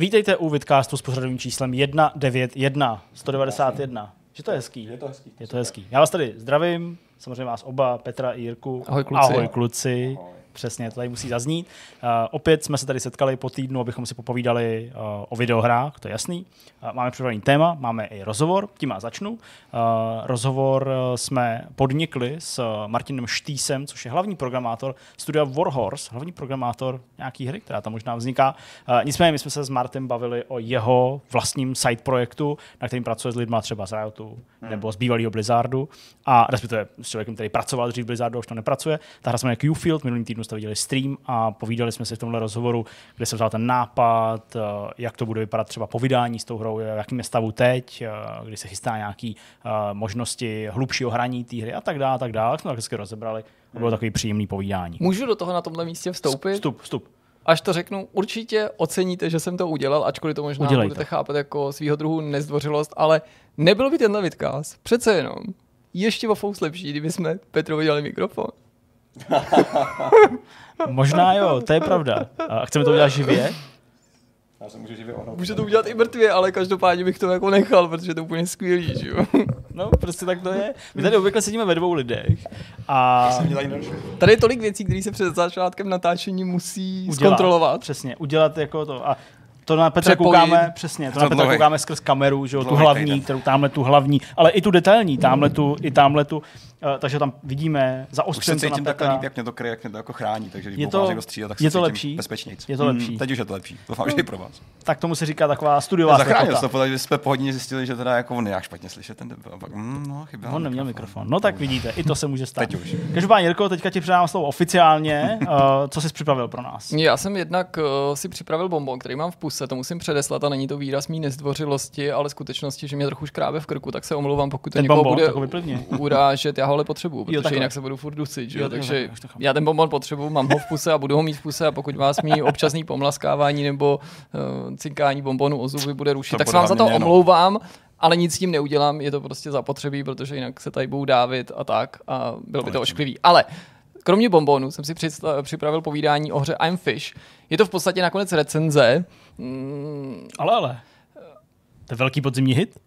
Vítejte u Vidcastu s pořadovým číslem 191, 191. Že to je hezký. Je to hezký. Je to hezký. Já vás tady zdravím, samozřejmě vás oba, Petra i Jirku. Ahoj, kluci. Ahoj kluci. Ahoj. Přesně, to tady musí zaznít. Uh, opět jsme se tady setkali po týdnu, abychom si popovídali uh, o videohrách, to je jasný. Uh, máme připravený téma, máme i rozhovor, tím já začnu. Uh, rozhovor uh, jsme podnikli s uh, Martinem Štýsem, což je hlavní programátor studia Warhorse, hlavní programátor nějaký hry, která tam možná vzniká. Uh, nicméně my jsme se s Martem bavili o jeho vlastním side projektu, na kterým pracuje s lidma třeba z Riotu hmm. nebo z bývalého Blizzardu a respektive s člověkem, který pracoval dřív v Blizzardu, už to nepracuje. Ta hra se jmenuje Q-Field, minulý týdnu jste viděli stream a povídali jsme si v tomhle rozhovoru, kde se vzal ten nápad, eh, jak to bude vypadat třeba po vydání s tou hrou, v jakém je stavu teď, eh, kdy se chystá nějaký eh, možnosti hlubšího hraní té hry a tak dále, a tak dále. Jsme to hezky rozebrali. To bylo takový příjemný povídání. Můžu do toho na tomhle místě vstoupit? Vstup, vstup. Až to řeknu, určitě oceníte, že jsem to udělal, ačkoliv to možná Udělej budete chápat jako svýho druhu nezdvořilost, ale nebyl by tenhle vidcast přece jenom ještě o fous lepší, kdyby jsme Petrovi dali mikrofon. Možná jo, to je pravda. A chceme to udělat živě? Já se můžu živě ohnout. Může to udělat i mrtvě, ale každopádně bych to jako nechal, protože to je úplně skvělý, že jo. No, prostě tak to je. My tady obvykle sedíme ve dvou lidech a. Tady je tolik věcí, které se před začátkem natáčení musí udělat, zkontrolovat. Přesně, udělat jako to. A to na Petra Přepojit. koukáme, přesně, to na To Petra dlouhý. koukáme skrz kameru, že jo, tu hlavní, týden. kterou tamhle tu hlavní, ale i tu detailní, tamhle tu, i tamhle tu, uh, takže tam vidíme, Už se to na cítím takhle líp, jak mě to kryje, jak mě to jako chrání, takže když Je to- vás někdo střídat, tak je se to cítím lepší? bezpečnějc. Je to lepší? teď už je to lepší. Doufám, že i pro vás. Tak tomu se říká taková studiová Zachránil se to, že jsme pohodně zjistili, že teda jako on je jak špatně slyšet ten debil. Pak, mm, no, chyběl On neměl mikrofon. No tak vidíte, i to se může stát. Teď už. Každopádně, Jirko, teďka ti předávám slovo oficiálně. Uh, co jsi připravil pro nás? Já jsem jednak uh, si připravil bonbon, který mám v puse, to musím předeslat a není to výraz mý nezdvořilosti, ale skutečnosti, že mě trochu škrábe v krku, tak se omlouvám, pokud to Ten někoho bonbon, bude urážet, já ho ale potřebuju, protože takhle. jinak se budu furt dusit, že Jo, jo, takže takhle, já ten bonbon potřebuju, mám ho v puse a budu ho mít v puse a pokud vás mý občasný pomlaskávání nebo uh, cinkání bonbonu o zuby bude rušit, To tak se vám za to no. omlouvám, ale nic s tím neudělám, je to prostě zapotřebí, protože jinak se tady budou dávit a tak a bylo by to ošklivý. Ale Kromě bonbonu jsem si připravil povídání o hře I'm Fish. Je to v podstatě nakonec recenze. Mm, Ale, ale. To je velký podzimní hit?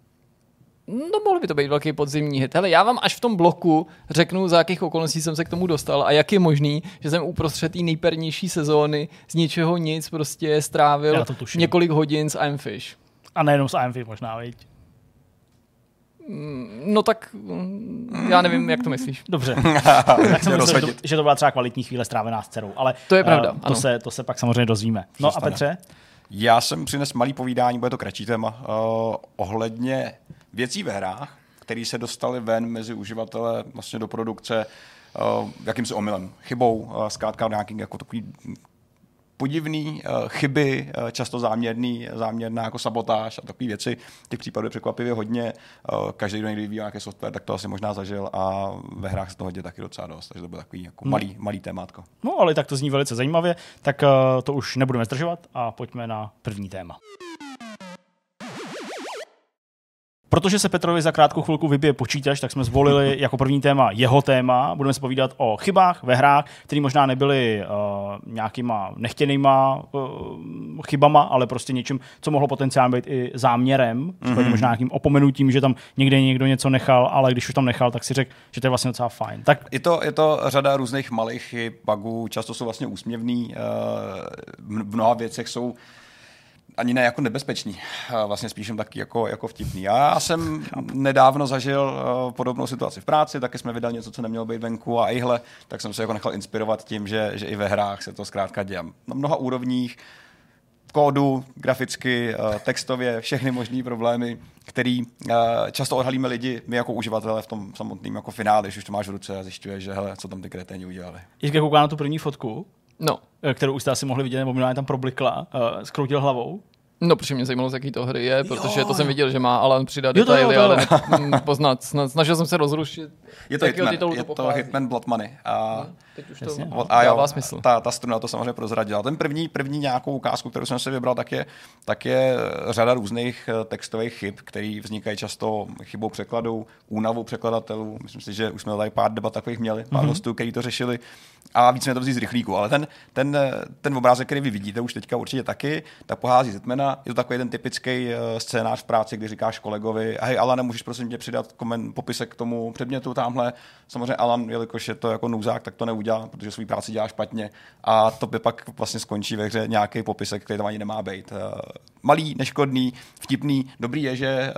No, mohl by to být velký podzimní hit. Hele, já vám až v tom bloku řeknu, za jakých okolností jsem se k tomu dostal a jak je možný, že jsem uprostřed té nejpernější sezóny z ničeho nic prostě strávil několik hodin s I'm Fish. A nejenom s AMF možná, viď? No tak mm, já nevím, jak to myslíš. Dobře. tak jsem myslel, že to, že to byla třeba kvalitní chvíle strávená s dcerou, ale To je pravda, eh, to, ano. se, to se pak samozřejmě dozvíme. No a. Petře? Já jsem přines malý povídání, bude to kratší téma, uh, ohledně věcí ve hrách, které se dostaly ven mezi uživatele vlastně do produkce uh, jakýmsi omylem, chybou, uh, zkrátka nějaký jako takový podivný uh, chyby, uh, často záměrný, záměrná jako sabotáž a takové věci. Těch případů je překvapivě hodně. Uh, každý, kdo někdy vyvíjí nějaký software, tak to asi možná zažil a ve hrách se toho děje taky docela dost. Takže to byl takový jako malý, malý témátko. No ale tak to zní velice zajímavě, tak to už nebudeme zdržovat a pojďme na první téma. Protože se Petrovi za krátkou chvilku vybije počítač, tak jsme zvolili jako první téma jeho téma. Budeme se povídat o chybách ve hrách, které možná nebyly uh, nějakýma nechtěnýma uh, chybama, ale prostě něčím, co mohlo potenciálně být i záměrem, mm-hmm. možná nějakým opomenutím, že tam někde někdo něco nechal, ale když už tam nechal, tak si řekl, že to je vlastně docela fajn. Tak Je to, je to řada různých malých bugů, často jsou vlastně úsměvný, eh, v mnoha věcech jsou ani ne jako nebezpeční, eh, vlastně spíš jen taky jako, jako vtipný. Já jsem nedávno zažil eh, podobnou situaci v práci, taky jsme vydali něco, co nemělo být venku a ihle, tak jsem se jako nechal inspirovat tím, že, že i ve hrách se to zkrátka děje na mnoha úrovních, kódu, graficky, eh, textově, všechny možné problémy, který eh, často odhalíme lidi, my jako uživatelé v tom samotném jako finále, když už to máš v ruce a zjišťuješ, že hele, co tam ty kreténi udělali. Jirka kouká na tu první fotku, No, kterou už jste asi mohli vidět, nebo minimálně tam problikla, uh, skroutil hlavou. No, protože mě zajímalo, z jaký to hry je, protože to jsem viděl, že má Alan přidat Jo, to jo, detaily, to jo. ale ne, poznat. Sna- Snažil jsem se rozrušit. Je to Hitman, titulu je to to. Hitman Blood Money. A, Teď už to Jasně. A jo, dává smysl. Ta, ta struna to samozřejmě prozradila. Ten první, první nějakou ukázku, kterou jsem si vybral, tak je, tak je řada různých eh, textových chyb, které vznikají často chybou překladu, únavou překladatelů. Myslím si, že už jsme tady pár debat takových měli, pár mm-hmm. hostů, kteří to řešili. A víc mě to vzít z rychlíku. Ale ten, ten, ten obrázek, který vy vidíte už teďka určitě taky, tak pohází z Hetmana. Je to takový ten typický scénář v práci, kdy říkáš kolegovi, hej, ale nemůžeš prosím tě přidat komen, popisek k tomu předmětu tamhle. Samozřejmě Alan, jelikož je to jako nouzák, tak to neudělá, protože svou práci dělá špatně. A to by pak vlastně skončí ve hře nějaký popisek, který tam ani nemá být. Malý, neškodný, vtipný. Dobrý je, že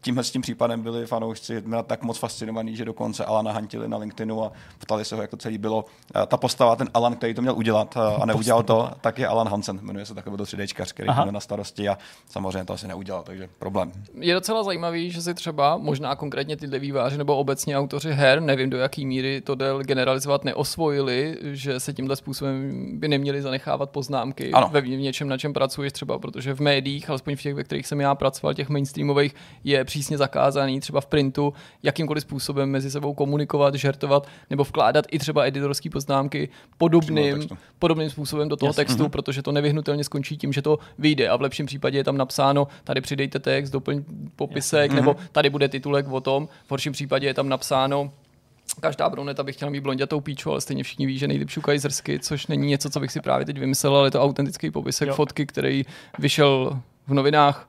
tímhle s tím případem byli fanoušci tak moc fascinovaní, že dokonce Alana hantili na LinkedInu a ptali se ho, jak to celý bylo. Ta postava, ten Alan, který to měl udělat a neudělal to, tak je Alan Hansen. Jmenuje se takový 3D, který měl na starosti a samozřejmě to asi neudělal, takže problém. Je docela zajímavý, že si třeba možná konkrétně ty výváři nebo obecně autoři her, nevím do jaký míry to jde generalizovat, neosvojili, že se tímhle způsobem by neměli zanechávat poznámky ano. ve v něčem, na čem pracuješ třeba, protože v médiích, alespoň v těch, ve kterých jsem já pracoval, těch mainstreamových, je přísně zakázaný třeba v printu jakýmkoliv způsobem mezi sebou komunikovat, žertovat nebo vkládat i třeba editorské poznámky podobným, podobným způsobem do toho yes. textu, mm-hmm. protože to nevyhnutelně skončí tím, že to vyjde a v lepším případě je tam napsáno, tady přidejte text, doplň popisek, yes. nebo mhm. tady bude titulek o tom, v horším případě je tam napsáno, Každá bruneta by chtěla mít blondětou píču, ale stejně všichni ví, že nejde kajzersky, což není něco, co bych si právě teď vymyslel, ale je to autentický popisek jo. fotky, který vyšel v novinách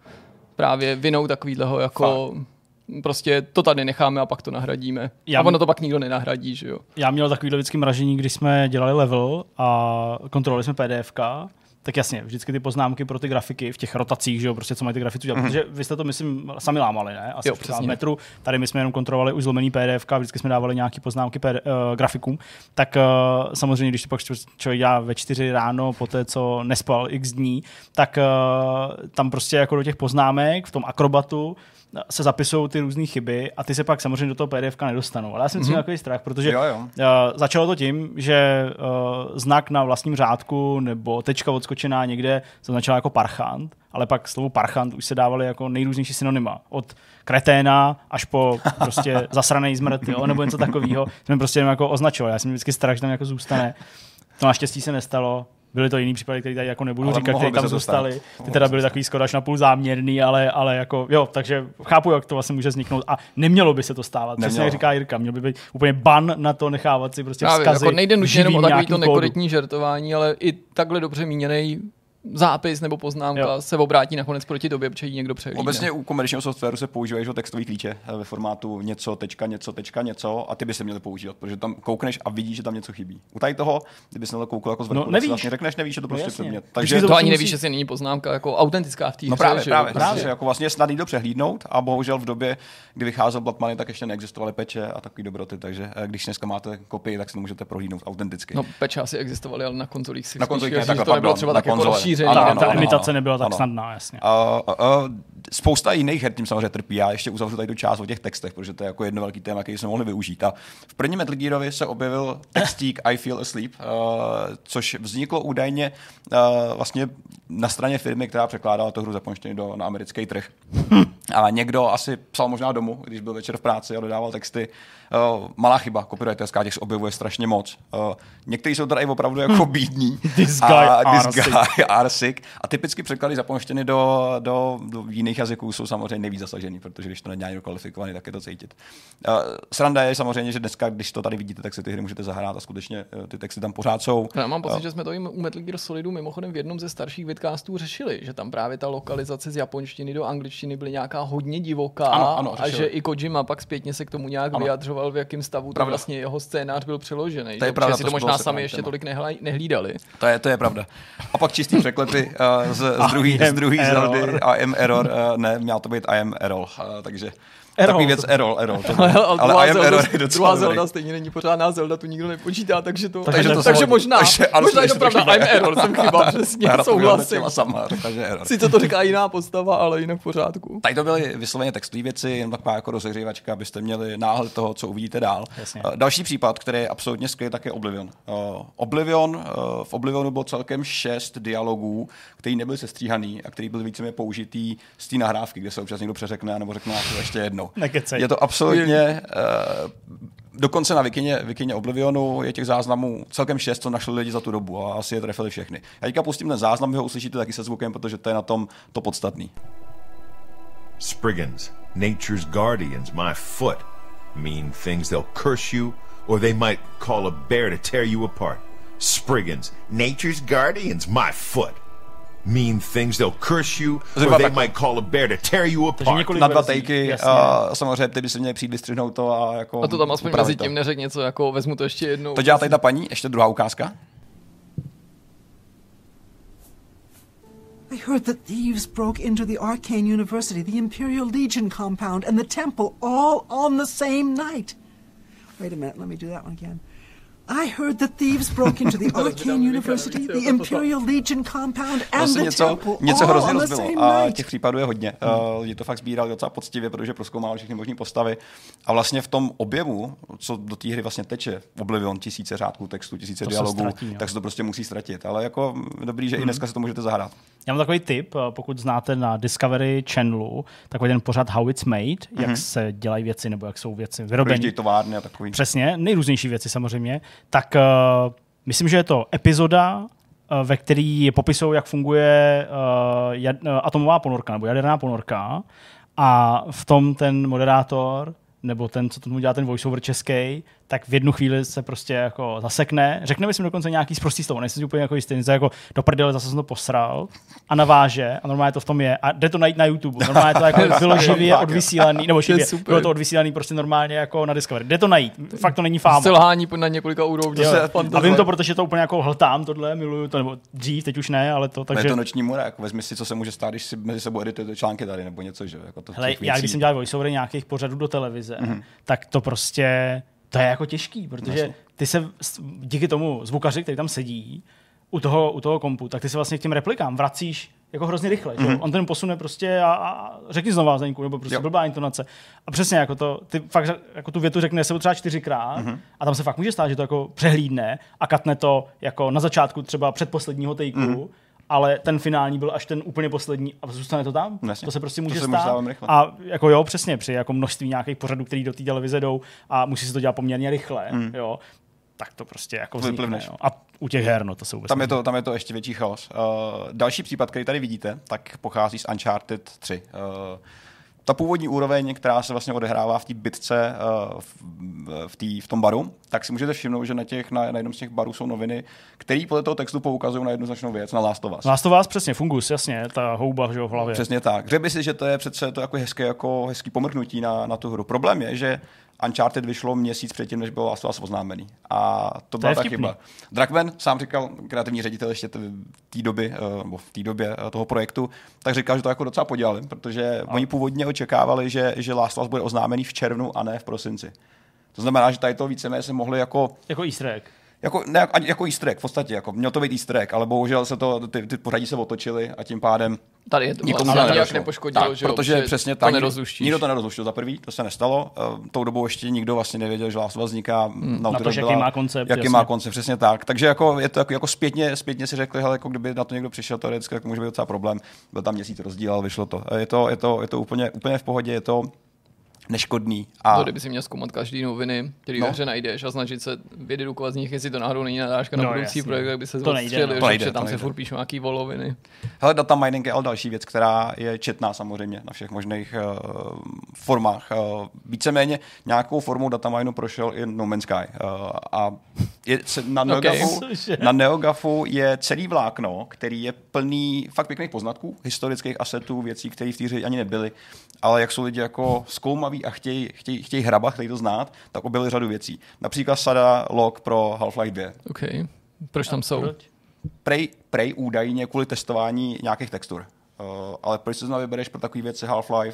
právě vinou takovýhleho jako Fakt prostě to tady necháme a pak to nahradíme. Já, a ono to pak nikdo nenahradí, že jo. Já měl takový vždycky mražení, když jsme dělali level a kontrolovali jsme PDFK tak jasně, vždycky ty poznámky pro ty grafiky v těch rotacích, že jo, prostě co mají ty grafiky dělat, mm-hmm. protože vy jste to, myslím, sami lámali, ne? Asi jo, přesně. metru. Tady my jsme jenom kontrolovali už zlomený PDF, vždycky jsme dávali nějaké poznámky PD, uh, eh, grafikům. Tak uh, samozřejmě, když to pak člověk dělá ve čtyři ráno, po té, co nespal x dní, tak uh, tam prostě jako do těch poznámek v tom akrobatu se zapisují ty různé chyby a ty se pak samozřejmě do toho PDF nedostanou. Ale já jsem mm-hmm. takový strach, protože jo, jo. Uh, začalo to tím, že uh, znak na vlastním řádku nebo tečka odskočená někde začala jako parchant, ale pak slovo parchant už se dávaly jako nejrůznější synonyma. Od kreténa až po prostě zasraný zmrt, jo, nebo něco takového. Jsem prostě jenom jako označoval. Já jsem vždycky strach, že tam jako zůstane. To naštěstí se nestalo. Byly to jiný případy, které tady jako nebudu ale říkat, které tam zůstaly. Ty teda byly takový skoro až napůl záměrný, ale, ale jako, jo, takže chápu, jak to vlastně může vzniknout a nemělo by se to stávat. Nemělo. Přesně jak říká Jirka, měl by být úplně ban na to nechávat si prostě Právě, vzkazy. Jako nejde nutně jenom o takový to nekorektní žertování, ale i takhle dobře míněný zápis nebo poznámka jo. se obrátí nakonec proti tobě, protože ji někdo přehlídne. Obecně u komerčního softwaru se používají textový klíče eh, ve formátu něco, tečka, něco, tečka, něco a ty by se měli používat, protože tam koukneš a vidíš, že tam něco chybí. U tady toho, kdyby se na to koukal jako zvrchu, no, nevíš. vlastně řekneš, nevíš, že to prostě no, předmět. Takže to, to ani nevíš, že si není poznámka jako autentická v té No právě, právě, právě. jako vlastně je snadný to přehlídnout a bohužel v době, kdy vycházel Blood Money, tak ještě neexistovaly peče a takové dobroty, takže eh, když dneska máte kopii, tak si to můžete prohlídnout autenticky. No peče asi existovaly, ale na konzolích si na konzolích to nebylo třeba tak jako rozšíření imitace nebyla tak ano. snadná, jasně. Uh, uh, spousta jiných her tím samozřejmě trpí. Já ještě uzavřu tady tu část o těch textech, protože to je jako jedno velký téma, který jsme mohli využít. A v prvním Metal Gearovi se objevil textík I Feel Asleep, uh, což vzniklo údajně uh, vlastně na straně firmy, která překládala tu hru zaponštěně do, na americký trh. A někdo asi psal možná domů, když byl večer v práci a dodával texty. Uh, malá chyba, copywriterská, těch se objevuje strašně moc. Uh, někteří jsou tady opravdu jako hm. bídní. this guy, a, this guy are sick. A typicky překlady zaponštěny do, do, do jiných jazyků jsou samozřejmě nejvíc zasažený, protože když to není někdo kvalifikovaný, tak je to cítit. Uh, sranda je samozřejmě, že dneska, když to tady vidíte, tak si ty hry můžete zahrát a skutečně uh, ty texty tam pořád jsou. Já mám pocit, uh, že jsme to u Metal Gear Solidu mimochodem v jednom ze starších vidcastů řešili, že tam právě ta lokalizace z japonštiny do angličtiny byly nějaká hodně divoká ano, ano, a že i Kojima pak zpětně se k tomu nějak ano. vyjadřoval, v jakém stavu to vlastně jeho scénář byl přeložený. To je pravda, si to, to možná sami ještě tolik nehlídali. To je, to je pravda. A pak čistý překlepy uh, z, z druhý, z druhý Zeldy am error, uh, ne, měl to být I am error, uh, takže Errol. Takový věc Errol, Errol. To ale, ale I am Zelda, Errol je docela Druhá Zelda stejně není pořádná Zelda, tu nikdo nepočítá, takže to... Takže, to takže možná, takže, možná je to pravda, I'm Errol, jsem chyba, přesně, souhlasím. Sama, takže Errol. Sice to říká jiná postava, ale jinak v pořádku. Tady to byly vysloveně textové věci, jen taková jako rozehřívačka, abyste měli náhled toho, co uvidíte dál. Jasně. Uh, další případ, který je absolutně skvělý, tak je Oblivion. Uh, Oblivion, uh, v Oblivionu bylo celkem šest dialogů, který nebyly sestříhaný a který byl víceméně použitý z té nahrávky, kde se občas někdo přeřekne, nebo řekne to ještě jednou. Je to absolutně... Uh, dokonce na Vikině, Vikině Oblivionu je těch záznamů celkem šest, co našli lidi za tu dobu a asi je trefili všechny. Já teďka pustím ten záznam, vy ho uslyšíte taky se zvukem, protože to je na tom to podstatný. Spriggans, nature's guardians, my foot, mean things. They'll curse you, or they might call a bear to tear you apart. Spriggans, nature's guardians, my foot. Mean things, they'll curse you, Zhruba or they takhle. might call a bear to tear you apart. Na dva takey, jasně. a samozřejmě ty by se měli přijít vystřihnout to a jako A to tam aspoň mezi tím neřekl něco jako vezmu to ještě jednou. To dělá tady ta paní, ještě druhá ukázka. I heard that thieves broke into the Arcane University, the Imperial Legion compound, and the temple all on the same night. Wait a minute, let me do that one again. I heard that thieves broke into the Arcane University, the Imperial Legion compound, and Vlastně the něco, temple něco all hrozně on the rozbilo. same A night. těch případů je hodně. Uh, lidi to fakt sbírali docela poctivě, protože proskoumávali všechny možné postavy. A vlastně v tom objemu, co do té hry vlastně teče, Oblivion, tisíce řádků textu, tisíce To se dialogů, ztratí, no. tak se to prostě musí ztratit. Ale jako dobrý, že i dneska si to můžete zahrát. Já mám takový tip, eh, pokud znáte na Discovery Channelu, takový ten pořad How It's Made, jak se dělají věci nebo jak jsou věci. Projíždějí továrny a takový. Přesně, nejrůznější věci samozřejmě. Tak uh, myslím, že je to epizoda, uh, ve který popisují, jak funguje uh, jad, uh, atomová ponorka nebo jaderná ponorka. A v tom ten moderátor nebo ten, co tomu dělá ten voiceover český, tak v jednu chvíli se prostě jako zasekne, řekne myslím dokonce nějaký zprostý slovo, nejsem si úplně jako jistý, něco jako do prdele zase jsem to posral a naváže a normálně to v tom je a jde to najít na YouTube, normálně to jako bylo živě odvysílaný, nebo živě, bylo to odvysílaný prostě normálně jako na Discovery. Jde to najít, fakt to není fáma. Selhání na několika úrovních. A vím to, protože to úplně jako hltám tohle, miluju to, nebo dřív, teď už ne, ale to, Takže... Je to noční mora, jako vezmi si, co se může stát, když si mezi sebou editujete články tady nebo něco, že jako to Hele, já když jsem dělal voiceovery nějakých pořadů do televize, Mhm. mm-hmm. tak to prostě, to je jako těžký, protože ty se díky tomu zvukaři, který tam sedí, u toho, u toho kompu, tak ty se vlastně k těm replikám vracíš jako hrozně rychle. Mm-hmm. On ten posune prostě a, a řekni znova Zdeňku, nebo prostě Mhm. Jo. blbá intonace. A přesně jako to, ty fakt jako tu větu řekne se třeba čtyřikrát Mhm. mm-hmm. a tam se fakt může stát, že to jako přehlídne a katne to jako na začátku třeba předposledního tejku, Mhm. mm-hmm. Ale ten finální byl až ten úplně poslední a zůstane to tam. Jasně. To se prostě To může se může stát. A jako jo, přesně, při jako množství nějakých pořadů, který do té televize jdou a musí se to dělat poměrně rychle, mm. jo, tak to prostě jako vznikne, jo. A u těch her, no to se vůbec Tam je, to, tam je to ještě větší chaos. Uh, další případ, který tady vidíte, tak pochází z Uncharted 3. Uh, ta původní úroveň, která se vlastně odehrává v té bitce uh, v, v, tý, v tom baru, tak si můžete všimnout, že na, těch, na, na jednom z těch barů jsou noviny, které podle toho textu poukazují na jednoznačnou věc, na Last of Us. Last of Us, přesně, Fungus, jasně, ta houba že jo, v hlavě. Přesně tak. Řekl by si, že to je přece to jako hezké, jako hezký pomrknutí na, na tu hru. Problém je, že Uncharted vyšlo měsíc předtím, než bylo Last of Us oznámený. A to byla je ta chyba. Drakman sám říkal, kreativní ředitel ještě té doby, eh, nebo v té době eh, toho projektu, tak říkal, že to jako docela podělali, protože oni původně očekávali, že, že Last of Us bude oznámený v červnu a ne v prosinci. To znamená, že tady to víceméně se mohli jako Jako easter egg. Jako, ne, jako easter egg, v podstatě, jako, měl to být easter egg, ale bohužel se to, ty, ty pořadí se otočily a tím pádem Tady je to nikomu vlastně to nějak nepoškodilo, tak, že jo, protože že přesně tak, nikdo- to nerozluštil za prvý, to se nestalo. Uh, tou dobou ještě nikdo vlastně nevěděl, že Last vzniká. Hmm, Na to, jaký má koncept, Jaký jasně. má koncept, přesně tak. Takže jako, je to jako, jako zpětně, zpětně si řekli, hele, jako kdyby na to někdo přišel teoreticky, tak může být docela problém. Byl tam měsíc rozdíl, ale vyšlo to. Je to, je to, je to úplně, úplně v pohodě, je to neškodný. A To, kdyby si měl zkoumat každý noviny, který No. no. ve hře najdeš a snažit se vydedukovat z nich, jestli to náhodou není nadážka na No, budoucí jasně. projekt, tak by se To nejde, odstřelil, no. To že nejde, že to tam se nejde. furt píšou nějaký voloviny. Hele, data mining je ale další věc, která je četná samozřejmě na všech možných uh, formách. Uh, víceméně nějakou formou data mineu prošel i No Man's Sky. Uh, a je, na, Neogafu, Cože? na Neogafu je celý vlákno, který je plný fakt pěkných poznatků, historických asetů, věcí, které v té hře ani nebyly, ale jak jsou lidi jako zkoumaví a chtějí, chtějí, chtějí hrabat, chtějí to znát, tak objevili řadu věcí. Například sada log pro Half-Life 2. OK. Proč tam jsou? Proč? Prej, prej údajně kvůli testování nějakých textur. Uh, ale proč se znovu vybereš pro takové věci Half-Life?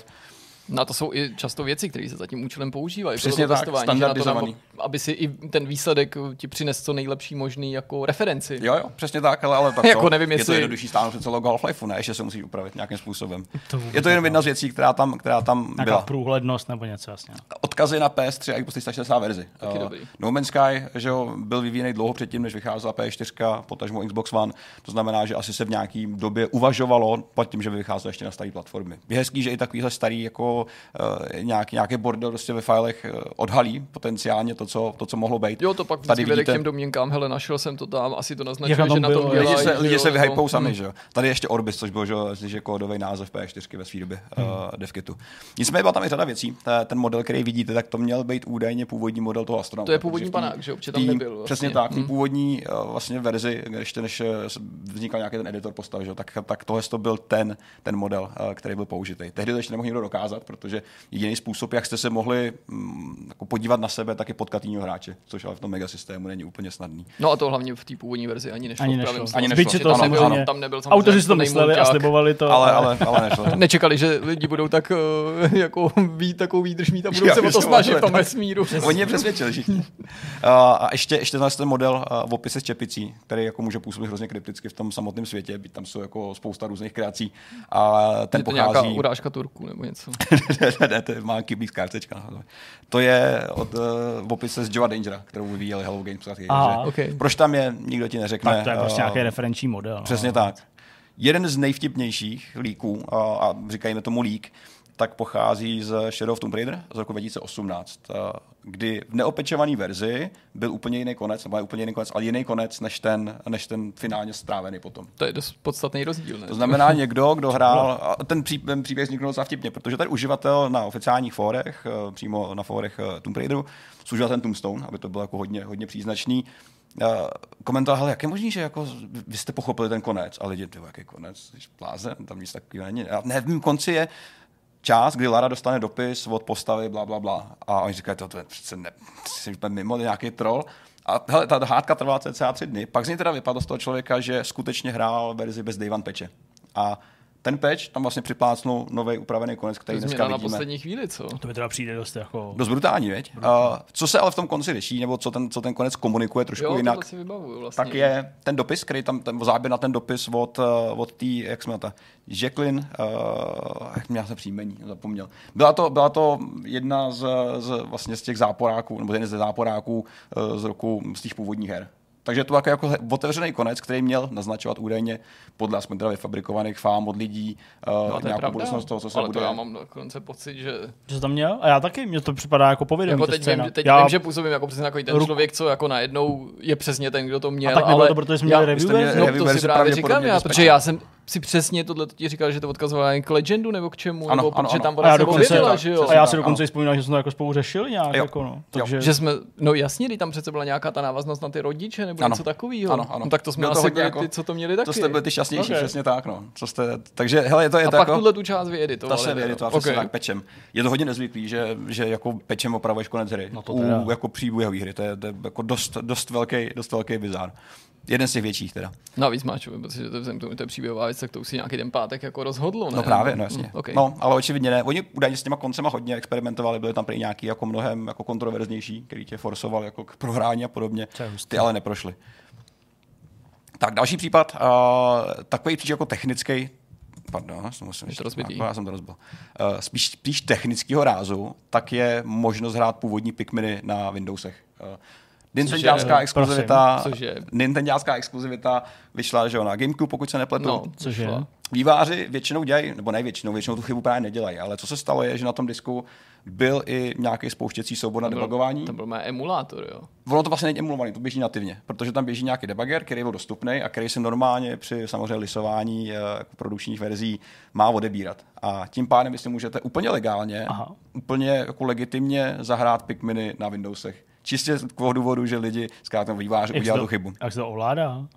Na to jsou i často věci, které se za tím účelem používají. Přesně tak, testování, že na to standardizovaný. Aby si i ten výsledek ti přinesl co nejlepší možný jako referenci. Jo, jo, přesně tak, ale, ale tak Jako to, nevím, je to jestli- jednodušší stáhnout přece logo Half-Life, ne, ještě se musí upravit nějakým způsobem. To je to jenom jedna z věcí, která tam, která tam Nějaká byla. průhlednost nebo něco, jasně. Odkazy na PS3 a Xbox 360 verzi. Taky Uh, dobrý. no Man's Sky že jo, byl vyvíjený dlouho předtím, než vycházela PS4, potažmo Xbox One. To znamená, že asi se v nějaký době uvažovalo pod tím, že by vycházelo ještě na staré platformy. Je hezký, že i takovýhle starý jako uh, nějak, nějaký bordel prostě ve filech uh, odhalí potenciálně to, co, to, co mohlo být. Jo, to pak Tady vede k těm domněnkám, hele, našel jsem to tam, asi to naznačuje, Jak na tom že na bylo, tom jo. Lidi dělají. se, lidi že se vyhypou to- sami, že jo. Tady je ještě Orbis, což byl, že, jo, že kódový název P4 ve své době uh, DevKitu. Nicméně byla tam i řada věcí. Ta- Ten model, který vidíte, tak to měl být údajně původní model toho astronauta. To je původní panák, že protože tam nebyl vlastně. Přesně tak, té původní uh, vlastně verzi, ještě než eh, vznikal nějaký ten editor postav, že jo, tak, tak tohle to byl ten, ten model, uh, který byl použitý. Tehdy to ještě nemohl nikdo dokázat, protože jediný způsob, jak jste se mohli mm, jako podívat na sebe, tak je potkat jinýho hráče, což ale v tom megasystému není úplně snadný. No a to hlavně v té původní verzi ani nešlo. Ani nešlo. Ani nešlo. Byť si to Ano, nebyl- samozřejmě... tam nebyl samozřejmě Autoři si to mysleli a slibovali to. Ale, ale, ale nešlo. to. Nečekali, že lidi budou tak uh, jako být takovou výdrž mít a budou se o to snažit v tom vesmíru. Oni je přesvědčili všichni. Uh, a ještě, ještě ten model uh, v opise s čepicí, který jako může působit hrozně krypticky v tom samotném světě, byť tam jsou jako spousta různých kreací. A ten Je to nějaká pochází... urážka Turků nebo něco. ne, to je má kyblík kártečka. To je od uh, v opise z Joa Dangera, kterou vyvíjeli Hello Games. Aha, okay. Proč tam je, nikdo ti neřekne. Tak to je prostě Uh, nějaký referenční model. Přesně no. tak. Jeden z nejvtipnějších líků, a, a říkajme tomu lík, tak pochází z Shadow of Tomb Raider z roku 2018, a, kdy v neopečované verzi byl úplně jiný konec, nebo ne úplně jiný konec, ale jiný konec než ten, než ten finálně strávený potom. To je dost podstatný rozdíl, ne? To znamená někdo, kdo hrál, a ten, pří, ten příběh vzniknul docela vtipně, protože ten uživatel na oficiálních fórech, eh, přímo na fórech eh, Tomb Raideru, služil ten Tombstone, aby to bylo jako hodně, hodně příznačný, eh, komentoval, hele, jak je možný, že jako vy jste pochopili ten konec a lidi, ty jaký konec, jsi blázen, tam nic takového není. A ne, v konci je čas, kdy Lara dostane dopis od postavy, bla, bla, bla. A oni říkají, to, to je přece ne, jsi mimo, nějaký troll. A hele, ta hádka trvala cca tři dny. Pak z něj teda vypadlo z toho člověka, že skutečně hrál verzi bez One patche. A ten patch tam vlastně připlácnul nový upravený konec, který dneska Změna na vidíme. poslední chvíli, co? To mi teda přijde dost jako... Dost brutální, veď? Uh, co se ale v tom konci řeší, nebo co ten, co ten konec komunikuje trošku Jo, jinak, si vybavuju vlastně. tak je ten dopis, který tam, ten záběr na ten dopis od, eh, od té, jak jsme ta, Jacqueline, uh, jak měla se příjmení, zapomněl. Byla to, byla to jedna z, z, vlastně z těch záporáků, nebo jeden ze záporáků uh, z roku z těch původních her. Takže to byl jako he- otevřený konec, který měl naznačovat údajně podle aspoň teda vyfabrikovaných fám od lidí uh, No, nějakou pravda. budoucnost toho, co se Ale bude. to já mám dokonce pocit, že Že jsi tam měl? A já taky, mně to připadá jako povědomí. jako teď, scéna. vím, teď já, vím, že působím jako přesně takový ten Ruk- člověk, co jako najednou je přesně ten, kdo to měl. A tak nebylo ale to, protože jsme měli review měli? No, review to si právě říkám já, protože já jsem si přesně tohle ti říkal, že to odkazovalo k Legendu nebo k čemu, Ano, nebo ano, protože ano. tam a já ona se dokonce, objevila, že jo. a já si dokonce i vzpomínal, že jsme to jako spolu řešili nějak, Jo. jako no. Jo. Takže, Že jsme, no jasně, kdy tam přece byla nějaká ta návaznost na ty rodiče nebo Ano. něco takového. Ano, ano. No, tak to jsme Bylo to asi hodně byli jako- ty, co to měli taky. To jste byli ty šťastnější, Ok. přesně tak, no. Co jste, takže, hele, to je A to pak jako, tuhle tu část ta vyeditovali. se jo. vyeditovala přesně Ok. tak pečem. Je to hodně nezvyklý, že, že jako pečem opravuješ konec hry. No to teda. U jako příběhové hry. To je, to je jako dost, dost, velký, dost velký bizár. Jeden z těch větších teda. Navíc máš, protože to, vzhledem k tomu, to je příběhová věc, tak to už si nějaký ten pátek jako rozhodlo, ne? No právě, no jasně. Mm, okay. No, ale očividně ne. Oni údajně s těma koncema hodně experimentovali, byly tam prý nějaký jako mnohem jako kontroverznější, který tě forsoval jako k prohrání a podobně. Ty ale neprošly. Tak další případ, uh, takový případ jako technický, pardon, já jsem to rozbitý. já jsem to rozbil. Uh, spíš, spíš technického rázu, tak je možnost hrát původní Pikminy na Windowsech. Uh, Nintendácká Cože? exkluzivita, Cože? Nintendácká exkluzivita vyšla že jo, na Gamecube, pokud se nepletu. No, což je. vyšla. Výváři většinou dělají, nebo ne většinou, většinou tu chybu právě nedělají, ale co se stalo je, že na tom disku byl i nějaký spouštěcí soubor na debugování. To byl mé emulátor, jo. Ono to vlastně není emulovaný, to běží nativně, protože tam běží nějaký debugger, který byl dostupný a který se normálně při samozřejmě lisování eh, jako produkčních verzí má odebírat. A tím pádem vy si můžete úplně legálně, Aha. úplně jako legitimně zahrát Pikminy na Windowsech. Čistě z toho důvodu, že lidi zkrátka udělali to, tu chybu. jak se to ovládá?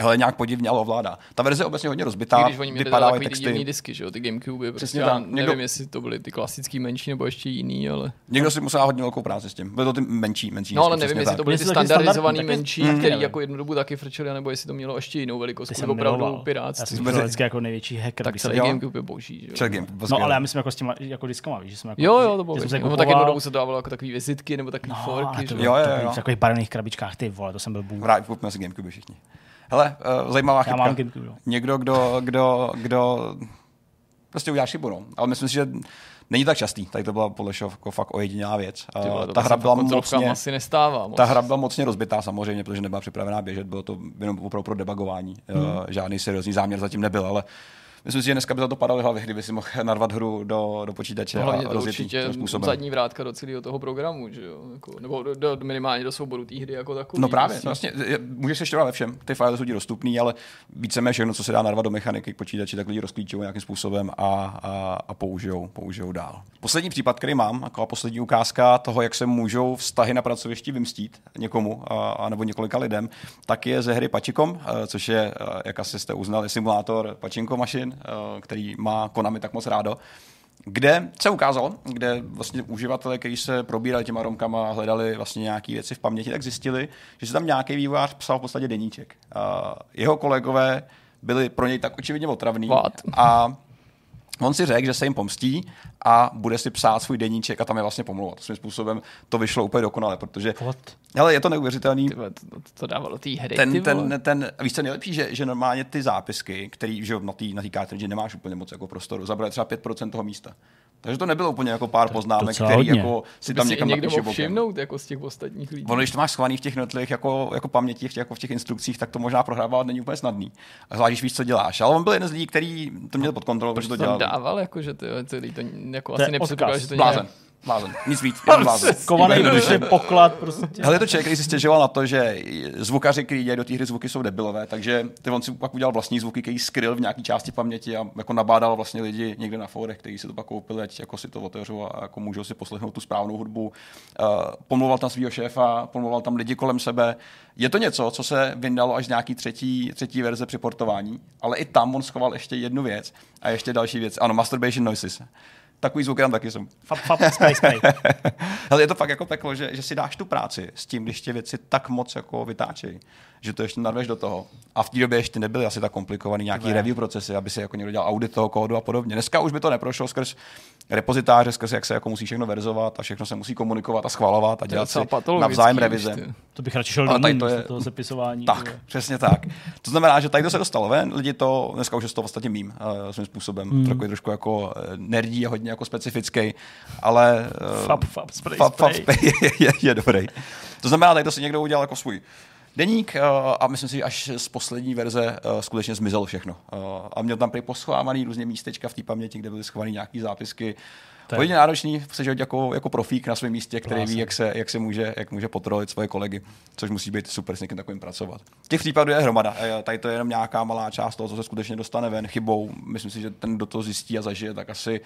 Hele, nějak podivně, ale ovládá. Ta verze je obecně hodně I rozbitá, když oni měli vypadávají takový ty divný texty. disky, že jo, ty Gamecube, prostě Přesně já tak. nevím, Někdo- jestli to byly ty klasický menší nebo ještě jiný, ale... Někdo si musel hodně velkou práci s tím. Byly to ty menší, menší. No ale nevím, jestli tak. to byly ty taky- menší, taky který nevím. jako jednu dobu taky frčeli, nebo jestli to mělo ještě jinou velikost, ty jsem opravdu miloval. Já jsem byl vždycky jako největší hacker. Tak celý. Gamecube je boží, že jo. No ale já myslím jako s těma jako diskama, víš, že jsem jako, Jo, jo, to bylo kupoval, tak jednu dobu se dávalo jako takový vizitky nebo takový no, forky, že jo. Jo, v takových barevných krabičkách, ty vole, to jsem byl bůh. Kupme si Gamecube všichni. Hele, uh, zajímavá Já chybka. mám Gamecube, jo. Někdo, kdo, kdo, kdo prostě udělá chybu, no. Ale myslím si, že není tak častý. Tady to byla podle jako fakt ojedinělá věc. Ty vole, Uh, to ta hra byla mocně, asi nestává. Moc. ta hra byla mocně rozbitá samozřejmě, protože nebyla připravená běžet, bylo to jenom opravdu pro debugování. Hmm. Uh, žádný seriózní záměr zatím nebyl, ale myslím si, že dneska by za to padaly hlavy, kdyby si mohl narvat hru do, do počítače No, a to určitě tím způsobem. zadní vrátka do celého toho programu, že jo? Jako, nebo do, do, minimálně do souboru té hry jako takový. No právě, prostě. vlastně, je- můžeš se štěrovat ve všem. Ty file jsou ti dostupný, ale víceméně všechno, co se dá narvat do mechaniky k počítači, tak lidi rozklíčují nějakým způsobem a, a, a použijou, použijou dál. Poslední případ, který mám, jako poslední ukázka toho, jak se můžou vztahy na pracovišti vymstít někomu a, a nebo několika lidem, tak je ze hry Pachikom, eh, což je, eh, jak asi jste uznali, simulátor Pachinko mašin, eh, který má Konami tak moc rádo kde se ukázalo, kde vlastně uživatelé, kteří se probírali těma romkama a hledali vlastně nějaké věci v paměti, tak zjistili, že se tam nějaký vývojář psal v podstatě deníček. A jeho kolegové byli pro něj tak očividně otravní What? a On si řekl, že se jim pomstí a bude si psát svůj deníček a tam je vlastně pomlouvat. Svým způsobem to vyšlo úplně dokonale, protože What? hele, je to neuvěřitelný. Ty vole, to, to, dávalo té hry. ty Ten, ten, ten, víš, co nejlepší, že, že normálně ty zápisky, který že na té na tý kartridži nemáš úplně moc jako prostoru, zabrali třeba 5% toho místa. Takže to nebylo úplně jako pár poznámek, docela který hodně. jako si tam si někam někdo napíše mohl všimnout jako z těch ostatních lidí. Ono, když to máš schovaný v těch jednotlivých jako, jako paměti, v těch, jako v těch instrukcích, tak to možná prohrávat není úplně snadný. A zvlášť, když víš, co děláš. Ale on byl jeden z lidí, který to měl pod kontrolou, protože to to dělal. dával, jako, že ty, ty, to jako To asi nepředpokládá, odkaz. že to nějak... Blázen. Nic víc, jenom blázen. Kovaný prostě poklad prostě. Hele, je to člověk, který si stěžoval na to, že zvukaři, kteří dělají do té hry zvuky, jsou debilové, takže ty on si pak udělal vlastní zvuky, který skryl v nějaké části paměti a jako nabádal vlastně lidi někde na fórech, kteří si to pak koupili, ať jako si to otevřou a jako můžou si poslechnout tu správnou hudbu. Uh, pomluval tam svého šéfa, pomluval tam lidi kolem sebe. Je to něco, co se vyndalo až z nějaký třetí, třetí verze při portování, ale i tam on schoval ještě jednu věc a ještě další věc. Ano, masturbation noises. Takový zvuky tam taky jsou. Fap, fap, spray, spray. Ale je to fakt jako peklo, že, že si dáš tu práci s tím, když tě věci tak moc jako vytáčejí, že to ještě narveš do toho. A v té době ještě nebyly asi tak komplikovaný nějaký Ne. review procesy, aby si jako někdo dělal audit toho kódu a podobně. Dneska už by to neprošlo skrz repozitáře, skrz jak se jako musí všechno verzovat a všechno se musí komunikovat a schvalovat a dělat si navzájem revize. ty. To bych radši šel Ale do tady ní, to je- toho zapisování. Tak, vole. přesně tak. To znamená, že tady to se dostalo ven, lidi to, dneska už je to vlastně mým uh, svým způsobem, hmm. takový trošku jako eh, nerdí a hodně jako specifický, ale uh, Fap, fap, spray, fap, spray. spray je, je, je, dobrý. To znamená, tady to si někdo udělal jako svůj deník uh, a myslím si, že až z poslední verze uh, skutečně zmizelo všechno. Uh, a měl tam prý poschovávaný různě místečka v té paměti, kde byly schované nějaké zápisky. Hodně náročný sežít jako, jako profík na svém místě, který ví, Blázen. jak se, jak se může, jak může potrolit svoje kolegy, což musí být super s někým takovým pracovat. Těch případů je hromada. Eh, Tady to je jenom nějaká malá část toho, co se skutečně dostane ven chybou. Myslím si, že ten, kdo to zjistí a zažije, tak asi,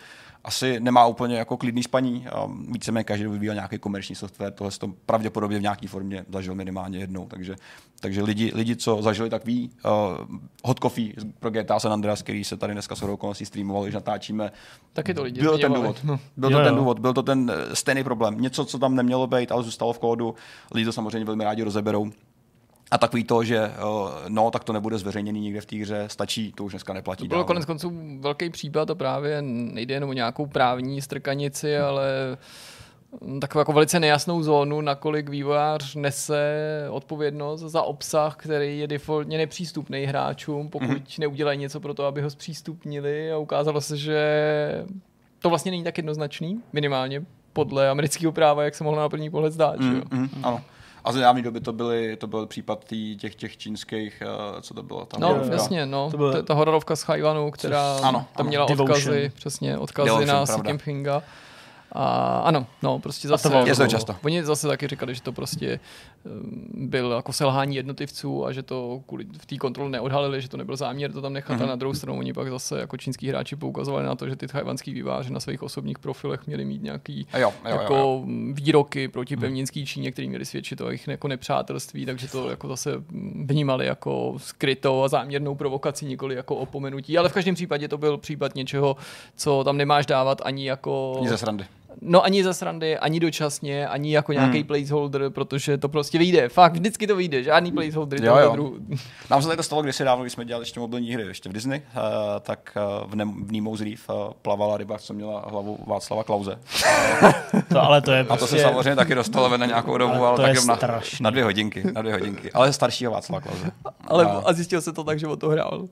asi nemá úplně jako klidný spaní. Víceméně každý, vyvíjel nějaký komerční software, tohle to pravděpodobně v nějaké formě zažil minimálně jednou. Takže, takže lidi, lidi, co zažili, tak ví. Uh, hot coffee pro GTA San Andreas, který se tady dneska s okolností streamoval, když natáčíme, Taky to lidi byl ten důvod. No. Byl Jo, to ten jo. důvod, byl to ten eh, stejný problém. Něco, co tam nemělo být, ale zůstalo v kódu. Lidi to samozřejmě velmi rádi rozeberou. A takový to, že eh, no, tak to nebude zveřejněný někde v té hře, stačí, to už dneska neplatí. To bylo dál. konec konců velký případ a právě nejde jenom o nějakou právní strkanici, ale takovou jako velice nejasnou zónu, nakolik vývojář nese odpovědnost za obsah, který je defaultně nepřístupný hráčům, pokud Mhm. mm-hmm. neudělají něco pro to, aby ho zpřístupnili a ukázalo se, že to vlastně není tak jednoznačný, minimálně podle amerického práva, jak se mohlo na první pohled zdát. že jo? Mm, ano. A z nedávné doby to, byly, to byl případ tý, těch, těch čínských, eh, co to bylo? Tam No, hororovka. jasně, no. To To ta hororovka z Chajvanu, která Ano, tam ano. měla Devotion. odkazy, přesně, odkazy Devotion, na pravda. Xi Jinpinga. A ano, no, prostě zase... bylo- Je to často. Oni zase taky říkali, že to prostě um, byl jako selhání jednotlivců a že to kvůli v té kontrole neodhalili, že to nebyl záměr to tam nechat. Mhm. Mm-hmm. A na druhou stranu oni pak zase jako čínský hráči poukazovali na to, že ty tajvanský výváři na svých osobních profilech měli mít nějaký A jo, jo, jo, jako jo. výroky proti pevninský Číně, který měli svědčit o jejich jako nepřátelství, takže to jako zase vnímali jako skrytou a záměrnou provokaci, nikoli jako opomenutí. Ale v každém případě to byl případ něčeho, co tam nemáš dávat ani jako... Ani ze srandy. No ani za srandy, ani dočasně, ani jako nějaký Hmm. placeholder, protože to prostě vyjde. Fakt, vždycky to vyjde. Žádný placeholder. Jo, jo. Druhu. Nám se tady to stalo kdysi dávno, když jsme dělali ještě mobilní hry, ještě v Disney, eh, tak eh, v, Nem- v Nemo's Reef eh, plavala ryba, co měla hlavu Václava Klauze. To, ale to je A to prostě... se samozřejmě taky dostalo ven na nějakou dobu, ale to tak jenom na, strašný. na dvě hodinky, na dvě hodinky. Ale staršího Václava Klauze. Ale A- a zjistil se to tak, že o to hrál.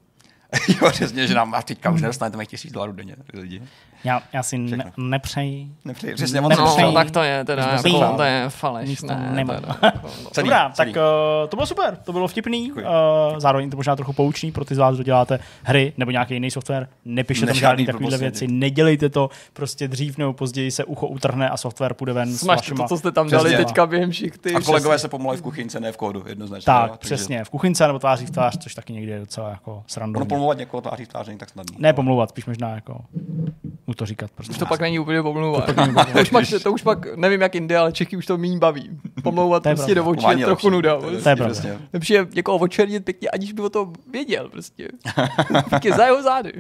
jo, přesně, že nám a teďka už nedostanete mých tisíc dolarů denně lidi. Já, já si ne, nepřeji. Nepřeji, přesně, moc Nepřeji. No, tak to je teda, jako, to je faleš. to Ne, nemá. teda, jako, no. Celý, Dobrá, celý. tak uh, to bylo super, to bylo vtipný, uh, zároveň to možná trochu poučný pro ty z vás, kdo děláte hry nebo nějaký jiný software, nepište tam žádný takovýhle věci, nedělejte to, prostě dřív nebo později se ucho utrhne a software půjde ven s Smažte vašima... to, co jste tam dali Přesně. teďka během šichty. A kolegové se pomolají v kuchynce, ne v kódu, jednoznačně. Tak, takže přesně, v kuchynce nebo tváří v tvář, což taky někdy je docela jako Ono srandovní. pomlouvat někoho tváří v tvář není tak snadný. Ne pomlouvat, spíš možná jako mu to říkat. Prostě. Už to pak není úplně pomluva. To už pak, to už pak, nevím jak jinde, ale Čechy už to méně baví. Pomlouvat To prostě do očí je trochu nuda. To je prostě. To pravda. Lepší je někoho očernit pěkně, aniž by o to věděl prostě. Pěkně za jeho zády.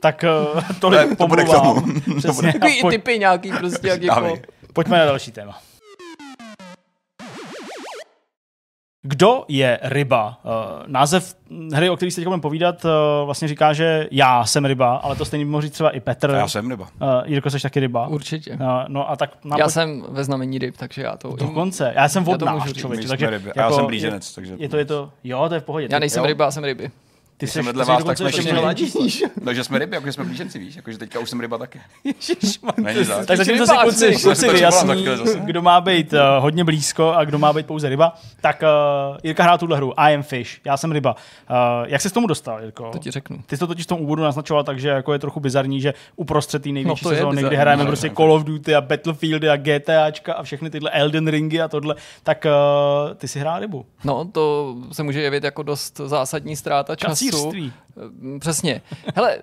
Tak uh, tolik To bude k pomluvám. tomu. Přesně. A Takový typy nějaký prostě, jak jako... Pojďme na další téma. Kdo je ryba? Uh, název hry, o který se teď budeme povídat, uh, vlastně říká, že já jsem ryba, ale to stejně by mohl říct třeba i Petr. Já jsem ryba. Uh, Jirko, jsi taky ryba? Určitě. No a tak Já pojď- jsem ve znamení ryb, takže já to... Dokonce. Já jsem Já to vodnář, můžu. My takže ryby. A já jsem blíženec, je, takže- Je to, je to, jo, to je v pohodě. Já nejsem Jo. ryba, já jsem ryby. Ty jsi- vedle vás, tak jsme ještě všichni mladší. Takže jsme ryby, jako jsme blíženci, víš, jakože teďka už jsem ryba taky. Ježišmarja, Tak zatím spíš se rybář, kluci, kluci vyjasní, kdo má být uh, hodně blízko a kdo má být pouze ryba. Tak uh, Jirka hrál tuhle hru, I am fish, já jsem ryba. Uh, jak se k tomu dostal, Jirko? To ti řeknu. Ty jsi to totiž v tom úvodu naznačoval, takže jako je trochu bizarní, že uprostřed té největší No sezóny, kdy hrajeme no, prostě no, Call of Duty a Battlefieldy a GTAčka a všechny tyhle Elden Ringy a tohle, tak uh, ty si hrál rybu. No, to se může jevit jako dost zásadní ztráta času. Přesně. Hele,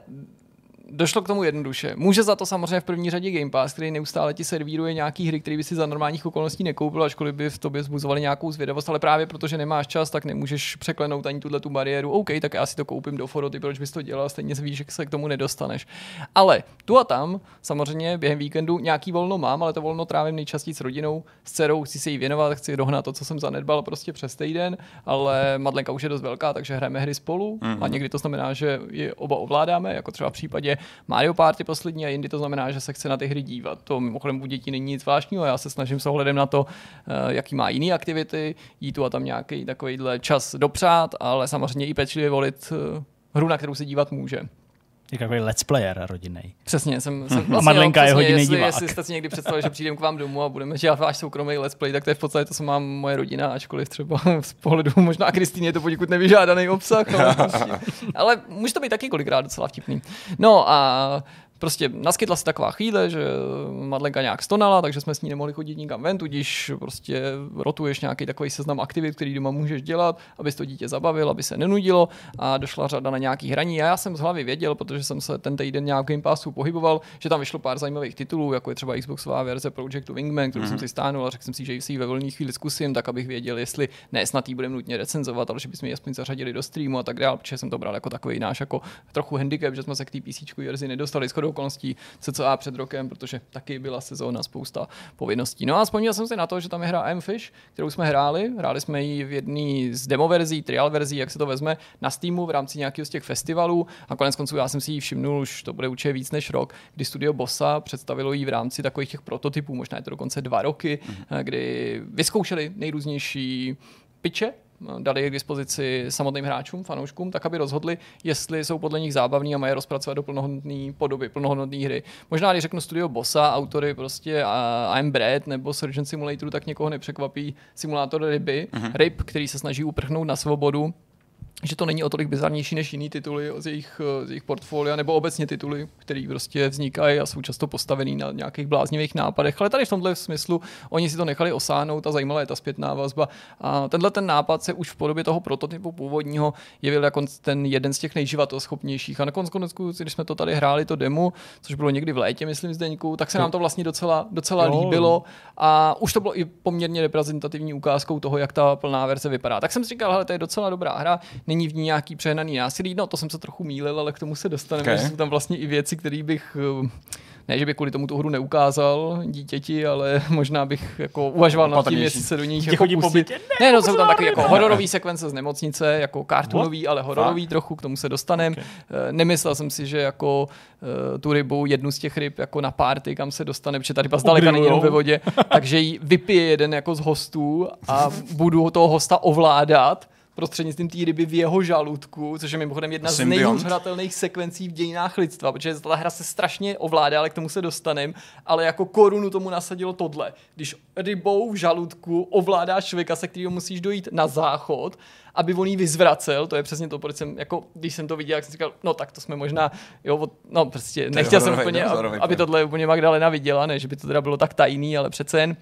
došlo k tomu jednoduše. Může za to samozřejmě v první řadě Game Pass, který neustále ti servíruje nějaký hry, které by si za normálních okolností nekoupil, ačkoliv by v tobě zbuzovali nějakou zvědavost, ale právě protože nemáš čas, tak nemůžeš překlenout ani tuhle tu bariéru. OK, tak já si to koupím do Foroty, proč bys to dělal, stejně víš, že se k tomu nedostaneš. Ale tu a tam, samozřejmě během víkendu nějaký volno mám, ale to volno trávím nejčastěji s rodinou, s dcerou, chci se jí věnovat, chci dohnat to, co jsem zanedbal prostě přes týden, ale Madlenka už je dost velká, takže hrajeme hry spolu mm-hmm. a někdy to znamená, že je oba ovládáme, jako třeba v případě Mario Party poslední a jindy to znamená, že se chce na ty hry dívat. To mimochodem u dětí není nic zvláštního, já se snažím s ohledem na to, eh, jaký má jiný aktivity, jí tu a tam nějaký takovýhle čas dopřát, ale samozřejmě i pečlivě volit eh, hru, na kterou se dívat může. Jako takový let's player rodinný. Přesně, jsem, jsem vlastně, Madlenka je přesně, hodinný jestli, divák. jestli jste si někdy představili, že přijdem k vám domů a budeme dělat váš soukromý let's play, tak to je v podstatě to, co mám moje rodina, ačkoliv třeba z pohledu možná Kristýny je to poněkud nevyžádaný obsah, ale, prostě, ale může to být taky kolikrát docela vtipný. No a prostě naskytla se taková chvíle, že Madlenka nějak stonala, takže jsme s ní nemohli chodit nikam ven, tudíž prostě rotuješ nějaký takový seznam aktivit, který doma můžeš dělat, aby to dítě zabavil, aby se nenudilo a došla řada na nějaký hraní. A já jsem z hlavy věděl, protože jsem se ten týden nějak v Game Passu pohyboval, že tam vyšlo pár zajímavých titulů, jako je třeba Xboxová verze Projectu Wingman, kterou mm-hmm. jsem si stáhnul a řekl jsem si, že si ji ve volné chvíli zkusím, tak abych věděl, jestli ne snad ji budeme nutně recenzovat, ale že bychom ji aspoň zařadili do streamu a tak dále, protože jsem to bral jako takový náš jako trochu handicap, že jsme se k té PC verzi nedostali shodou okolností cca před rokem, protože taky byla sezóna spousta povinností. No a vzpomněl jsem si na to, že tam je hra M Fish, kterou jsme hráli. Hráli jsme ji v jedné z demo verzí, trial verzí, jak se to vezme, na Steamu v rámci nějakého z těch festivalů. A konec konců já jsem si ji všimnul, už to bude určitě víc než rok, kdy studio Bossa představilo ji v rámci takových těch prototypů, možná je to dokonce dva roky, mm-hmm. kdy vyzkoušeli nejrůznější piče, dali je k dispozici samotným hráčům, fanouškům, tak aby rozhodli, jestli jsou podle nich zábavní a mají rozpracovat do plnohodnotné podoby, plnohodnotné hry. Možná, když řeknu studio Bossa, autory prostě uh, I'm Bread nebo Surgeon Simulatoru, tak někoho nepřekvapí simulátor ryby, mm-hmm. ryb, který se snaží uprchnout na svobodu že to není o tolik bizarnější než jiný tituly z jejich, z jejich portfolia, nebo obecně tituly, které prostě vznikají a jsou často postavený na nějakých bláznivých nápadech. Ale tady v tomhle smyslu oni si to nechali osáhnout a zajímala je ta zpětná vazba. A tenhle ten nápad se už v podobě toho prototypu původního jevil jako ten jeden z těch nejživatoschopnějších. A nakonec, konec, když jsme to tady hráli, to demo, což bylo někdy v létě, myslím, Zdeňku, tak se nám to vlastně docela, docela Jo. líbilo. A už to bylo i poměrně reprezentativní ukázkou toho, jak ta plná verze vypadá. Tak jsem si říkal, hele, to je docela dobrá hra, není v ní nějaký přehnaný násilí, no to jsem se trochu mýlil, ale k tomu se dostaneme, Okay. jsou tam vlastně i věci, které bych eh, ne, že bych kvůli tomu tu hru neukázal dítěti, ale možná bych jako uvažoval nad tím, jestli se do Dítě jako chodí po pustit. Ne, no jsou tam taky jako ne. hororový sekvence z nemocnice, jako kartunový, ale hororový trochu, k tomu se dostaneme. Okay. Okay. Nemyslel jsem si, že jako uh, tu rybu, jednu z těch ryb jako na party, kam se dostane, protože ta ryba zdaleka není jenom ve vodě, takže ji vypije jeden jako z hostů a budu toho hosta ovládat prostřednictvím té ryby v jeho žaludku, což je mimochodem jedna z nejhůř hratelných sekvencí v dějinách lidstva, protože ta hra se strašně ovládá, ale k tomu se dostanem, ale jako korunu tomu nasadilo tohle. Když rybou v žaludku ovládáš člověka, se kterým musíš dojít na záchod, aby on jí vyzvracel, to je přesně to, proč jsem, jako, když jsem to viděl, jak jsem říkal, no tak to jsme možná, jo, od- no prostě, nechtěl jsem úplně, to aby tohle úplně Magdalena viděla, ne, že by to teda bylo tak tajný, ale přece jen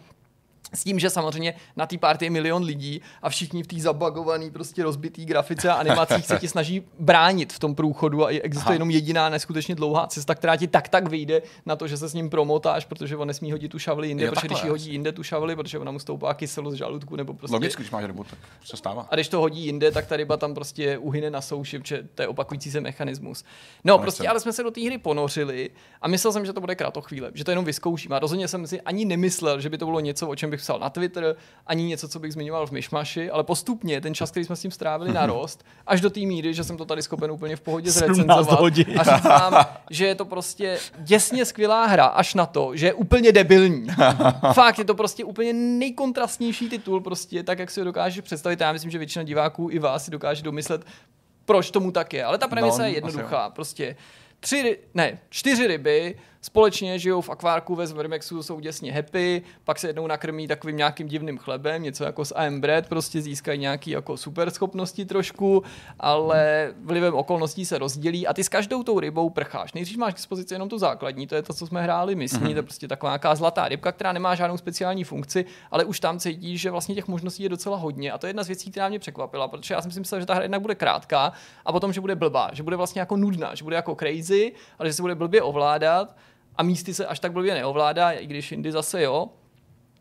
s tím, že samozřejmě na té party je milion lidí a všichni v té zabagované, prostě rozbitý grafice a animacích se ti snaží bránit v tom průchodu a je- existuje Aha. jenom jediná neskutečně dlouhá cesta, která ti tak tak vyjde na to, že se s ním promotáš, protože on nesmí hodit tu šavli jinde, Jo, protože když takhle. ji hodí jinde tu šavli, protože ona mu stoupá kyselo z žaludku nebo prostě Logicky, když máš rybu, tak se stává. a když to hodí jinde, tak ta ryba tam prostě uhyne na souši, protože to je opakující se mechanismus. No, prostě, nechcem. ale jsme se do té hry ponořili a myslel jsem, že to bude kratochvíle, že to jenom vyzkouším. A rozhodně jsem si ani nemyslel, že by to bylo něco, o čem bych psal na Twitter, ani něco, co bych zmiňoval v Myšmaši, ale postupně ten čas, který jsme s tím strávili, narost, až do té míry, že jsem to tady schopen úplně v pohodě 17 zrecenzovat. hodin. A říct vám, že je to prostě děsně skvělá hra, až na to, že je úplně debilní. Fakt, je to prostě úplně nejkontrastnější titul, prostě tak, jak si ho dokážeš představit. Já myslím, že většina diváků i vás si dokáže domyslet, proč tomu tak je. Ale ta premisa No, je jednoduchá. Prostě tři, ne, čtyři ryby společně žijou v akvárku ve Zvermexu, jsou děsně happy, pak se jednou nakrmí takovým nějakým divným chlebem, něco jako s AM Bread, prostě získají nějaký jako super schopnosti trošku, ale vlivem okolností se rozdělí a ty s každou tou rybou prcháš. Nejdřív máš k dispozici jenom tu základní, to je to, co jsme hráli my, mm-hmm. to je prostě taková nějaká zlatá rybka, která nemá žádnou speciální funkci, ale už tam cítíš, že vlastně těch možností je docela hodně a to je jedna z věcí, která mě překvapila, protože já jsem si myslel, že ta hra jednak bude krátká a potom, že bude blbá, že bude vlastně jako nudná, že bude jako crazy, ale že se bude blbě ovládat a místy se až tak blbě neovládá, i když jindy zase jo,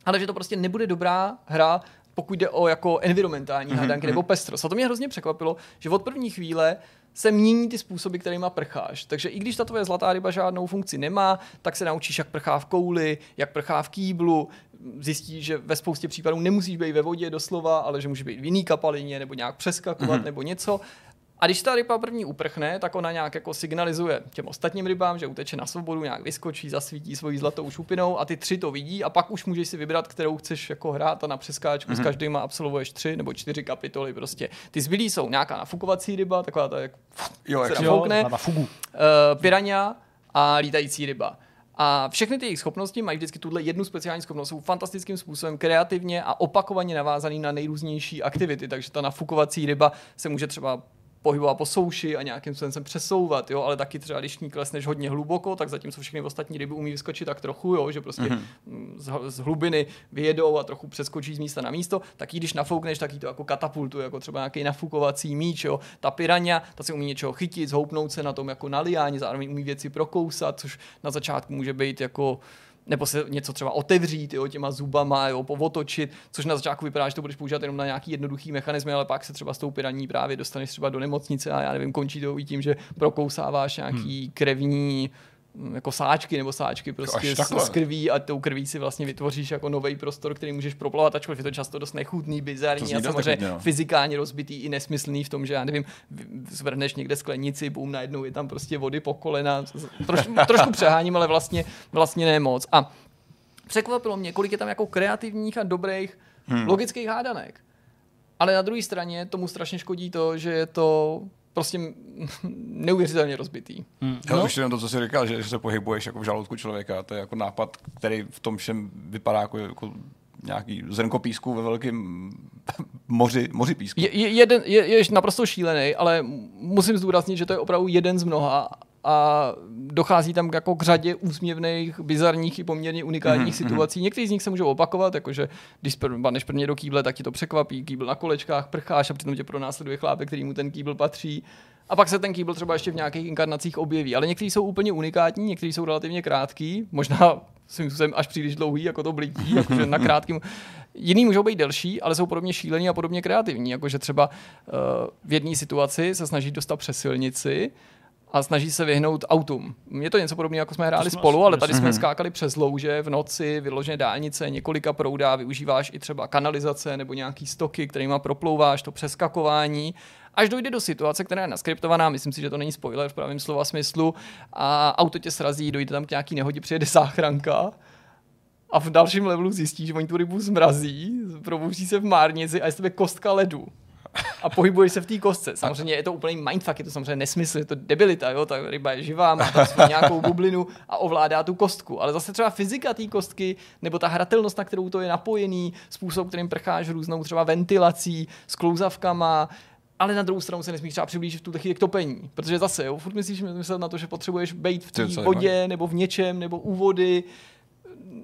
ale že to prostě nebude dobrá hra, pokud jde o jako environmentální hádanky nebo pestrost. A to mě hrozně překvapilo, že od první chvíle se mění ty způsoby, kterými prcháš. Takže i když ta tvoje zlatá ryba žádnou funkci nemá, tak se naučíš, jak prchá v kouli, jak prchá v kýblu, zjistíš, že ve spoustě případů nemusíš být ve vodě doslova, ale že může být v jiný kapalině nebo nějak přeskakovat mm-hmm. nebo něco. A když ta ryba první uprchne, tak ona nějak jako signalizuje těm ostatním rybám, že uteče na svobodu, nějak vyskočí, zasvítí svojí zlatou šupinou a ty tři to vidí a pak už můžeš si vybrat, kterou chceš jako hrát a na přeskáčku mm-hmm. s každým absolvuješ tři nebo čtyři kapitoly prostě. Ty zbylí jsou nějaká nafukovací ryba, taková ta jak Jo, jak se nafoukne, na, na fugu. uh, piranha a lítající ryba. A všechny ty jejich schopnosti mají vždycky tuhle jednu speciální schopnost, jsou fantastickým způsobem kreativně a opakovaně navázaný na nejrůznější aktivity. Takže ta nafukovací ryba se může třeba pohybovat po souši a nějakým způsobem se přesouvat, jo, ale taky třeba, když ní klesneš hodně hluboko, tak zatímco všechny ostatní ryby umí vyskočit tak trochu, jo, že prostě mm-hmm. z, z, hlubiny vyjedou a trochu přeskočí z místa na místo, tak i když nafoukneš, tak jí to jako katapultuje, jako třeba nějaký nafukovací míč, jo. Ta pirania, ta si umí něčeho chytit, zhoupnout se na tom jako na liáně, zároveň umí věci prokousat, což na začátku může být jako nebo se něco třeba otevřít jo, těma zubama, jo, povotočit, což na začátku vypadá, že to budeš používat jenom na nějaký jednoduchý mechanizmy, ale pak se třeba s tou piraní právě dostaneš třeba do nemocnice a já nevím, končí to i tím, že prokousáváš nějaký krevní mm, jako sáčky nebo sáčky prostě s, s krví a tou krví si vlastně vytvoříš jako nový prostor, který můžeš proplavat, ačkoliv je to často dost nechutný, bizarní a samozřejmě nechutně, no. fyzikálně rozbitý i nesmyslný v tom, že já nevím, zvrhneš někde sklenici, boom, najednou je tam prostě vody po kolena, troš, trošku přeháním, ale vlastně, vlastně ne moc. A překvapilo mě, kolik je tam jako kreativních a dobrých hmm. logických hádanek. Ale na druhé straně tomu strašně škodí to, že je to prostě neuvěřitelně rozbitý. Hmm. No. Už jenom to, co jsi říkal, že, že se pohybuješ jako v žaludku člověka, to je jako nápad, který v tom všem vypadá jako, jako nějaký zrnko písku ve velkém moři, moři písku. Je, je, jeden, je, je naprosto šílený, ale musím zdůraznit, že to je opravdu jeden z mnoha a dochází tam jako k řadě úsměvných, bizarních i poměrně unikátních mm-hmm. situací. Některý z nich se můžou opakovat, jakože když padneš prvně do kýble, tak ti to překvapí, kýbl na kolečkách, prcháš a přitom tě pronásleduje chlápek, který mu ten kýbl patří. A pak se ten kýbl třeba ještě v nějakých inkarnacích objeví. Ale někteří jsou úplně unikátní, někteří jsou relativně krátký, možná svým způsobem až příliš dlouhý, jako to blití, jakože na krátkým. Jiný můžou být delší, ale jsou podobně šílení a podobně kreativní. Jakože třeba uh, v jedné situaci se snaží dostat přes silnici a snaží se vyhnout autům. Je to něco podobného, jako jsme hráli jsme spolu, ale tady jsme skákali přes louže v noci, vyložené dálnice, několika proudá, využíváš i třeba kanalizace nebo nějaký stoky, kterými proplouváš, to přeskakování až dojde do situace, která je naskriptovaná, myslím si, že to není spoiler v pravém slova smyslu, a auto tě srazí, dojde tam k nějaký nehodě, přijede záchranka a v dalším levelu zjistíš, že oni tu rybu zmrazí, probouří se v márnici a je z tebe kostka ledu. A pohybuješ se v té kostce. Samozřejmě je to úplný mindfuck, je to samozřejmě nesmysl, je to debilita, jo? ta ryba je živá, má tam nějakou bublinu a ovládá tu kostku. Ale zase třeba fyzika té kostky, nebo ta hratelnost, na kterou to je napojený, způsob, kterým prcháš různou třeba ventilací, s klouzavkama, ale na druhou stranu se nesmíš třeba přiblížit v tu chvíli k topení, protože zase, jo, furt myslíš myslet na to, že potřebuješ být v té vodě, nebo v něčem, nebo u vody,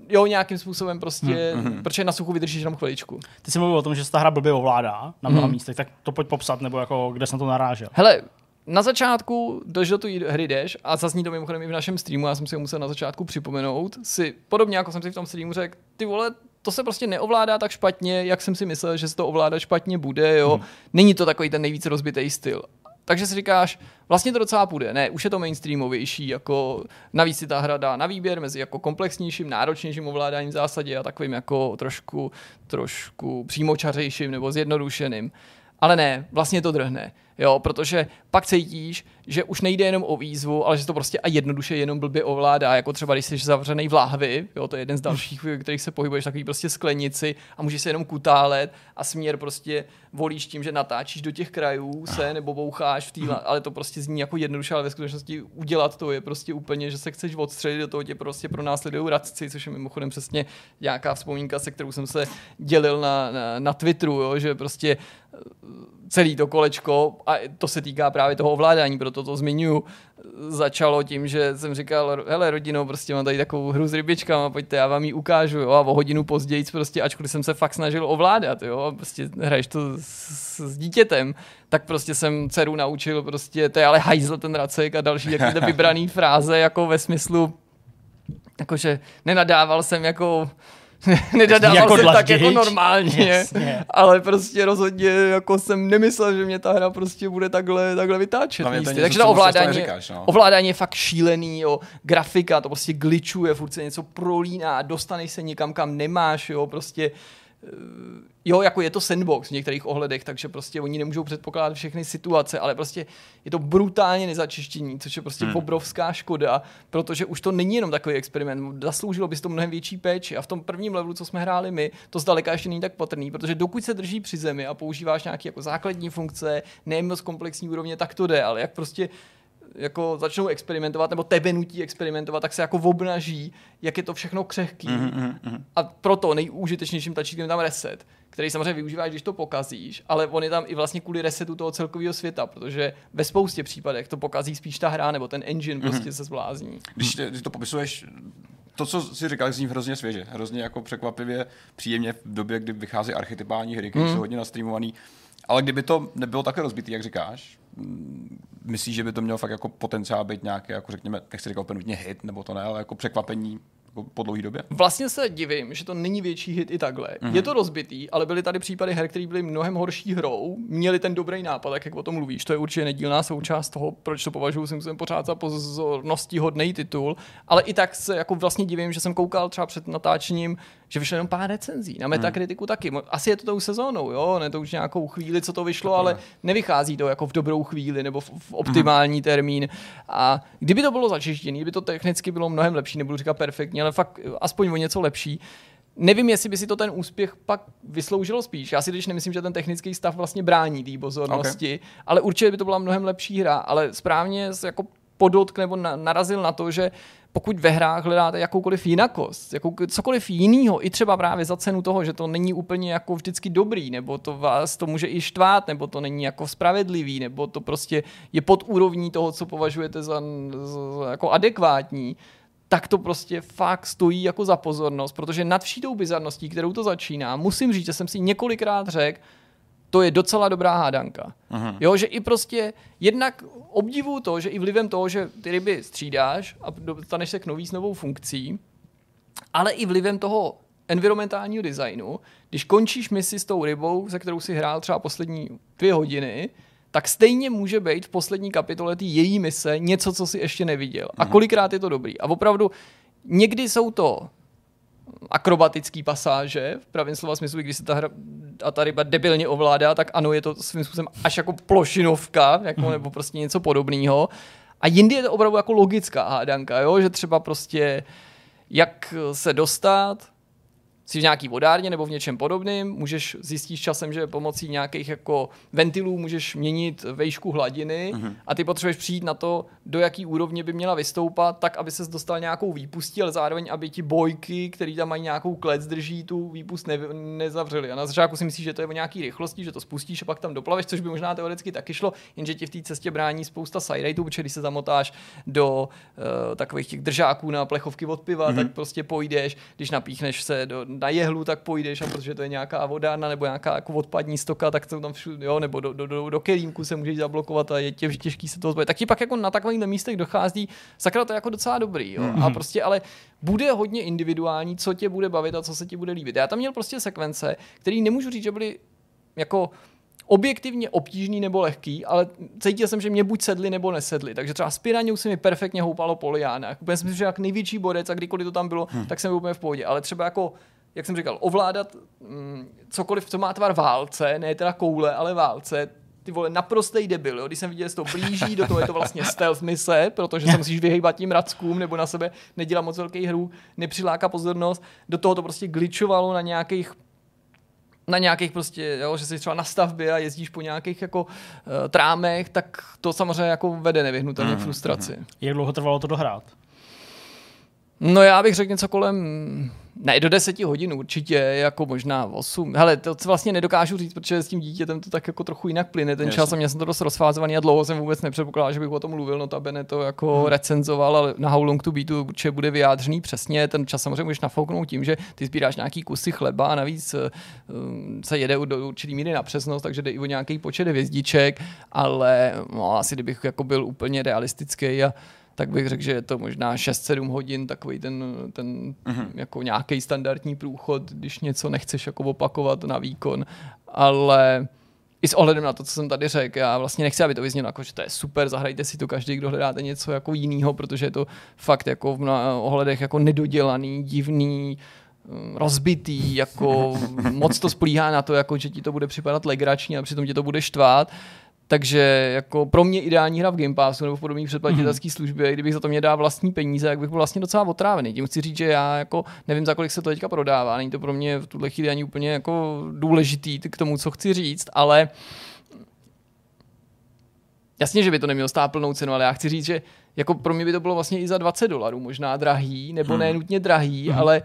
jo, nějakým způsobem prostě, hmm, protože na suchu vydržíš jenom chviličku. Ty jsi mluvil o tom, že se ta hra blbě ovládá na mnoha místech, tak to pojď popsat, nebo jako kde na to narážel. Hele, na začátku, když do té hry jdeš, a zazní to mimochodem i v našem streamu, já jsem si ho musel na začátku připomenout, si podobně jako jsem si v tom streamu řekl, ty vole, to se prostě neovládá tak špatně, jak jsem si myslel, že se to ovládat špatně bude, jo. Není to takový ten nejvíc rozbitý styl. Takže si říkáš, vlastně to docela půjde. Ne, už je to mainstreamovější, jako navíc si ta hra dá na výběr mezi jako komplexnějším, náročnějším ovládáním v zásadě a takovým jako trošku, trošku přímočařejším nebo zjednodušeným. Ale ne, vlastně to drhne. Jo, protože pak cítíš, že už nejde jenom o výzvu, ale že to prostě a jednoduše jenom blbě ovládá, jako třeba když jsi zavřený v láhvi, jo, to je jeden z dalších, v kterých se pohybuješ takový prostě sklenici a můžeš se jenom kutálet a směr prostě volíš tím, že natáčíš do těch krajů se nebo boucháš v té, ale to prostě zní jako jednoduše, ale ve skutečnosti udělat to je prostě úplně, že se chceš odstřelit, do toho tě prostě pro následují radci, což je mimochodem přesně nějaká vzpomínka, se kterou jsem se dělil na, na, na Twitteru, jo, že prostě celý to kolečko, a to se týká právě toho ovládání, proto to zmiňuji, začalo tím, že jsem říkal, hele rodino, prostě mám tady takovou hru s rybičkama, pojďte, já vám ji ukážu, jo, a o hodinu později prostě, ačkoliv jsem se fakt snažil ovládat, jo, a prostě hraješ to s, s dítětem, tak prostě jsem dceru naučil, prostě, to je ale hajzl ten racek a další jakýhle vybraný fráze, jako ve smyslu, jakože nenadával jsem jako nedadával Jako jsem tak jako normálně, Jasně. ale prostě rozhodně jako jsem nemyslel, že mě ta hra prostě bude takhle, takhle vytáčet. Něco, Takže to ovládání, neříkáš, no. ovládání je fakt šílený, jo. grafika to prostě glitchuje, furt se něco prolíná, dostaneš se někam, kam nemáš, jo, prostě jo, jako je to sandbox v některých ohledech, takže prostě oni nemůžou předpokládat všechny situace, ale prostě je to brutálně nezačištění, což je prostě hmm. obrovská škoda, protože už to není jenom takový experiment, zasloužilo by si to mnohem větší péči a v tom prvním levelu, co jsme hráli my, to zdaleka ještě není tak patrný, protože dokud se drží při zemi a používáš nějaké jako základní funkce, ne moc komplexní úrovně, tak to jde, ale jak prostě jako začnou experimentovat, nebo tebe nutí experimentovat, tak se jako obnaží, jak je to všechno křehký. Mm-hmm. A proto nejúžitečnějším tlačítkem je tam reset, který samozřejmě využíváš, když to pokazíš, ale on je tam i vlastně kvůli resetu toho celkového světa, protože ve spoustě případech to pokazí spíš ta hra, nebo ten engine prostě se zblázní. Když, když to popisuješ, to, co si říkal, zní hrozně svěže, hrozně jako překvapivě, příjemně v době, kdy vychází archetypální hry, které jsou hodně nastreamovaný. Ale kdyby to nebylo takhle rozbitý, jak říkáš, mm, myslíš, že by to mělo fakt jako potenciál být nějaké, jako řekněme, nechci říkat úplně hit, nebo to ne, ale jako překvapení jako po dlouhé době? Vlastně se divím, že to není větší hit i takhle. Mm-hmm. Je to rozbitý, ale byly tady případy her, které byly mnohem horší hrou, měli ten dobrý nápad, tak jak o tom mluvíš. To je určitě nedílná součást toho, proč to považuji si musím pořád za pozorností hodný titul. Ale i tak se jako vlastně divím, že jsem koukal třeba před natáčením, že vyšlo jenom pár recenzí. Na Metakritiku taky. Mo- Asi je to tou sezónou, jo, ne to už nějakou chvíli, co to vyšlo, ale nevychází to jako v dobrou chvíli nebo v, v optimální termín. A kdyby to bylo začištěný, kdyby to technicky bylo mnohem lepší, nebudu říkat perfektně, ale fakt aspoň o něco lepší, Nevím, jestli by si to ten úspěch pak vysloužilo spíš. Já si když nemyslím, že ten technický stav vlastně brání té pozornosti, okay. ale určitě by to byla mnohem lepší hra. Ale správně se jako podotk nebo na, narazil na to, že pokud ve hrách hledáte jakoukoliv jinakost, jakou, cokoliv jiného, i třeba právě za cenu toho, že to není úplně jako vždycky dobrý, nebo to vás to může i štvát, nebo to není jako spravedlivý, nebo to prostě je pod úrovní toho, co považujete za, za jako adekvátní, tak to prostě fakt stojí jako za pozornost, protože nad vší tou bizarností, kterou to začíná, musím říct, že jsem si několikrát řekl, to je docela dobrá hádanka. Aha. Jo, že i prostě jednak obdivuju to, že i vlivem toho, že ty ryby střídáš a dostaneš se k nový s novou funkcí, ale i vlivem toho environmentálního designu, když končíš misi s tou rybou, se kterou si hrál třeba poslední dvě hodiny, tak stejně může být v poslední kapitole té její mise něco, co si ještě neviděl. A kolikrát je to dobrý. A opravdu někdy jsou to akrobatický pasáže, v pravém slova smyslu, když se ta hra a ta ryba debilně ovládá, tak ano, je to svým způsobem až jako plošinovka, jako, mm. nebo prostě něco podobného. A jindy je to opravdu jako logická hádanka, jo? že třeba prostě jak se dostat jsi v nějaký vodárně nebo v něčem podobném, můžeš zjistit časem, že pomocí nějakých jako ventilů můžeš měnit vejšku hladiny mm-hmm. a ty potřebuješ přijít na to, do jaký úrovně by měla vystoupat, tak aby ses dostal nějakou výpustí, ale zároveň, aby ti bojky, který tam mají nějakou klec, drží tu výpust ne, nezavřeli. A na začátku si myslíš, že to je o nějaký rychlosti, že to spustíš a pak tam doplaveš, což by možná teoreticky taky šlo, jenže ti v té cestě brání spousta side protože když se zamotáš do uh, takových těch držáků na plechovky od piva, mm-hmm. tak prostě pojdeš, když napíchneš se do, na jehlu, tak pojdeš, a protože to je nějaká vodárna nebo nějaká jako odpadní stoka, tak to tam všude, jo, nebo do, do, do, do kelímku se můžeš zablokovat a je tě, těžký se to zbavit. Tak ti pak jako na takových místech dochází, sakra to je jako docela dobrý, jo. Mm-hmm. A prostě ale bude hodně individuální, co tě bude bavit a co se ti bude líbit. Já tam měl prostě sekvence, který nemůžu říct, že byly jako objektivně obtížný nebo lehký, ale cítil jsem, že mě buď sedli nebo nesedli. Takže třeba s Piraňou se mi perfektně houpalo po liánách. Úplně jsem si, že jak největší bodec a kdykoliv to tam bylo, hmm. tak jsem byl úplně v pohodě. Ale třeba jako jak jsem říkal, ovládat mm, cokoliv, co má tvar válce, ne teda koule, ale válce, ty vole, naprostej debil, jo? když jsem viděl, že to blíží, do toho je to vlastně stealth mise, protože se musíš vyhýbat tím rackům, nebo na sebe nedělá moc velký hru, nepřiláká pozornost, do toho to prostě glitchovalo na nějakých na nějakých prostě, jo, že jsi třeba na stavbě a jezdíš po nějakých jako uh, trámech, tak to samozřejmě jako vede nevyhnutelně mm, frustraci. Mm. Jak dlouho trvalo to dohrát? No já bych řekl něco kolem ne, do deseti hodin určitě, jako možná osm. Hele, to vlastně nedokážu říct, protože s tím dítětem to tak jako trochu jinak plyne. Ten čas a měl jsem to dost rozfázovaný a dlouho jsem vůbec nepředpokládal, že bych o tom mluvil, notabene to jako hmm. recenzoval, ale na How Long to Beatu určitě bude vyjádřený přesně. Ten čas samozřejmě můžeš nafouknout tím, že ty sbíráš nějaký kusy chleba a navíc um, se jede do určitý míry na přesnost, takže jde i o nějaký počet hvězdiček, ale no, asi kdybych jako byl úplně realistický a tak bych řekl, že je to možná 6-7 hodin takový ten, ten uh-huh. jako nějaký standardní průchod, když něco nechceš jako opakovat na výkon, ale i s ohledem na to, co jsem tady řekl, já vlastně nechci, aby to vyznělo jako, že to je super, zahrajte si to každý, kdo hledáte něco jako jiného, protože je to fakt jako v ohledech jako nedodělaný, divný, mm, rozbitý, jako moc to splíhá na to, jako, že ti to bude připadat legrační a přitom ti to bude štvát. Takže jako pro mě ideální hra v Game Passu nebo v podobné předplatitelské mm-hmm. službě, kdybych za to mě dal vlastní peníze, tak bych byl vlastně docela otrávený. Tím chci říct, že já jako nevím, za kolik se to teďka prodává, není to pro mě v tuhle chvíli ani úplně jako důležitý k tomu, co chci říct, ale jasně, že by to nemělo stát plnou cenu, ale já chci říct, že jako pro mě by to bylo vlastně i za 20 dolarů, možná drahý, nebo hmm. ne nutně drahý, hmm. ale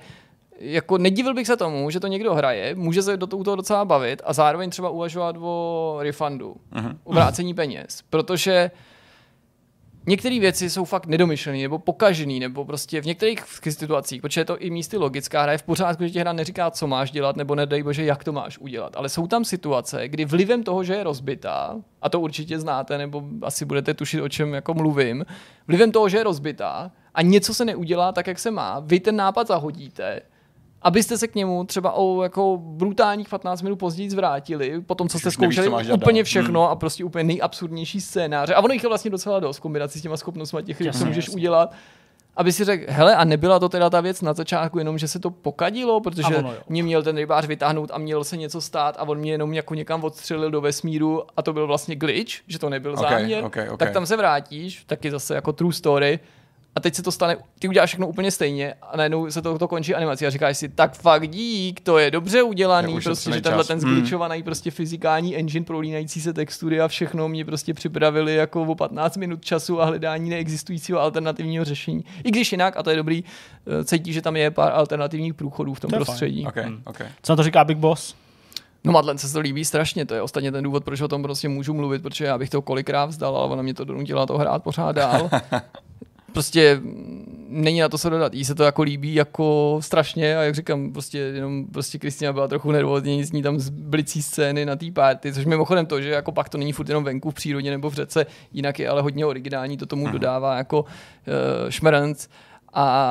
jako nedivil bych se tomu, že to někdo hraje, může se do toho docela bavit a zároveň třeba uvažovat o refundu, uh-huh. o vrácení peněz, protože některé věci jsou fakt nedomyšlené nebo pokažené, nebo prostě v některých situacích, protože je to i místy logická hra, je v pořádku, že ti hra neříká, co máš dělat, nebo nedej bože, jak to máš udělat. Ale jsou tam situace, kdy vlivem toho, že je rozbitá, a to určitě znáte, nebo asi budete tušit, o čem jako mluvím, vlivem toho, že je rozbitá a něco se neudělá tak, jak se má, vy ten nápad zahodíte abyste se k němu třeba o jako brutálních 15 minut později zvrátili, po tom, co jste zkoušeli nevíš, co úplně všechno hmm. a prostě úplně nejabsurdnější scénáře. A ono jich je vlastně docela dost kombinací s těma schopnostmi těch, co můžeš jasně. udělat aby si řekl, hele, a nebyla to teda ta věc na začátku jenom, že se to pokadilo, protože ono, mě měl ten rybář vytáhnout a měl se něco stát a on mě jenom jako někam odstřelil do vesmíru a to byl vlastně glitch, že to nebyl okay, záměr, okay, okay. tak tam se vrátíš, taky zase jako true story, a teď se to stane, ty uděláš všechno úplně stejně a najednou se to, to končí animací a říkáš si, tak fakt dík, to je dobře udělaný, prostě, že tenhle ten zgličovaný hmm. prostě fyzikální engine prolínající se textury a všechno mě prostě připravili jako o 15 minut času a hledání neexistujícího alternativního řešení. I když jinak, a to je dobrý, eh, cítí, že tam je pár alternativních průchodů v tom to prostředí. Okay, hmm. okay. Co na to říká Big Boss? No Madlen se to líbí strašně, to je ostatně ten důvod, proč o tom prostě můžu mluvit, protože já bych to kolikrát vzdal, ale ona mě to donutila to hrát pořád dál. prostě není na to se dodat. Jí se to jako líbí jako strašně a jak říkám, prostě jenom prostě Kristina byla trochu nervózní, z ní tam zblicí scény na té party, což mimochodem to, že jako pak to není furt jenom venku v přírodě nebo v řece, jinak je ale hodně originální, to tomu dodává jako uh, šmeranc. A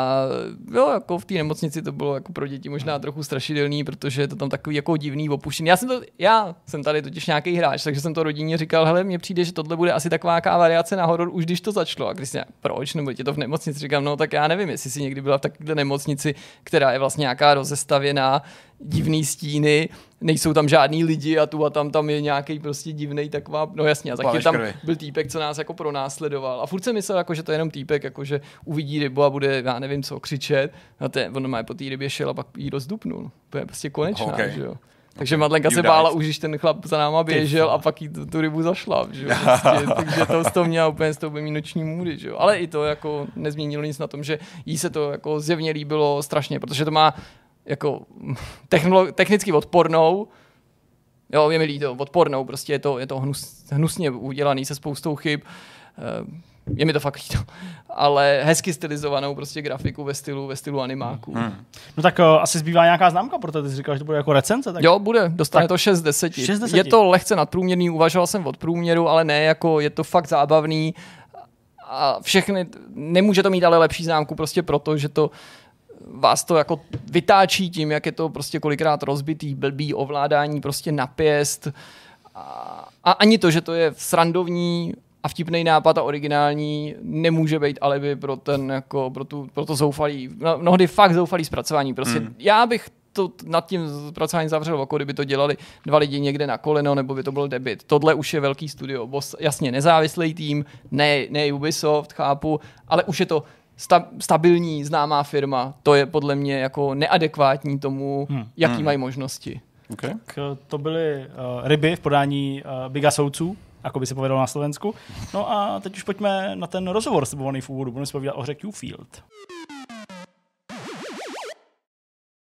jo, jako v té nemocnici to bylo jako pro děti možná trochu strašidelný, protože je to tam takový jako divný opuštěný. Já jsem, to, já jsem tady totiž nějaký hráč, takže jsem to rodině říkal, hele, mně přijde, že tohle bude asi taková variace na horor, už když to začalo. A když proč, nebo tě to v nemocnici, říkám, no tak já nevím, jestli jsi někdy byla v takové nemocnici, která je vlastně nějaká rozestavěná, divný stíny, nejsou tam žádný lidi a tu a tam tam je nějaký prostě divný taková, no jasně, a taky tam krvi. byl týpek, co nás jako pronásledoval. A furt jsem myslel, jako, že to je jenom týpek, jako, že uvidí rybu a bude, já nevím co, křičet. A ten, on má po té rybě šel a pak jí rozdupnul. To je prostě konečná, Okay. že jo. Takže Madlenka You se bála už, když ten chlap za náma běžel a pak jí tu, tu rybu zašla, že jo. Prostě, takže to z toho měla úplně z toho mý noční můdy, že jo. Ale i to jako nezměnilo nic na tom, že jí se to jako zjevně líbilo strašně, protože to má jako technolo- technicky odpornou, Jo, je mi líto, odpornou, prostě je to, je to hnus, hnusně udělaný se spoustou chyb. Eh, Je mi to fakt líto. Ale hezky stylizovanou prostě grafiku ve stylu, ve stylu animáků. Hmm. No tak uh, asi zbývá nějaká známka, protože ty jsi říkal, že to bude jako recenze. Tak Jo, bude, dostane Tak to 6 z 10. 6 z 10. Je to lehce nadprůměrný, uvažoval jsem od průměru, ale ne, jako je to fakt zábavný. A všechny, nemůže to mít ale lepší známku prostě proto, že to vás to jako vytáčí tím, jak je to prostě kolikrát rozbitý, blbý ovládání prostě na pěst. A, a ani to, že to je srandovní a vtipný nápad a originální, nemůže být alibi pro ten, jako, pro, tu, pro to zoufalý, no, mnohdy fakt zoufalý zpracování. Prostě mm. já bych to nad tím zpracováním zavřel oko, kdyby to dělali dva lidi někde na koleno, nebo by to byl debit. Tohle už je velký studio, boss, jasně nezávislý tým, ne, ne Ubisoft, chápu, ale už je to sta, stabilní, známá firma. To je podle mě jako neadekvátní tomu, hmm. jaký hmm. mají možnosti. Okay. Tak, uh, to byly uh, ryby v podání uh, Biga Soudců, jako by se povedalo na Slovensku. No a teď už pojďme na ten rozhovor slibovaný v úvodu. Budeme se povídat o hře Q-Field.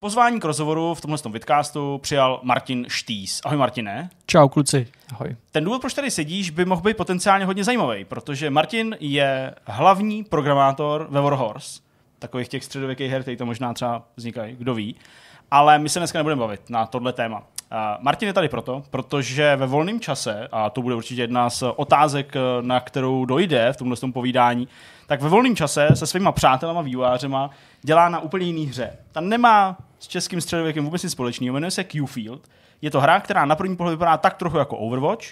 Pozvání k rozhovoru v tomhle tom vidcastu přijal Martin Štýs. Ahoj Martine. Čau kluci. Ahoj. Ten důvod, proč tady sedíš, by mohl být potenciálně hodně zajímavý, protože Martin je hlavní programátor ve Warhorse, takových těch středověkých her, které to možná třeba vznikají, kdo ví. Ale my se dneska nebudeme bavit na tohle téma. Martin je tady proto, protože ve volném čase, a to bude určitě jedna z otázek, na kterou dojde v tomhle tom povídání, tak ve volném čase se svýma přátelama, vývojářema dělá na úplně jiný hře. Ta nemá s českým středověkem vůbec nic společného, jmenuje se Q-Field. Je to hra, která na první pohled vypadá tak trochu jako Overwatch,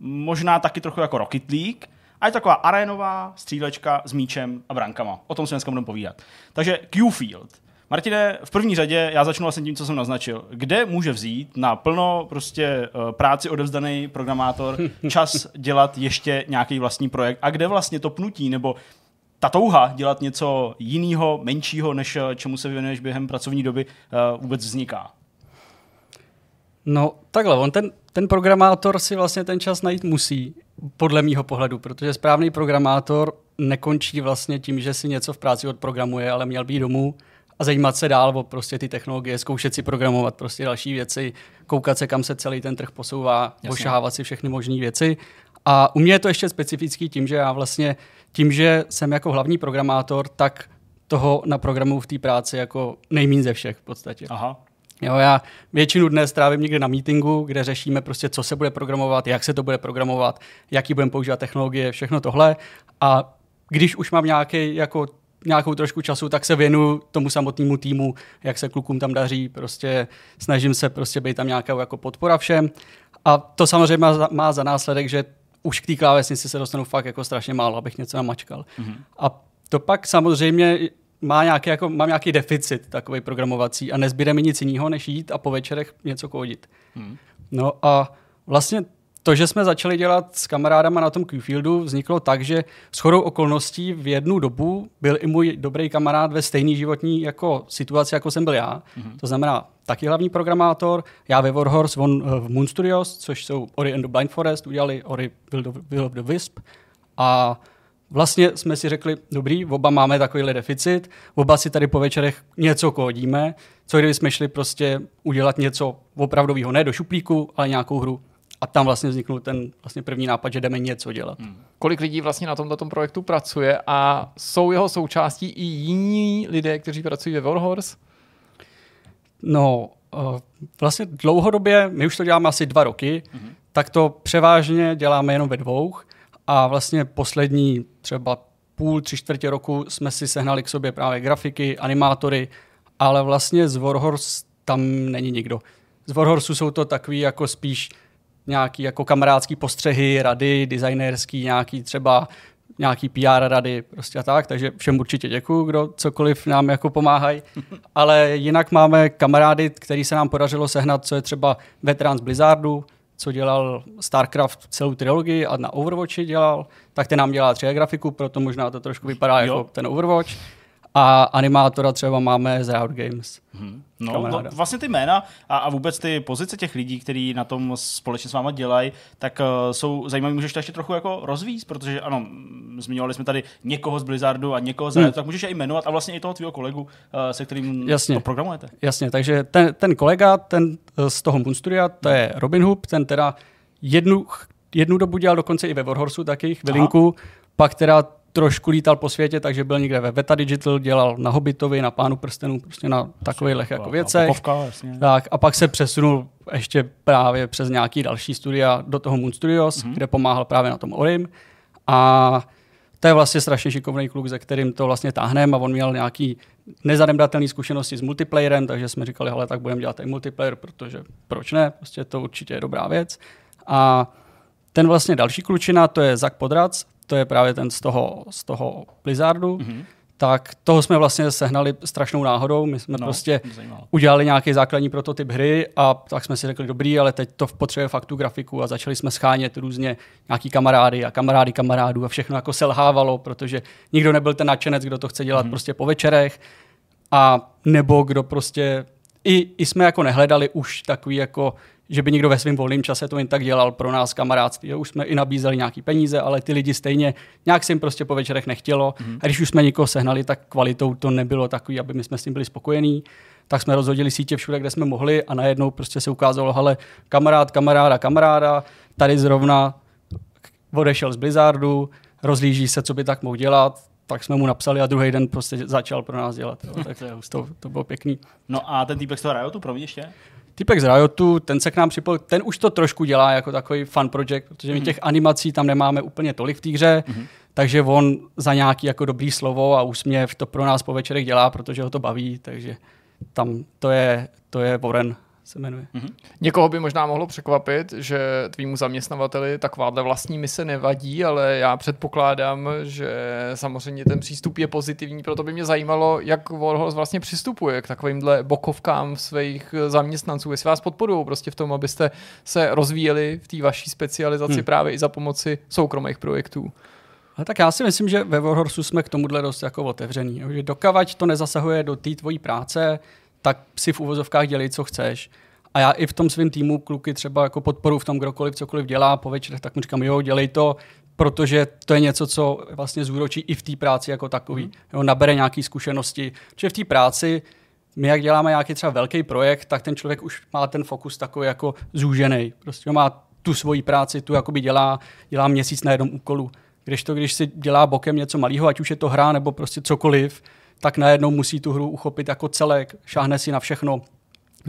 možná taky trochu jako Rocket League, a je taková arénová střílečka s míčem a brankama. O tom se dneska budeme povídat. Takže Q-Field. Martine, v první řadě já začnu vlastně tím, co jsem naznačil. Kde může vzít na plno prostě uh, práci odevzdaný programátor čas dělat ještě nějaký vlastní projekt a kde vlastně to pnutí nebo ta touha dělat něco jiného, menšího, než eh, čemu se věnuješ během pracovní doby, uh, vůbec vzniká? No takhle, on ten, ten programátor si vlastně ten čas najít musí, podle mýho pohledu, protože správný programátor nekončí vlastně tím, že si něco v práci odprogramuje, ale měl být domů a zajímat se dál o prostě ty technologie, zkoušet si programovat prostě další věci, koukat se, kam se celý ten trh posouvá, ošahávat si všechny možné věci. A u mě je to ještě specifický tím, že já vlastně tím, že jsem jako hlavní programátor, tak toho naprogramuju v té práci jako nejmín ze všech v podstatě. Aha. Jo, já většinu dne strávím někde na meetingu, kde řešíme prostě, co se bude programovat, jak se to bude programovat, jaký budeme používat technologie, všechno tohle. A když už mám nějaký, jako, nějakou trošku času, tak se věnuju tomu samotnému týmu, jak se klukům tam daří, prostě snažím se prostě být tam nějaká jako podpora všem. A to samozřejmě má, za- má za následek, že už k té klávesnici se dostanu fakt jako strašně málo, abych něco namačkal. Mm-hmm. A to pak samozřejmě má nějaký, jako, mám nějaký deficit takový programovací a nezbyde mi nic jiného, než jít a po večerech něco kódit. Hmm. No a vlastně to, že jsme začali dělat s kamarádama na tom Qfieldu, vzniklo tak, že s chodou okolností v jednu dobu byl i můj dobrý kamarád ve stejné životní jako situaci, jako jsem byl já. Hmm. To znamená, taky hlavní programátor, já ve Warhorse, on eh, v Moon Studios, což jsou Ori and the Blind Forest, udělali Ori Will of the Wisp a Vlastně jsme si řekli, dobrý, oba máme takovýhle deficit, oba si tady po večerech něco kódíme, co kdyby jsme šli prostě udělat něco opravdového, ne do šuplíku, ale nějakou hru. A tam vlastně vzniknul ten vlastně první nápad, že jdeme něco dělat. Hmm. Kolik lidí vlastně na tomto projektu pracuje a jsou jeho součástí i jiní lidé, kteří pracují ve Warhorse? No, uh, vlastně dlouhodobě, my už to děláme asi dva roky, mm-hmm. tak to převážně děláme jenom ve dvou a vlastně poslední třeba půl, tři čtvrtě roku jsme si sehnali k sobě právě grafiky, animátory, ale vlastně z Warhorse tam není nikdo. Z Warhorsu jsou to takový jako spíš nějaký jako kamarádský postřehy, rady, designérský, nějaký třeba nějaký PR rady prostě a tak, takže všem určitě děkuju, kdo cokoliv nám jako pomáhají. Ale jinak máme kamarády, který se nám podařilo sehnat, co je třeba veterán z Blizzardu, co dělal StarCraft celou trilogii a na Overwatchi dělal, tak ten nám dělá 3D grafiku, proto možná to trošku vypadá Jo. jako ten Overwatch. A animátora třeba máme z Riot Games. No, no, kamaráda. vlastně ty jména a, a vůbec ty pozice těch lidí, kteří na tom společně s váma dělají, tak uh, jsou zajímavé. Můžeš to ještě trochu jako rozvíct, protože ano, mm, zmiňovali jsme tady někoho z Blizzardu a někoho z Hmm. Riotu, tak můžeš je i jmenovat a vlastně i toho tvého kolegu, uh, se kterým Jasně. to programujete. Jasně, takže ten, ten kolega ten eh, z toho Moon Studia, to je Robin Hood, ten teda jednu, jednu dobu dělal dokonce i ve Warhorsu taky, chvilinku, pak teda trošku lítal po světě, takže byl někde ve Beta Digital, dělal na Hobbitovi, na Pánu prstenů, prostě na takových jako věcech. pokovka, jasně. Tak a pak se přesunul ještě právě přes nějaký další studia do toho Moon Studios, Mhm. mm-hmm. kde pomáhal právě na tom Orim. A to je vlastně strašně šikovný kluk, se kterým to vlastně táhneme a on měl nějaký nezanedbatelné zkušenosti s multiplayerem, takže jsme říkali, hele, tak budeme dělat i multiplayer, protože proč ne, prostě to určitě je dobrá věc. A ten vlastně další klučina, to je Zak Podrac, to je právě ten z toho, z toho Blizzardu, mm-hmm. tak toho jsme vlastně sehnali strašnou náhodou. My jsme No, prostě zajímalo. udělali nějaký základní prototyp hry a tak jsme si řekli, dobrý, ale teď to potřebuje fakt tu grafiku a začali jsme schánět různě nějaký kamarády a kamarády kamarádů a všechno jako selhávalo, protože nikdo nebyl ten nadšenec, kdo to chce dělat mm. prostě po večerech a nebo kdo prostě i, i jsme jako nehledali už takový jako že by někdo ve svém volném čase to jen tak dělal pro nás kamarádství. Jo, Už jsme i nabízeli nějaký peníze, ale ty lidi stejně nějak se jim prostě po večerech nechtělo. Mm. A když už jsme někoho sehnali, tak kvalitou to nebylo takový, aby my jsme s tím byli spokojení. Tak jsme rozhodili sítě všude, kde jsme mohli a najednou prostě se ukázalo, hele, kamarád, kamaráda, kamaráda, tady zrovna odešel z Blizzardu, rozlíží se, co by tak mohl dělat, tak jsme mu napsali a druhý den prostě začal pro nás dělat. Jo. Tak to, to bylo pěkný. No a ten týpek z toho Riotu, promiň ještě? Typek z Riotu, ten se k nám připojil, ten už to trošku dělá jako takový fun project, protože my těch animací tam nemáme úplně tolik v té hře, takže on za nějaký jako dobrý slovo a úsměv to pro nás po večerech dělá, protože ho to baví, takže tam to je, to je Warren se jmenuje. Někoho by možná mohlo překvapit, že tvýmu zaměstnavateli takováhle vlastní mise nevadí, ale já předpokládám, že samozřejmě ten přístup je pozitivní, proto by mě zajímalo, jak Warhol vlastně přistupuje k takovýmhle bokovkám svých zaměstnanců, jestli vás podporují prostě v tom, abyste se rozvíjeli v té vaší specializaci hmm. právě i za pomoci soukromých projektů. Ale tak já si myslím, že ve Warhorsu jsme k tomuhle dost jako otevřený. Že dokavať to nezasahuje do té tvojí práce, tak si v uvozovkách dělej, co chceš. A já i v tom svém týmu kluky třeba jako podporu v tom, kdokoliv cokoliv dělá po večerech, tak mu říkám, jo, dělej to, protože to je něco, co vlastně zúročí i v té práci jako takový. Jo, nabere nějaké zkušenosti. Protože v té práci my jak děláme nějaký třeba velký projekt, tak ten člověk už má ten fokus takový jako zúžený. Prostě má tu svoji práci, tu jakoby dělá, dělá měsíc na jednom úkolu. Když to, když si dělá bokem něco malého, ať už je to hra nebo prostě cokoliv, tak najednou musí tu hru uchopit jako celek, šáhne si na všechno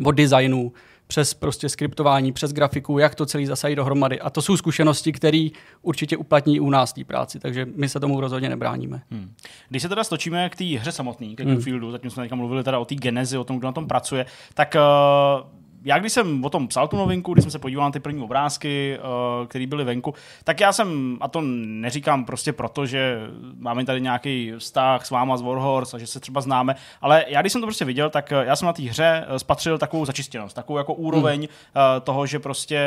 od designu, přes prostě skriptování, přes grafiku, jak to celý zasadí dohromady. A to jsou zkušenosti, které určitě uplatní u nás té práci, takže my se tomu rozhodně nebráníme. Hmm. Když se teda stočíme k té hře samotné, ke Fieldu, zatím jsme teďka mluvili teda o té genezi, o tom, kdo na tom pracuje, tak uh, já když jsem o tom psal tu novinku, když jsem se podíval na ty první obrázky, uh, které byly venku, tak já jsem, a to neříkám prostě proto, že máme tady nějaký vztah s váma z Warhorse a že se třeba známe, ale já když jsem to prostě viděl, tak eh, já jsem na té hře eh, spatřil takovou začistěnost, takovou jako úroveň hmm. uh, toho, že prostě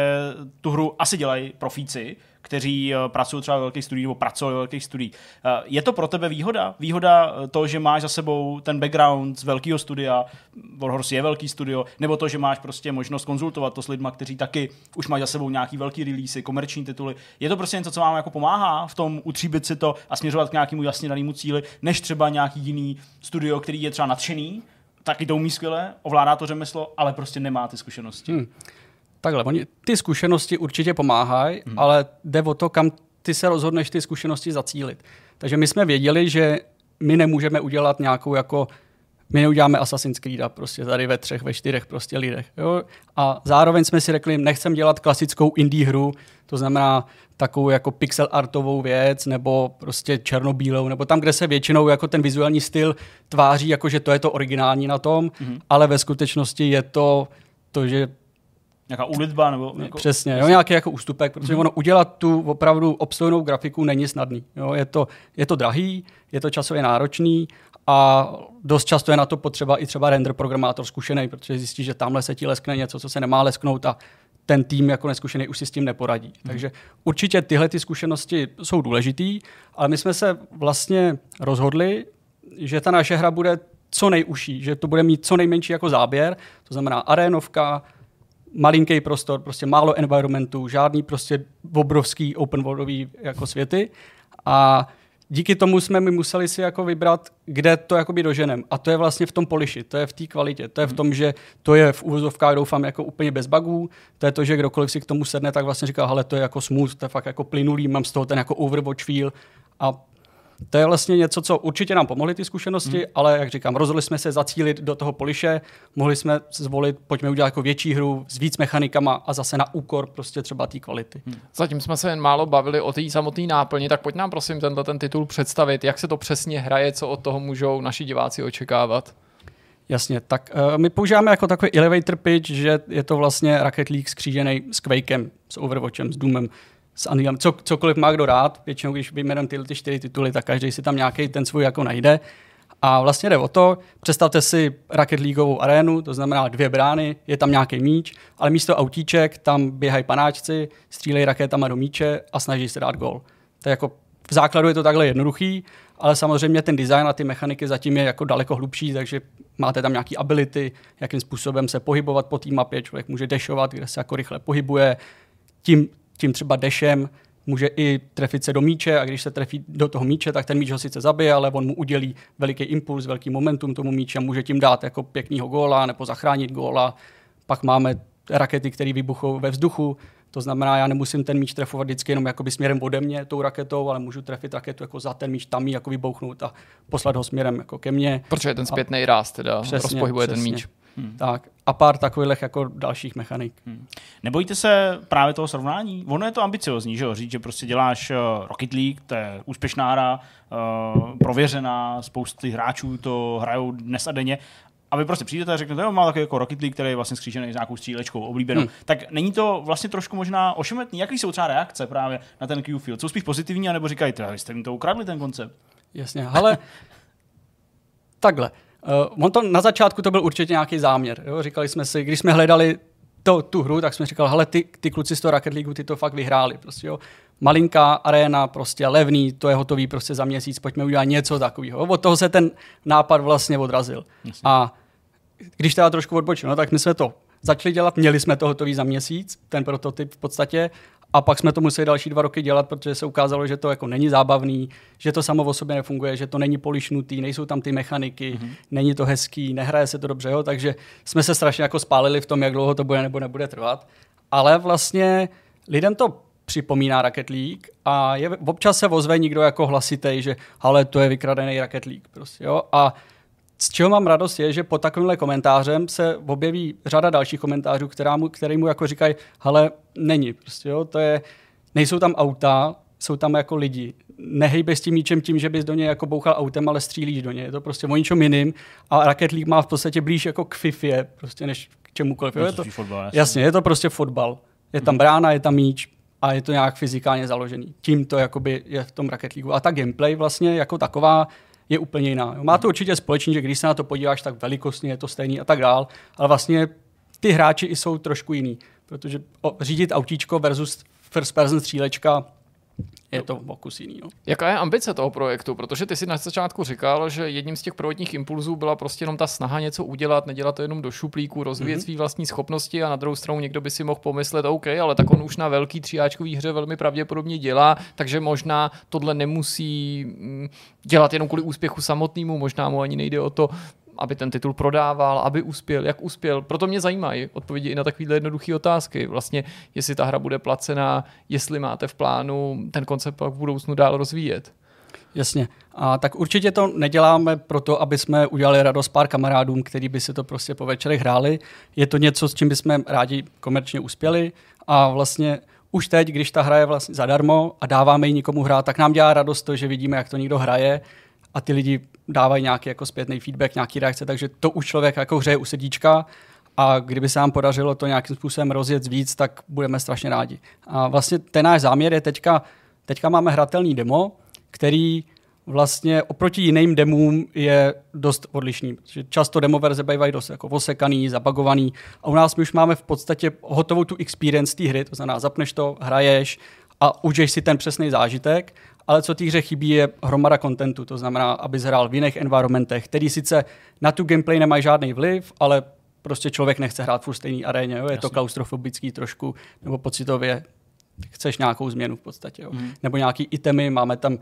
tu hru asi dělají profíci, kteří eh, pracují třeba ve velkých studiích nebo pracují ve velkých studiích. Eh, Je to pro tebe výhoda? Výhoda eh, to, že máš za sebou ten background z velkého studia, Warhorse je velký studio, nebo to, že máš prostě možnost konzultovat to s lidma, kteří taky už mají za sebou nějaký velký release, komerční tituly. Je to prostě něco, co vám jako pomáhá v tom utříbit si to a směřovat k nějakému jasně danému cíli, než třeba nějaký jiný studio, který je třeba nadšený, taky to umí skvěle, ovládá to řemeslo, ale prostě nemá ty zkušenosti. Hmm. Takhle, oni, ty zkušenosti určitě pomáhají, hmm. ale jde o to, kam ty se rozhodneš ty zkušenosti zacílit. Takže my jsme věděli, že my nemůžeme udělat nějakou jako my neuděláme Assassin's Creed prostě tady ve třech, ve čtyřech prostě lidech. Jo? A zároveň jsme si řekli, nechcem dělat klasickou indie hru, to znamená takovou jako pixel artovou věc, nebo prostě černobílou, nebo tam, kde se většinou jako ten vizuální styl tváří, jako že to je to originální na tom, mm-hmm. ale ve skutečnosti je to to, že Nějaká ulitba nebo... Jako... Přesně, jo, nějaký jako ústupek, protože mm-hmm. ono udělat tu opravdu obstojnou grafiku není snadný. Jo. Je, to, je to drahý, je to časově náročný a dost často je na to potřeba i třeba render programátor zkušený, protože zjistí, že tamhle se ti leskne něco, co se nemá lesknout a ten tým jako neskušený už si s tím neporadí. Hmm. Takže určitě tyhle ty zkušenosti jsou důležitý, ale my jsme se vlastně rozhodli, že ta naše hra bude co nejužší, že to bude mít co nejmenší jako záběr, to znamená arénovka, malinký prostor, prostě málo environmentů, žádný prostě obrovský open worldový jako světy. A díky tomu jsme my museli si jako vybrat, kde to jakoby doženem. A to je vlastně v tom poliši, to je v té kvalitě, to je v tom, že to je v uvozovkách doufám jako úplně bez bugů, to je to, že kdokoliv si k tomu sedne, tak vlastně říká, hele, to je jako smooth, to je fakt jako plynulý, mám z toho ten jako overwatch feel. A to je vlastně něco, co určitě nám pomohly ty zkušenosti, mm. ale jak říkám, rozhodli jsme se zacílit do toho poliše, mohli jsme zvolit, pojďme udělat jako větší hru s víc mechanikama a zase na úkor prostě třeba té kvality. Mm. Zatím jsme se jen málo bavili o té samotné náplni, tak pojď nám prosím tento ten titul představit, jak se to přesně hraje, co od toho můžou naši diváci očekávat. Jasně, tak uh, my používáme jako takový elevator pitch, že je to vlastně Rocket League skřížený s Quakem, s Overwatchem, s Doomem s Unrealem, co, cokoliv má kdo rád. Většinou, když vyjmenujeme tyhle ty čtyři tituly, tak každý si tam nějaký ten svůj jako najde. A vlastně jde o to, představte si Rocket Leagueovou arénu, to znamená dvě brány, je tam nějaký míč, ale místo autíček tam běhají panáčci, střílejí raketama do míče a snaží se dát gol. To je jako v základu je to takhle jednoduchý, ale samozřejmě ten design a ty mechaniky zatím je jako daleko hlubší, takže máte tam nějaký ability, jakým způsobem se pohybovat po té mapě, člověk může dešovat, kde se jako rychle pohybuje, tím tím třeba dešem může i trefit se do míče a když se trefí do toho míče, tak ten míč ho sice zabije, ale on mu udělí veliký impuls, velký momentum tomu míče a může tím dát jako pěknýho góla nebo zachránit góla. Pak máme rakety, které vybuchou ve vzduchu, to znamená, já nemusím ten míč trefovat vždycky jenom jakoby směrem ode mě tou raketou, ale můžu trefit raketu jako za ten míč tam jako vybouchnout a poslat ho směrem jako ke mně. Protože je ten zpětný ráz teda přesně, rozpohybuje přesně. ten míč. Hmm. Tak a pár takových jako dalších mechanik. Hmm. Nebojíte se právě toho srovnání? Ono je to ambiciozní, že jo? Říct, že prostě děláš uh, Rocket League, to je úspěšná hra, uh, prověřená, spousty hráčů to hrajou dnes a denně a vy prostě přijdete a řeknete, jo, má takový jako Rocket League, který je vlastně skřížený s nějakou střílečkou oblíbenou. Hmm. Tak není to vlastně trošku možná ošemetný? Jaký jsou třeba reakce právě na ten Q-Field? Jsou spíš pozitivní, anebo říkají, vy jste mi to ukradli, ten koncept? Jasně, ale takhle. Uh, on to na začátku to byl určitě nějaký záměr. Jo? Říkali jsme si, když jsme hledali to, tu hru, tak jsme říkali, hele, ty, ty kluci z toho Rocket League, ty to fakt vyhráli. Prostě, jo. Malinká arena, prostě levný, to je hotový prostě za měsíc, pojďme udělat něco takového. Od toho se ten nápad vlastně odrazil. Jasně. A když teda trošku odbočím, no, tak my jsme to začali dělat, měli jsme to hotový za měsíc, ten prototyp v podstatě, a pak jsme to museli další dva roky dělat, protože se ukázalo, že to jako není zábavný, že to samo o sobě nefunguje, že to není polišnutý, nejsou tam ty mechaniky, mm-hmm. není to hezký, nehraje se to dobře, jo? takže jsme se strašně jako spálili v tom, jak dlouho to bude nebo nebude trvat. Ale vlastně lidem to připomíná Rocket League a je, občas se ozve někdo jako hlasitej, že ale to je vykradený Rocket League. Prostě, jo? A z čeho mám radost je, že pod takovýmhle komentářem se objeví řada dalších komentářů, která mu, který mu jako říkají, ale není, prostě jo, to je, nejsou tam auta, jsou tam jako lidi. Nehejbe s tím míčem tím, že bys do něj jako bouchal autem, ale střílíš do něj. Je to prostě o ničem jiným. A Rocket League má v podstatě blíž jako k FIFA, prostě než k čemukoliv. Je to, fotbal, jasně. jasně, je to prostě fotbal. Je tam brána, je tam míč a je to nějak fyzikálně založený. Tím to jakoby je v tom Rocket League. A ta gameplay vlastně jako taková je úplně jiná. Má to určitě společný, že když se na to podíváš, tak velikostně je to stejný a tak dál, ale vlastně ty hráči i jsou trošku jiný, protože řídit autíčko versus first person střílečka je to pokus jiný. No. Jaká je ambice toho projektu? Protože ty si na začátku říkal, že jedním z těch prvotních impulzů byla prostě jenom ta snaha něco udělat, nedělat to jenom do šuplíku, rozvíjet mm-hmm. své vlastní schopnosti a na druhou stranu někdo by si mohl pomyslet, OK, ale tak on už na velký tříáčkový hře velmi pravděpodobně dělá, takže možná tohle nemusí mm, dělat jenom kvůli úspěchu samotnému, možná mu ani nejde o to aby ten titul prodával, aby uspěl, jak uspěl. Proto mě zajímají odpovědi i na takové jednoduché otázky. Vlastně, jestli ta hra bude placená, jestli máte v plánu ten koncept pak v budoucnu dál rozvíjet. Jasně. A tak určitě to neděláme proto, aby jsme udělali radost pár kamarádům, který by si to prostě po večerech hráli. Je to něco, s čím bychom rádi komerčně uspěli a vlastně už teď, když ta hra je vlastně zadarmo a dáváme ji nikomu hrát, tak nám dělá radost to, že vidíme, jak to někdo hraje a ty lidi dávají nějaký jako zpětný feedback, nějaký reakce, takže to už člověk jako hřeje u sedíčka a kdyby se nám podařilo to nějakým způsobem rozjet víc, tak budeme strašně rádi. A vlastně ten náš záměr je teďka, teďka máme hratelný demo, který vlastně oproti jiným demům je dost odlišný. Často demo verze bývají dost jako osekaný, zabagovaný a u nás my už máme v podstatě hotovou tu experience té hry, to znamená zapneš to, hraješ a užiješ si ten přesný zážitek, ale co té hře chybí je hromada kontentu, to znamená, aby hrál v jiných environmentech, který sice na tu gameplay nemají žádný vliv, ale prostě člověk nechce hrát furt stejný aréně, jo? je Jasně. to klaustrofobický trošku, nebo pocitově chceš nějakou změnu v podstatě. Jo? Mm. Nebo nějaký itemy, máme tam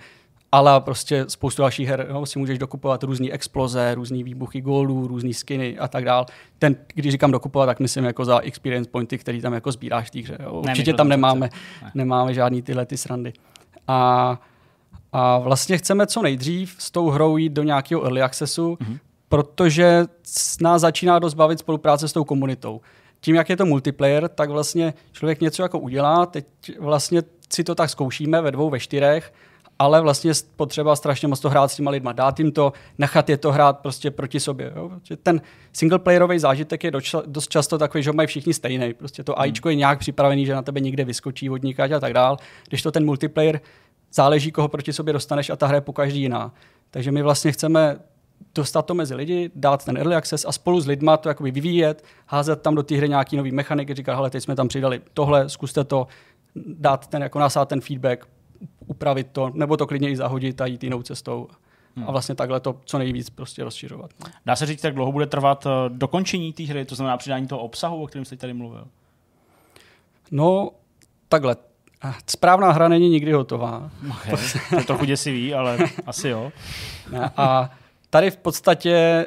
ale prostě spoustu dalších her no, si můžeš dokupovat různé exploze, různé výbuchy gólů, různé skiny a tak dál. Ten, když říkám dokupovat, tak myslím jako za experience pointy, který tam jako sbíráš v té hře. Jo. Určitě ne, tam nemáme, ne. nemáme žádný tyhle ty srandy. A, a vlastně chceme co nejdřív s tou hrou jít do nějakého early accessu, mm-hmm. protože nás začíná dost bavit spolupráce s tou komunitou. Tím, jak je to multiplayer, tak vlastně člověk něco jako udělá, teď vlastně si to tak zkoušíme ve dvou, ve čtyřech, ale vlastně potřeba strašně moc to hrát s těma lidma, dát jim to, nechat je to hrát prostě proti sobě. Jo? Ten singleplayerový zážitek je dost často takový, že mají všichni stejný. Prostě to hmm. AIčko je nějak připravený, že na tebe někde vyskočí vodníka a tak dál. Když to ten multiplayer záleží, koho proti sobě dostaneš a ta hra je po každý jiná. Takže my vlastně chceme dostat to mezi lidi, dát ten early access a spolu s lidma to jakoby vyvíjet, házet tam do té hry nějaký nový mechanik, říkat, hele, teď jsme tam přidali tohle, zkuste to, dát ten, jako nasát ten feedback, upravit to, nebo to klidně i zahodit a jít jinou cestou. Hmm. A vlastně takhle to co nejvíc prostě rozšiřovat. No. Dá se říct, jak dlouho bude trvat eh, dokončení té hry, to znamená přidání toho obsahu, o kterém jste tady mluvil? No, takhle. Správná hra není nikdy hotová. Okay. to je trochu děsivý, ale asi jo. A tady v podstatě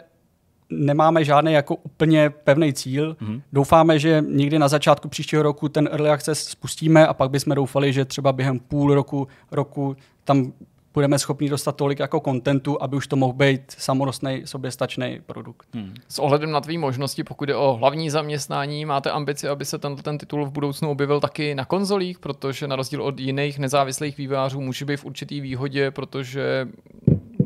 nemáme žádný jako úplně pevný cíl. Mm-hmm. Doufáme, že někdy na začátku příštího roku ten early access spustíme a pak bychom doufali, že třeba během půl roku, roku tam budeme schopni dostat tolik jako kontentu, aby už to mohl být samorostný, soběstačný produkt. Hmm. S ohledem na tvý možnosti, pokud je o hlavní zaměstnání, máte ambici, aby se tento ten titul v budoucnu objevil taky na konzolích, protože na rozdíl od jiných nezávislých vývářů může být v určitý výhodě, protože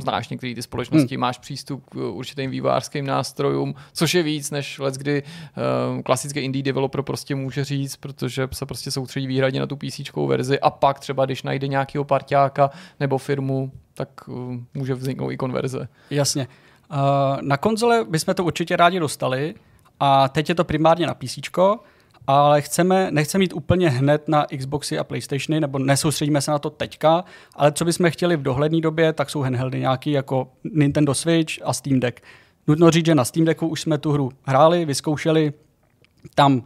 znáš některé ty společnosti, hmm. máš přístup k určitým vývářským nástrojům, což je víc, než let, kdy uh, klasický indie developer prostě může říct, protože se prostě soustředí výhradně na tu PC verzi a pak třeba, když najde nějakého parťáka nebo firmu, tak uh, může vzniknout i konverze. Jasně. Uh, na konzole bychom to určitě rádi dostali a teď je to primárně na PC, ale chceme, nechceme mít úplně hned na Xboxy a PlayStationy, nebo nesoustředíme se na to teďka, ale co bychom chtěli v dohledné době, tak jsou handheldy nějaký jako Nintendo Switch a Steam Deck. Nutno říct, že na Steam Decku už jsme tu hru hráli, vyzkoušeli, tam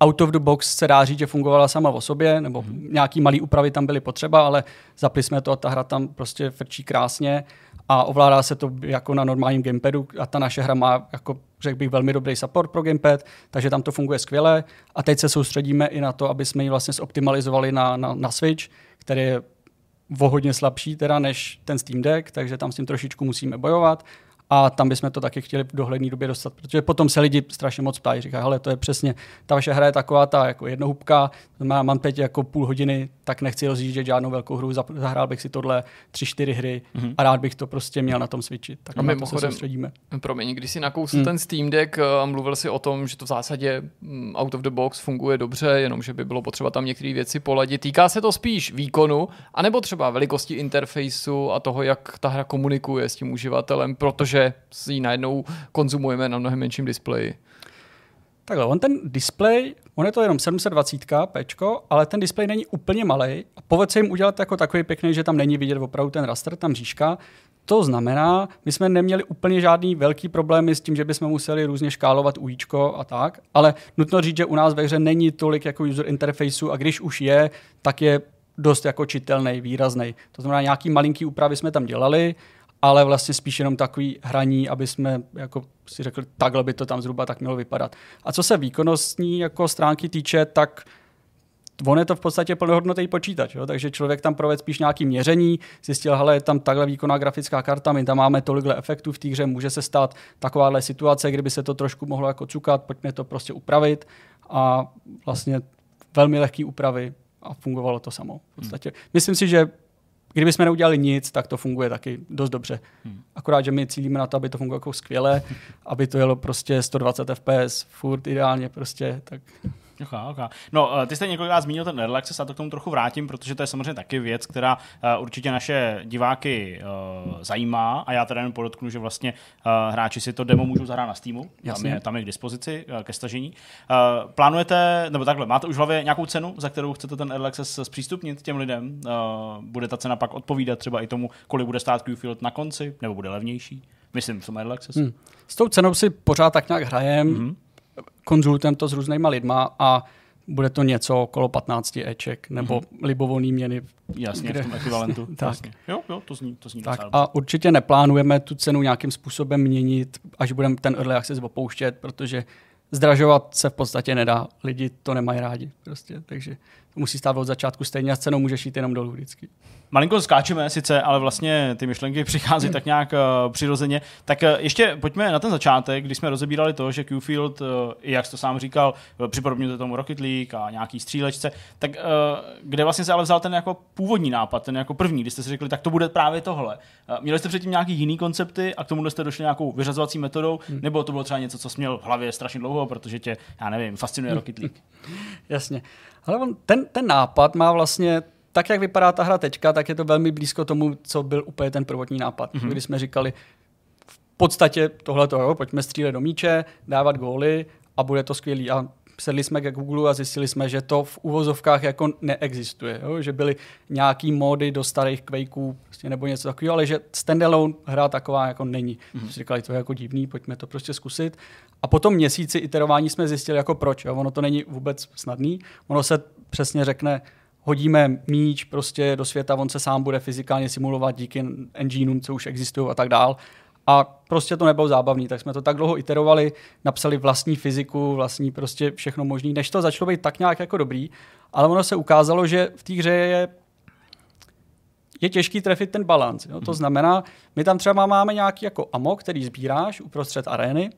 out of the box se dá říct, že fungovala sama o sobě, nebo mm-hmm. nějaký malý úpravy tam byly potřeba, ale zapli jsme to a ta hra tam prostě frčí krásně a ovládá se to jako na normálním gamepadu a ta naše hra má, jako řekl bych, velmi dobrý support pro gamepad, takže tam to funguje skvěle. A teď se soustředíme i na to, aby jsme ji vlastně zoptimalizovali na, na, na Switch, který je o hodně slabší teda než ten Steam Deck, takže tam s tím trošičku musíme bojovat a tam bychom to taky chtěli v dohledné době dostat, protože potom se lidi strašně moc ptají, říkají, hele, to je přesně, ta vaše hra je taková ta jako jednohubka, mám teď jako půl hodiny, tak nechci rozjíždět žádnou velkou hru, zahrál bych si tohle tři, čtyři hry mm-hmm. a rád bych to prostě měl na tom switchi. Tak a my se soustředíme. Promiň, když si nakousl mm. ten Steam Deck a mluvil si o tom, že to v zásadě mm, out of the box funguje dobře, jenom že by bylo potřeba tam některé věci poladit. Týká se to spíš výkonu, anebo třeba velikosti interfejsu a toho, jak ta hra komunikuje s tím uživatelem, protože že si ji najednou konzumujeme na mnohem menším displeji. Takhle, on ten displej, on je to jenom 720 pečko, ale ten displej není úplně malý. A povedz se jim udělat jako takový pěkný, že tam není vidět opravdu ten raster, tam říška. To znamená, my jsme neměli úplně žádný velký problémy s tím, že bychom museli různě škálovat ujíčko a tak, ale nutno říct, že u nás ve hře není tolik jako user interfaceu a když už je, tak je dost jako čitelný, výrazný. To znamená, nějaký malinký úpravy jsme tam dělali, ale vlastně spíš jenom takový hraní, aby jsme jako si řekli, takhle by to tam zhruba tak mělo vypadat. A co se výkonnostní jako stránky týče, tak on je to v podstatě plnohodnotný počítač, jo? takže člověk tam provedl spíš nějaký měření, zjistil, hele, je tam takhle výkonná grafická karta, my tam máme tolikle efektů v té hře, může se stát takováhle situace, kdyby se to trošku mohlo jako cukat, pojďme to prostě upravit a vlastně velmi lehký úpravy a fungovalo to samo. V podstatě. Hmm. Myslím si, že kdyby jsme neudělali nic, tak to funguje taky dost dobře. Hmm. Akorát, že my cílíme na to, aby to fungovalo jako skvěle, aby to jelo prostě 120 fps, furt ideálně prostě, tak Okay, okay. No, eh, ty jste několikrát zmínil ten Access, a to k tomu trochu vrátím, protože to je samozřejmě taky věc, která uh, určitě naše diváky uh, zajímá a já teda jen podotknu, že vlastně hráči si to demo můžou zahrát na Steamu, tam je, tam je k dispozici ke stažení. Plánujete, nebo takhle, máte už v hlavě nějakou cenu, za kterou chcete ten Early Access zpřístupnit těm lidem? Bude ta cena pak odpovídat třeba i tomu, kolik bude stát Qfield na konci, nebo bude levnější? Myslím, v tom Early Access. Hmm. S tou cenou si pořád tak nějak hrajem. Mm-hmm konzultujeme to s různýma lidma a bude to něco okolo 15 eček nebo mm-hmm. libovolný měny. Jasně, kde... v tom ekvivalentu. tak. Jasně. Jo, jo, to zní, to zní tak A určitě neplánujeme tu cenu nějakým způsobem měnit, až budeme ten early access opouštět, protože zdražovat se v podstatě nedá. Lidi to nemají rádi. Prostě. Takže musí stát od začátku stejně a s cenou můžeš jít jenom dolů vždycky. Malinko skáčeme sice, ale vlastně ty myšlenky přichází tak nějak uh, přirozeně. Tak uh, ještě pojďme na ten začátek, kdy jsme rozebírali to, že Qfield, uh, jak jsi to sám říkal, připodobňuje tomu Rocket League a nějaký střílečce, tak uh, kde vlastně se ale vzal ten jako původní nápad, ten jako první, kdy jste si řekli, tak to bude právě tohle. Uh, měli jste předtím nějaký jiný koncepty a k tomu jste došli nějakou vyřazovací metodou, hmm. nebo to bylo třeba něco, co jsi měl v hlavě strašně dlouho, protože tě, já nevím, fascinuje Rocket League. Jasně. Ale on, ten, ten nápad má vlastně tak, jak vypadá ta hra teďka, tak je to velmi blízko tomu, co byl úplně ten prvotní nápad. Mm-hmm. Kdy jsme říkali, v podstatě tohle to, pojďme střílet do míče, dávat góly a bude to skvělý. A sedli jsme ke Google a zjistili jsme, že to v uvozovkách jako neexistuje. Jo? Že byly nějaký módy do starých Quakeů prostě nebo něco takového, ale že standalone hra taková jako není. Mm-hmm. Říkali, to je jako divný, pojďme to prostě zkusit. A potom měsíci iterování jsme zjistili, jako proč. Jo? Ono to není vůbec snadný. Ono se přesně řekne, hodíme míč prostě do světa, on se sám bude fyzikálně simulovat díky engineům, co už existují a tak dál. A prostě to nebylo zábavný, tak jsme to tak dlouho iterovali, napsali vlastní fyziku, vlastní prostě všechno možné, než to začalo být tak nějak jako dobrý, ale ono se ukázalo, že v té hře je je těžký trefit ten balans. Jo? To mhm. znamená, my tam třeba máme nějaký jako amo, který sbíráš uprostřed arény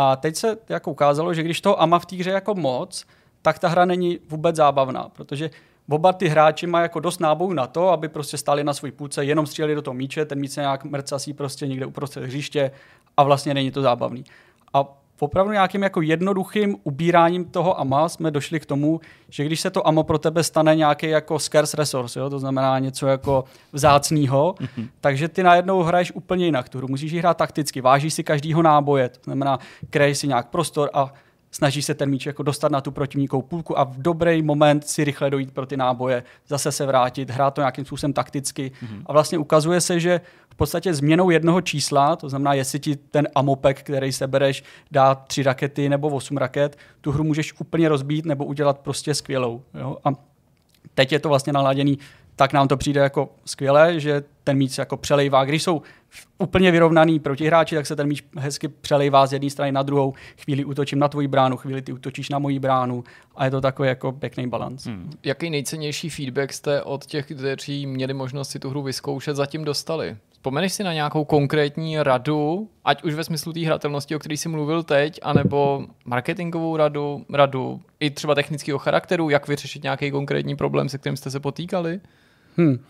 a teď se jako ukázalo, že když toho ama v té hře jako moc, tak ta hra není vůbec zábavná, protože oba ty hráči mají jako dost nábojů na to, aby prostě stáli na svůj půlce, jenom stříleli do toho míče, ten míč se nějak mrcasí prostě někde uprostřed hřiště a vlastně není to zábavný. A opravdu nějakým jako jednoduchým ubíráním toho AMA jsme došli k tomu, že když se to AMO pro tebe stane nějaký jako scarce resource, jo, to znamená něco jako vzácného, mm-hmm. takže ty najednou hraješ úplně jinak tu hru. Musíš hrát takticky, vážíš si každýho náboje, to znamená, kreješ si nějak prostor a snaží se ten míč jako dostat na tu protivníkovou půlku a v dobrý moment si rychle dojít pro ty náboje, zase se vrátit, hrát to nějakým způsobem takticky. Mm-hmm. A vlastně ukazuje se, že v podstatě změnou jednoho čísla, to znamená, jestli ti ten amopek, který sebereš, dá tři rakety nebo osm raket, tu hru můžeš úplně rozbít nebo udělat prostě skvělou. Jo? A teď je to vlastně naladěný tak nám to přijde jako skvělé, že ten míč jako přelejvá. Když jsou úplně vyrovnaný protihráči, tak se ten míč hezky přelejvá z jedné strany na druhou. Chvíli útočím na tvoji bránu, chvíli ty útočíš na moji bránu a je to takový jako pěkný balans. Hmm. Jaký nejcennější feedback jste od těch, kteří měli možnost si tu hru vyzkoušet, zatím dostali? Vzpomeneš si na nějakou konkrétní radu, ať už ve smyslu té hratelnosti, o které jsi mluvil teď, anebo marketingovou radu, radu i třeba technického charakteru, jak vyřešit nějaký konkrétní problém, se kterým jste se potýkali? Hmm.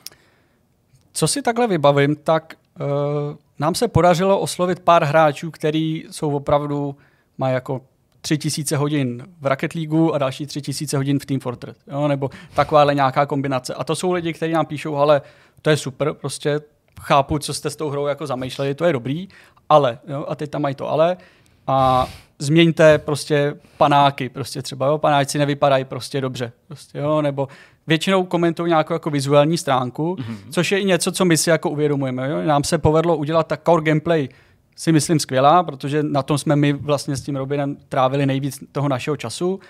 Co si takhle vybavím, tak uh, nám se podařilo oslovit pár hráčů, který jsou opravdu, mají jako tři tisíce hodin v Rocket League a další tři tisíce hodin v Team Fortress, jo, nebo takováhle nějaká kombinace. A to jsou lidi, kteří nám píšou, ale to je super, prostě chápu, co jste s tou hrou jako zamýšleli, to je dobrý, ale, jo, a teď tam mají to ale, a změňte prostě panáky, prostě třeba, jo, panáci nevypadají prostě dobře, prostě, jo, nebo většinou komentují nějakou jako vizuální stránku, mm-hmm. což je i něco, co my si jako uvědomujeme. Jo? Nám se povedlo udělat tak core gameplay si myslím skvělá, protože na tom jsme my vlastně s tím Robinem trávili nejvíc toho našeho času.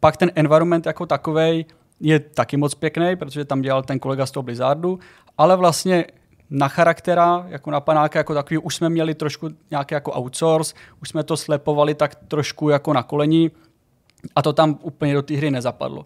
Pak ten environment jako takový je taky moc pěkný, protože tam dělal ten kolega z toho Blizzardu, ale vlastně na charaktera, jako na panáka jako takový, už jsme měli trošku nějaký jako outsource, už jsme to slepovali tak trošku jako na koleni a to tam úplně do té hry nezapadlo.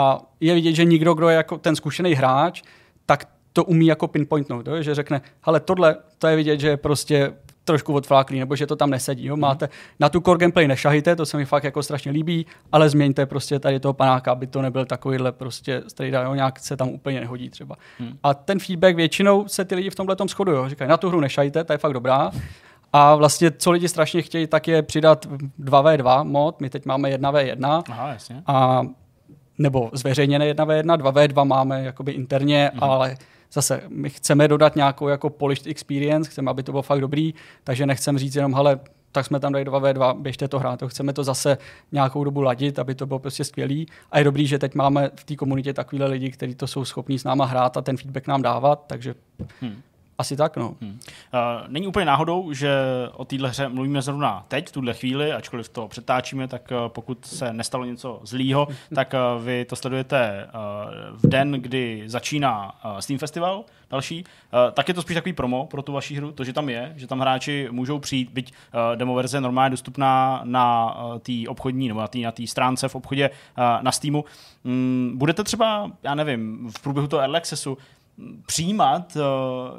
A je vidět, že nikdo, kdo je jako ten zkušený hráč, tak to umí jako pinpointnout, jo? že řekne, ale tohle, to je vidět, že prostě trošku odfláklý, nebo že to tam nesedí. Jo? Máte, na tu core gameplay nešahejte, to se mi fakt jako strašně líbí, ale změňte prostě tady toho panáka, aby to nebyl takovýhle prostě strejda, jo? nějak se tam úplně nehodí třeba. Hmm. A ten feedback většinou se ty lidi v tomhle tom shodují. Říkají, na tu hru nešahejte, ta je fakt dobrá. A vlastně, co lidi strašně chtějí, tak je přidat 2v2 mod. My teď máme 1v1. Aha, jasně. A, nebo zveřejněné 1v1, 2v2 máme jakoby interně, mm-hmm. ale zase my chceme dodat nějakou jako polished experience, chceme, aby to bylo fakt dobrý, takže nechcem říct jenom, hele, tak jsme tam dali 2v2, běžte to hrát. Chceme to zase nějakou dobu ladit, aby to bylo prostě skvělý. A je dobrý, že teď máme v té komunitě takovýhle lidi, kteří to jsou schopní s náma hrát a ten feedback nám dávat, takže hmm. Asi tak, no. Hmm. Uh, není úplně náhodou, že o téhle hře mluvíme zrovna teď, v tuhle chvíli, ačkoliv to přetáčíme, tak uh, pokud se nestalo něco zlýho, tak uh, vy to sledujete uh, v den, kdy začíná uh, Steam Festival, další, uh, tak je to spíš takový promo pro tu vaši hru, to, že tam je, že tam hráči můžou přijít, byť uh, demo verze normálně dostupná na uh, té obchodní nebo na té na stránce v obchodě uh, na Steamu. Mm, budete třeba, já nevím, v průběhu toho Early Accessu přijímat uh,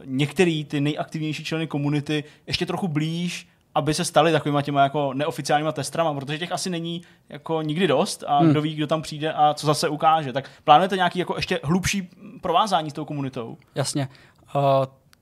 některý ty nejaktivnější členy komunity ještě trochu blíž, aby se stali takovýma těma jako neoficiálníma testrama, protože těch asi není jako nikdy dost a hmm. kdo ví, kdo tam přijde a co zase ukáže. Tak plánujete nějaký jako ještě hlubší provázání s tou komunitou? Jasně. Uh,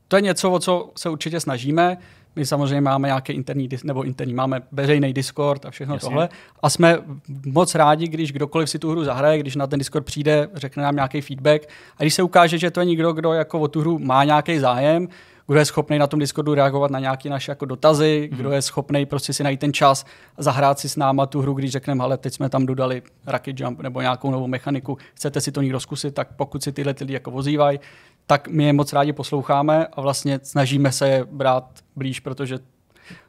to je něco, o co se určitě snažíme. My samozřejmě máme nějaký interní, nebo interní, máme veřejný Discord a všechno Jasně. tohle. A jsme moc rádi, když kdokoliv si tu hru zahraje, když na ten Discord přijde, řekne nám nějaký feedback. A když se ukáže, že to je někdo, kdo jako o tu hru má nějaký zájem, kdo je schopný na tom Discordu reagovat na nějaké naše jako dotazy, mm-hmm. kdo je schopný prostě si najít ten čas, zahrát si s náma tu hru, když řekneme, ale teď jsme tam dodali Rocket Jump nebo nějakou novou mechaniku, chcete si to někdo zkusit, tak pokud si tyhle ty lidi jako vozývají, tak my je moc rádi posloucháme a vlastně snažíme se je brát blíž, protože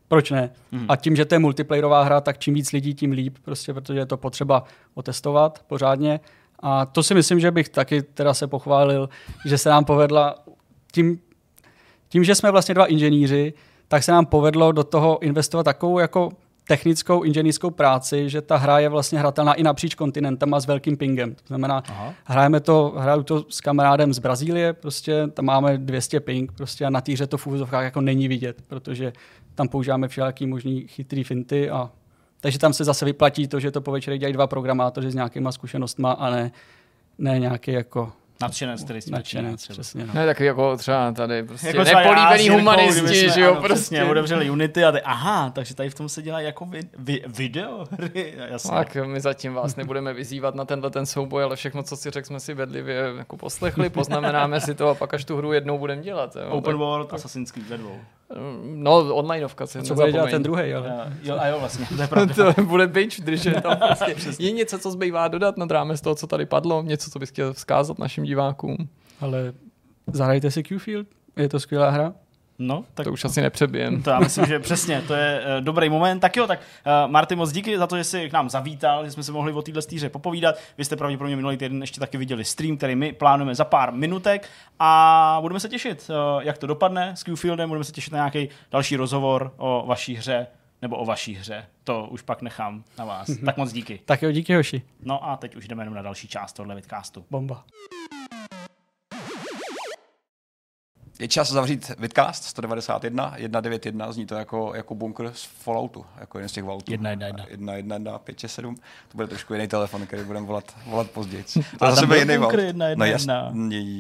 proč ne? Hmm. A tím, že to je multiplayerová hra, tak čím víc lidí, tím líp, prostě, protože je to potřeba otestovat pořádně. A to si myslím, že bych taky teda se pochválil, že se nám povedla tím, tím, že jsme vlastně dva inženýři, tak se nám povedlo do toho investovat takovou jako technickou inženýrskou práci, že ta hra je vlastně hratelná i napříč kontinentama s velkým pingem. To znamená, Aha. hrajeme to, hraju to s kamarádem z Brazílie, prostě tam máme 200 ping, prostě a na týře to v úvozovkách jako není vidět, protože tam používáme všelijaký možný chytrý finty a takže tam se zase vyplatí to, že to po večeri dělají dva programátoři s nějakýma zkušenostma a ne, ne nějaký jako Nadšenec, který si Nadšenec, přesně. No. Ne, tak jako třeba tady prostě jako nepolíbený já, humanisti, že jo, ano, prostě. Přesně, otevřeli Unity a ty, aha, takže tady v tom se dělá jako vi, vi, videohry, jasně. Tak my zatím vás nebudeme vyzývat na tenhle ten souboj, ale všechno, co si řekl, jsme si bedlivě jako poslechli, poznamenáme si to a pak až tu hru jednou budeme dělat. Jo, Open tak... World, Assassin's Creed ve dvou. No, onlineovka se Co bude dělat ten druhý, ale... Jo, a jo, vlastně, to je pravda. to bude binge, když je tam prostě. je něco, co zbývá dodat nad rámec toho, co tady padlo, něco, co bys chtěl vzkázat našim divákům. Ale zahrajte si Qfield, je to skvělá hra. No, tak to už asi nepřebijem. To já myslím, že přesně, to je uh, dobrý moment. Tak jo, tak uh, Marty, moc díky za to, že jsi k nám zavítal, že jsme se mohli o téhle stýře popovídat. Vy jste pravděpodobně minulý týden ještě taky viděli stream, který my plánujeme za pár minutek a budeme se těšit, uh, jak to dopadne s Qfieldem, budeme se těšit na nějaký další rozhovor o vaší hře nebo o vaší hře. To už pak nechám na vás. tak moc díky. Tak jo, díky Hoši. No a teď už jdeme jenom na další část tohle vidcastu. Bomba. Je čas zavřít Vidcast 191, 191, zní to jako, jako bunkr z Falloutu, jako jeden z těch valutů. 111. 111, 567, to bude trošku jiný telefon, který budeme volat, volat později. To Ale zase byl jiný bunkr 111. No jasně,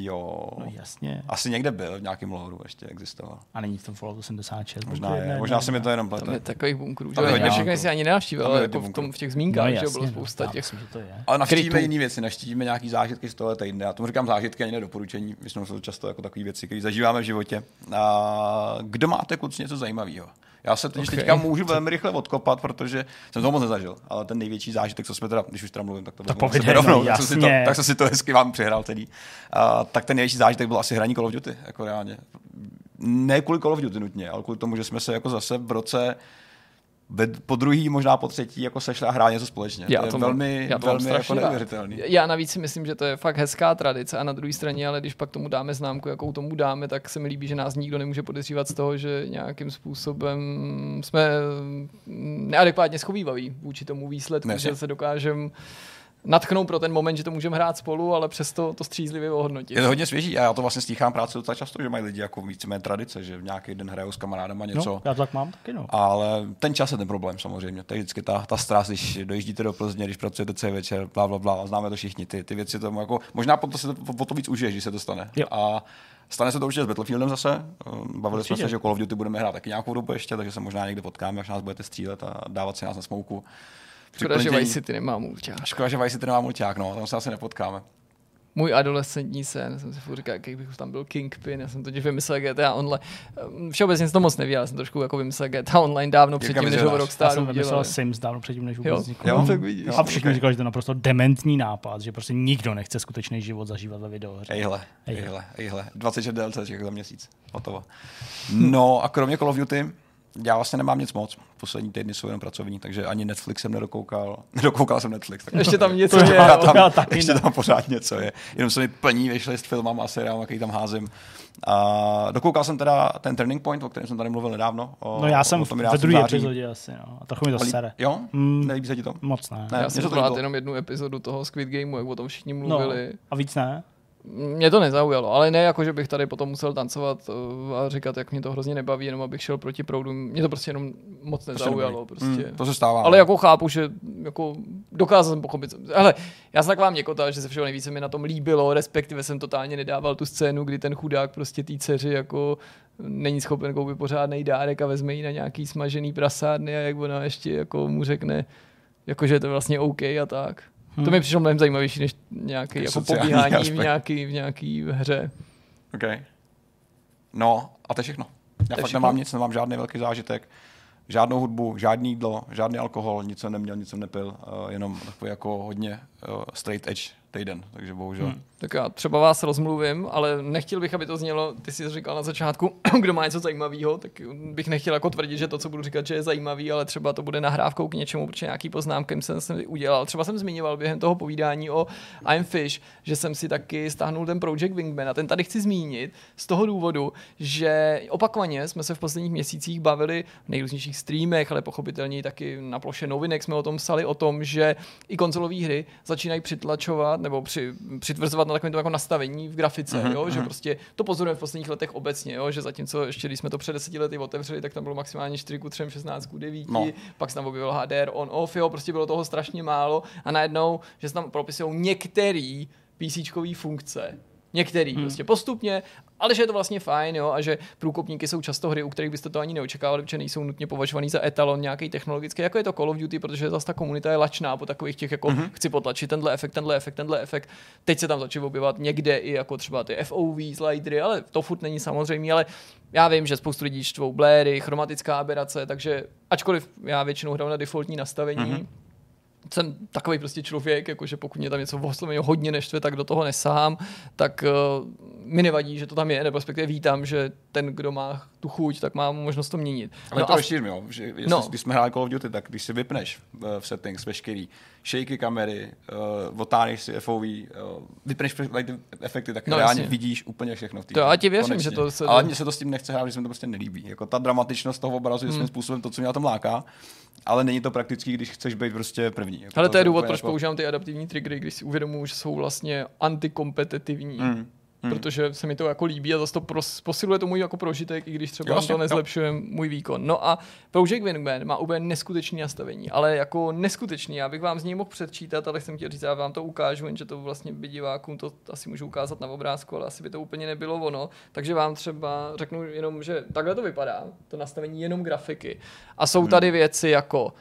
jo. No jasně. Asi někde byl, v nějakém loru ještě existoval. A není v tom Falloutu 76. Možná je, možná se mi to jenom plete. Tam je takových bunkrů, že hodně všechny si ani nenavštívil, ale jako v, tom, v těch zmínkách, no, že bylo spousta těch. Myslím, že to je. Ale navštívíme jiné věci, navštívíme nějaký zážitky z toho týdne. Já tomu říkám zážitky, ani nedoporučení. Myslím, že jsou často jako takové věci, které zažíváme v životě. A kdo máte kluci něco zajímavého? Já se teď okay. teďka můžu velmi rychle odkopat, protože jsem to moc nezažil, ale ten největší zážitek, co jsme teda, když už teda mluvím, tak to, to povídej, rovnou, tak, jsem si to, tak jsem si to hezky vám přihrál celý. Uh, tak ten největší zážitek byl asi hraní Call of Duty, jako reálně. Ne kvůli Call of Duty nutně, ale kvůli tomu, že jsme se jako zase v roce po druhý, možná po třetí, jako sešli a hráli něco společně. Já to je to velmi, já to velmi jako neuvěřitelný. Já navíc si myslím, že to je fakt hezká tradice a na druhé straně, ale když pak tomu dáme známku, jakou tomu dáme, tak se mi líbí, že nás nikdo nemůže podezřívat z toho, že nějakým způsobem jsme neadekvátně schovývaví vůči tomu výsledku, Neži. že se dokážeme natchnou pro ten moment, že to můžeme hrát spolu, ale přesto to střízlivě ohodnotit. Je to hodně svěží a já to vlastně stíchám práci docela často, že mají lidi jako víceméně tradice, že v nějaký den hrajou s kamarádama něco. No, já to tak mám taky, no. Ale ten čas je ten problém samozřejmě. To je vždycky ta, ta stras, když dojíždíte do Plzně, když pracujete celý večer, bla, bla, bla, známe to všichni. Ty, ty věci tomu jako, možná potom se to, po to víc užije, když se to stane. Jo. A stane se to určitě s Battlefieldem zase. Bavili jsme Určitě. se, že Call of Duty budeme hrát taky nějakou dobu ještě, takže se možná někde potkáme, až nás budete střílet a dávat si nás na smouku. Škoda, že Vice City nemá mulťák. Škoda, že Vice City nemá mulťák, no, tam se asi nepotkáme. Můj adolescentní sen, jsem si furt říkal, jaký bych tam byl Kingpin, já jsem totiž vymyslel GTA Online. Ehm, Všeobecně jsem to moc nevěděl, já jsem trošku jako vymyslel GTA Online dávno předtím, než ho vizionář. Já Rockstar jsem vymyslel udělal. Sims dávno předtím, než vůbec vznikl. Jo? tak vidíš. A všichni říkali, že to je naprosto dementní nápad, že prostě nikdo nechce skutečný život zažívat ve videohře. Ejhle, Ejhle. ejhle, ejhle. 26 DLCček za měsíc. Hotovo. No a kromě Call of Duty, já vlastně nemám nic moc. Poslední týdny jsou jenom pracovní, takže ani Netflix jsem nedokoukal. Nedokoukal jsem Netflix. Tak Ještě tam něco je. já- tam, já taky ještě ne. tam pořád něco je. Jenom se mi plní vyšly s filmama a seriálem, jaký tam házím. A dokoukal jsem teda ten Turning Point, o kterém jsem tady mluvil nedávno. O, No já jsem o v- tom ve 11. druhé epizodě asi, no. A trochu mi to sere. Jo? Mm. Nelíbí se ti to? Moc ne. Ne. Já jsem se to jenom jednu epizodu toho Squid Gameu, jak o tom všichni No, mluvili. a víc ne? Mě to nezaujalo, ale ne jako, že bych tady potom musel tancovat uh, a říkat, jak mě to hrozně nebaví, jenom abych šel proti proudu. Mě to prostě jenom moc nezaujalo. Prostě. Mm, to se stává. Ale no. jako chápu, že jako dokázal jsem pochopit. Ale já jsem taková měkota, že se všeho nejvíce mi na tom líbilo, respektive jsem totálně nedával tu scénu, kdy ten chudák prostě té dceři jako není schopen koupit pořádný dárek a vezme ji na nějaký smažený prasárny a jak ona ještě jako mu řekne, jako že je to vlastně OK a tak. Hmm. To mi přišlo mnohem zajímavější než nějaký Takový jako pobíhání v aspekt. nějaký, v nějaký hře. Okay. No, a to je všechno. Já fakt všechno? nemám nic, nemám žádný velký zážitek, žádnou hudbu, žádný jídlo, žádný alkohol, nic jsem neměl, nic jsem nepil, uh, jenom takový jako hodně straight edge týden, takže bohužel. Hmm. Tak já třeba vás rozmluvím, ale nechtěl bych, aby to znělo, ty jsi říkal na začátku, kdo má něco zajímavého, tak bych nechtěl jako tvrdit, že to, co budu říkat, že je zajímavý, ale třeba to bude nahrávkou k něčemu, protože nějaký poznámky jsem si udělal. Třeba jsem zmiňoval během toho povídání o I'm Fish, že jsem si taky stáhnul ten Project Wingman a ten tady chci zmínit z toho důvodu, že opakovaně jsme se v posledních měsících bavili v nejrůznějších streamech, ale pochopitelně taky na ploše novinek jsme o tom psali, o tom, že i konzolové hry začínají přitlačovat nebo při, přitvrzovat na takovém jako nastavení v grafice, mm-hmm, jo? že prostě to pozorujeme v posledních letech obecně, jo? že zatímco ještě když jsme to před deseti lety otevřeli, tak tam bylo maximálně 4 ku 3, 16 ku 9, No. pak se tam objevil HDR on off, jo? prostě bylo toho strašně málo a najednou, že se tam propisují některé PC funkce, Některý, hmm. prostě postupně, ale že je to vlastně fajn, jo, a že průkopníky jsou často hry, u kterých byste to ani neočekávali, protože nejsou nutně považovaný za etalon nějaký technologický, jako je to Call of Duty, protože zase ta komunita je lačná po takových těch, jako hmm. chci potlačit tenhle efekt, tenhle efekt, tenhle efekt. Teď se tam začíná objevovat někde i jako třeba ty FOV slidery, ale to furt není samozřejmě, ale já vím, že spoustu lidí štvou bléry, chromatická aberace, takže ačkoliv já většinou hraju na defaultní nastavení, hmm jsem takový prostě člověk, jakože pokud mě tam něco vysloveně hodně neštve, tak do toho nesahám, tak uh, mi nevadí, že to tam je, nebo respektive vítám, že ten, kdo má tu chuť, tak má možnost to měnit. Ale no to a rozšířím, jo. Že, jestli, No. no. Když jsme hráli Call of Duty, tak když si vypneš uh, v settings veškerý shaky kamery, uh, otáhneš si FOV, uh, vypneš like, ty efekty, tak No, reálně jasně. vidíš úplně všechno v té To já ti věřím, Konečně. že to se- Ale mně se to s tím nechce hrát, že se mi to prostě nelíbí. Jako ta dramatičnost toho obrazu je svým způsobem to, co mě na tom láká, ale není to praktický, když chceš být prostě první. Jako Ale to je důvod, proč jako... používám ty adaptivní triggery, když si uvědomuji, že jsou vlastně antikompetitivní. Mm. Hmm. Protože se mi to jako líbí a zase to pros, posiluje to můj jako prožitek, i když třeba Jo, jo, to nezlepšuje můj výkon. No a Project Wingman má úplně neskutečný nastavení, ale jako neskutečný. Já bych vám z něj mohl předčítat, ale jsem chtěl říct, já vám to ukážu, jenže to vlastně by divákům to asi můžu ukázat na obrázku, ale asi by to úplně nebylo ono. Takže vám třeba řeknu jenom, že takhle to vypadá, to nastavení jenom grafiky. A jsou tady věci jako